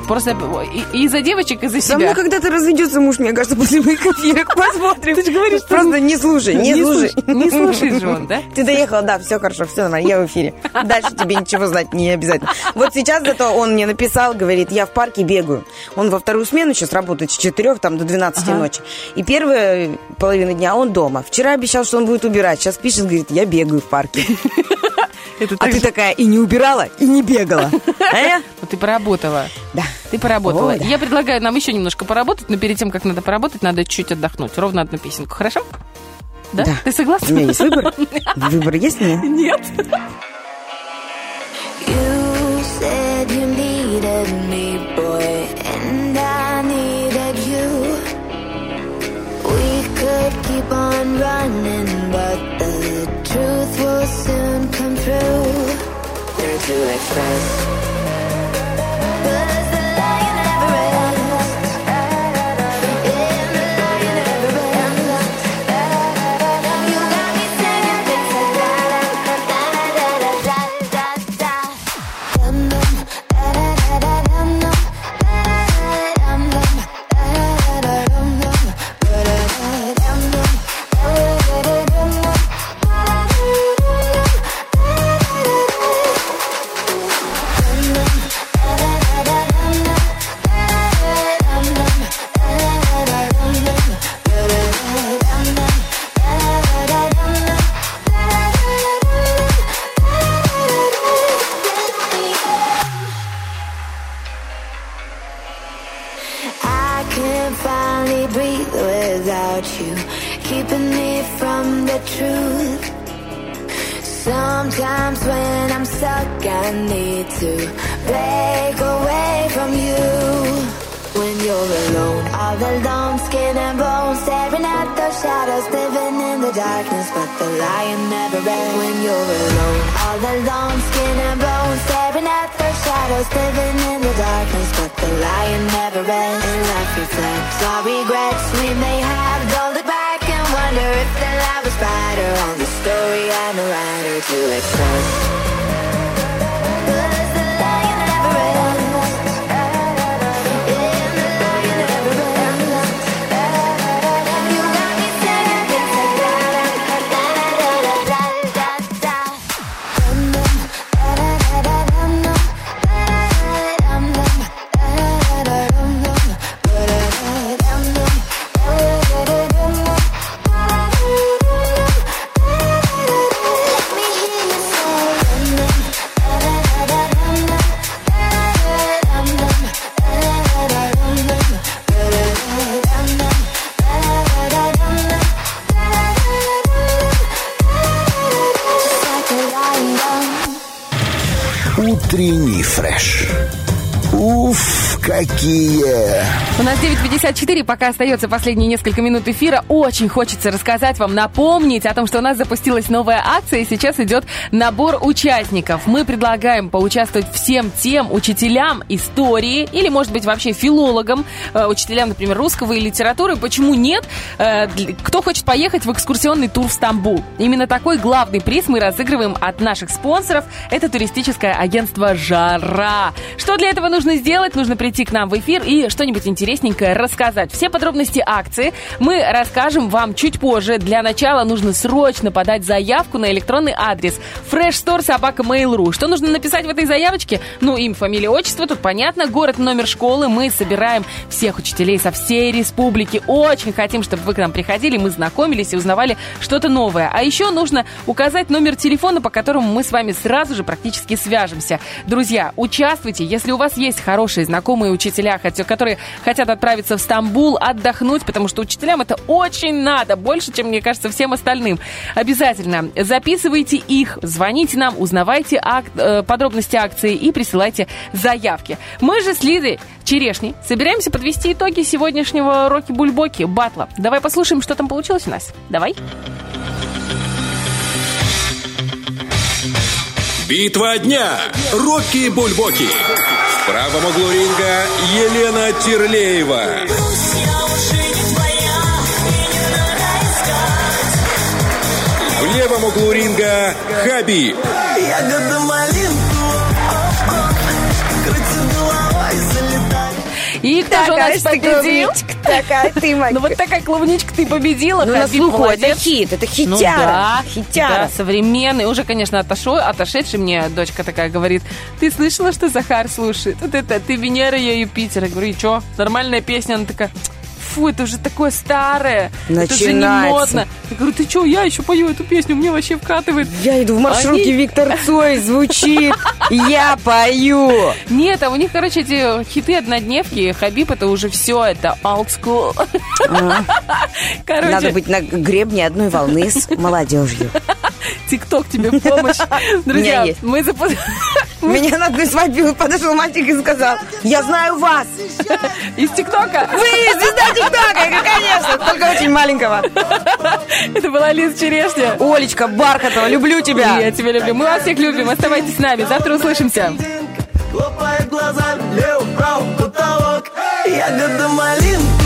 просто и- и из-за девочек, и за Со себя. мной когда-то разведется муж, мне кажется, после моих эфиров. *laughs* Посмотрим. Ты же говоришь, что Просто не слушай, не, Не слушай. слуш- не слушает же он, да? Ты доехала, да, все хорошо, все нормально, я в эфире. Дальше тебе ничего знать не обязательно. Вот сейчас зато он мне написал, говорит, я в парке бегаю. Он во вторую смену сейчас работает с 4 там, до 12 Ага. ночи. И первая половина дня он дома. Вчера обещал, что он будет убирать. Сейчас пишет, говорит, я бегаю в парке. *laughs* Это А ты же- такая и не убирала, и не бегала. *laughs* Ну, Ты поработала. Да. Ты поработала. О, да. Я предлагаю нам еще немножко поработать, но перед тем, как надо поработать, надо чуть отдохнуть. Ровно одну песенку, хорошо? Да? Да. Ты согласна? У меня есть выбор. *laughs* Выбор есть у меня? Нет. You said you needed me, boy, and I needed you. We could keep on running, but truth will soon come through. There to express. Пока остается последние несколько минут эфира. Очень хочется рассказать вам, напомнить о том, что у нас запустилась новая акция, и сейчас идет набор участников. Мы предлагаем поучаствовать всем тем учителям истории, или, может быть, вообще филологам, э, учителям, например, русского и литературы. Почему нет? Э, Кто хочет поехать в экскурсионный тур в Стамбул? Именно такой главный приз мы разыгрываем от наших спонсоров. Это туристическое агентство «Жара». Что для этого нужно сделать? Нужно прийти к нам в эфир и что-нибудь интересненькое рассказать. Все подробности акции мы расскажем вам чуть позже. Для начала нужно срочно подать заявку на электронный адрес freshstore.mail.ru. Что нужно написать в этой заявочке? Ну, имя, фамилия, отчество, тут понятно. Город, номер школы. Мы собираем всех учителей со всей республики. Очень хотим, чтобы вы к нам приходили, мы знакомились и узнавали что-то новое. А еще нужно указать номер телефона, по которому мы с вами сразу же практически свяжемся. Друзья, участвуйте. Если у вас есть хорошие знакомые учителя, которые хотят отправиться в Стамбул, отдохнуть, потому что учителям это очень надо, больше, чем, мне кажется, всем остальным. Обязательно записывайте их, звоните нам, узнавайте ак- э, подробности акции и присылайте заявки. Мы же с Лизой Черешней собираемся подвести итоги сегодняшнего Роки-Бульбоки батла. Давай послушаем, что там получилось у нас. Давай. Битва дня. Рокки Бульбоки. В правом углу ринга Елена Терлеева. В левом углу ринга Хабиб. Ягода И кто же у нас Такая ты победил? такая ты, Манька. Ну вот такая клубничка ты победила. Ну, на слуху, это хит, это Ну хитяра. да, Хитяра. да, современный. Уже, конечно, отошел, отошедший мне дочка такая говорит, ты слышала, что Захар слушает? Вот это, ты Венера, я Юпитер. Я говорю, и что? Нормальная песня? Она такая, фу, это уже такое старое. Это же не Начинается. модно. Я говорю, ты что, я еще пою эту песню, мне вообще вкатывает. Я иду в маршрутке, Они- Виктор Цой звучит. Я пою. Нет, а у них, короче, эти хиты однодневки. Хабиб это уже все, это old school. Короче, Надо быть на гребне одной волны с молодежью. ТикТок тебе в помощь. *laughs* Друзья, мы запускаем... *laughs* Меня на одной свадьбе подошел мальчик и сказал, я знаю вас. Из ТикТока? Вы звезда Говорю, конечно, только очень маленького. Это была Лиза Черешня. Олечка Бархатова, люблю тебя. Я тебя люблю. Мы вас всех любим. Оставайтесь с нами. Завтра услышимся. Хлопает глазами, лево, право, потолок Ягода малинку,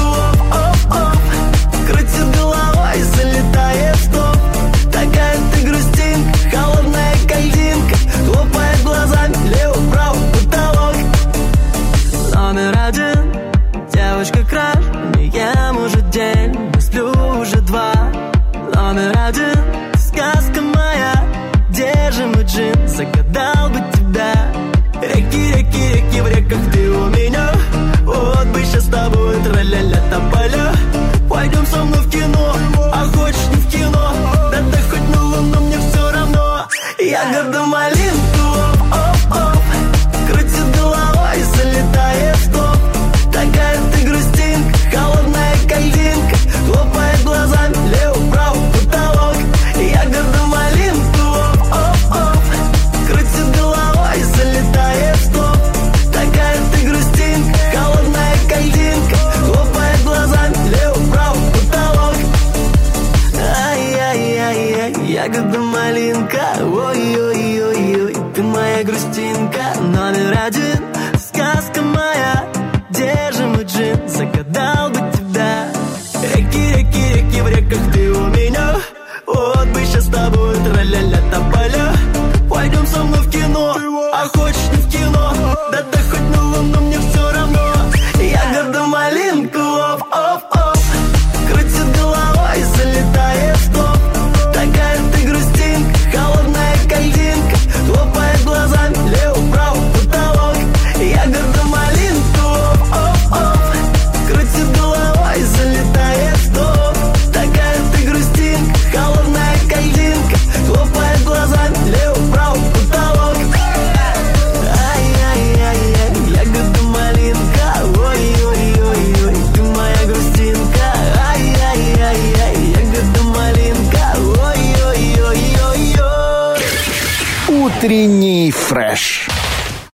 Утренний фреш.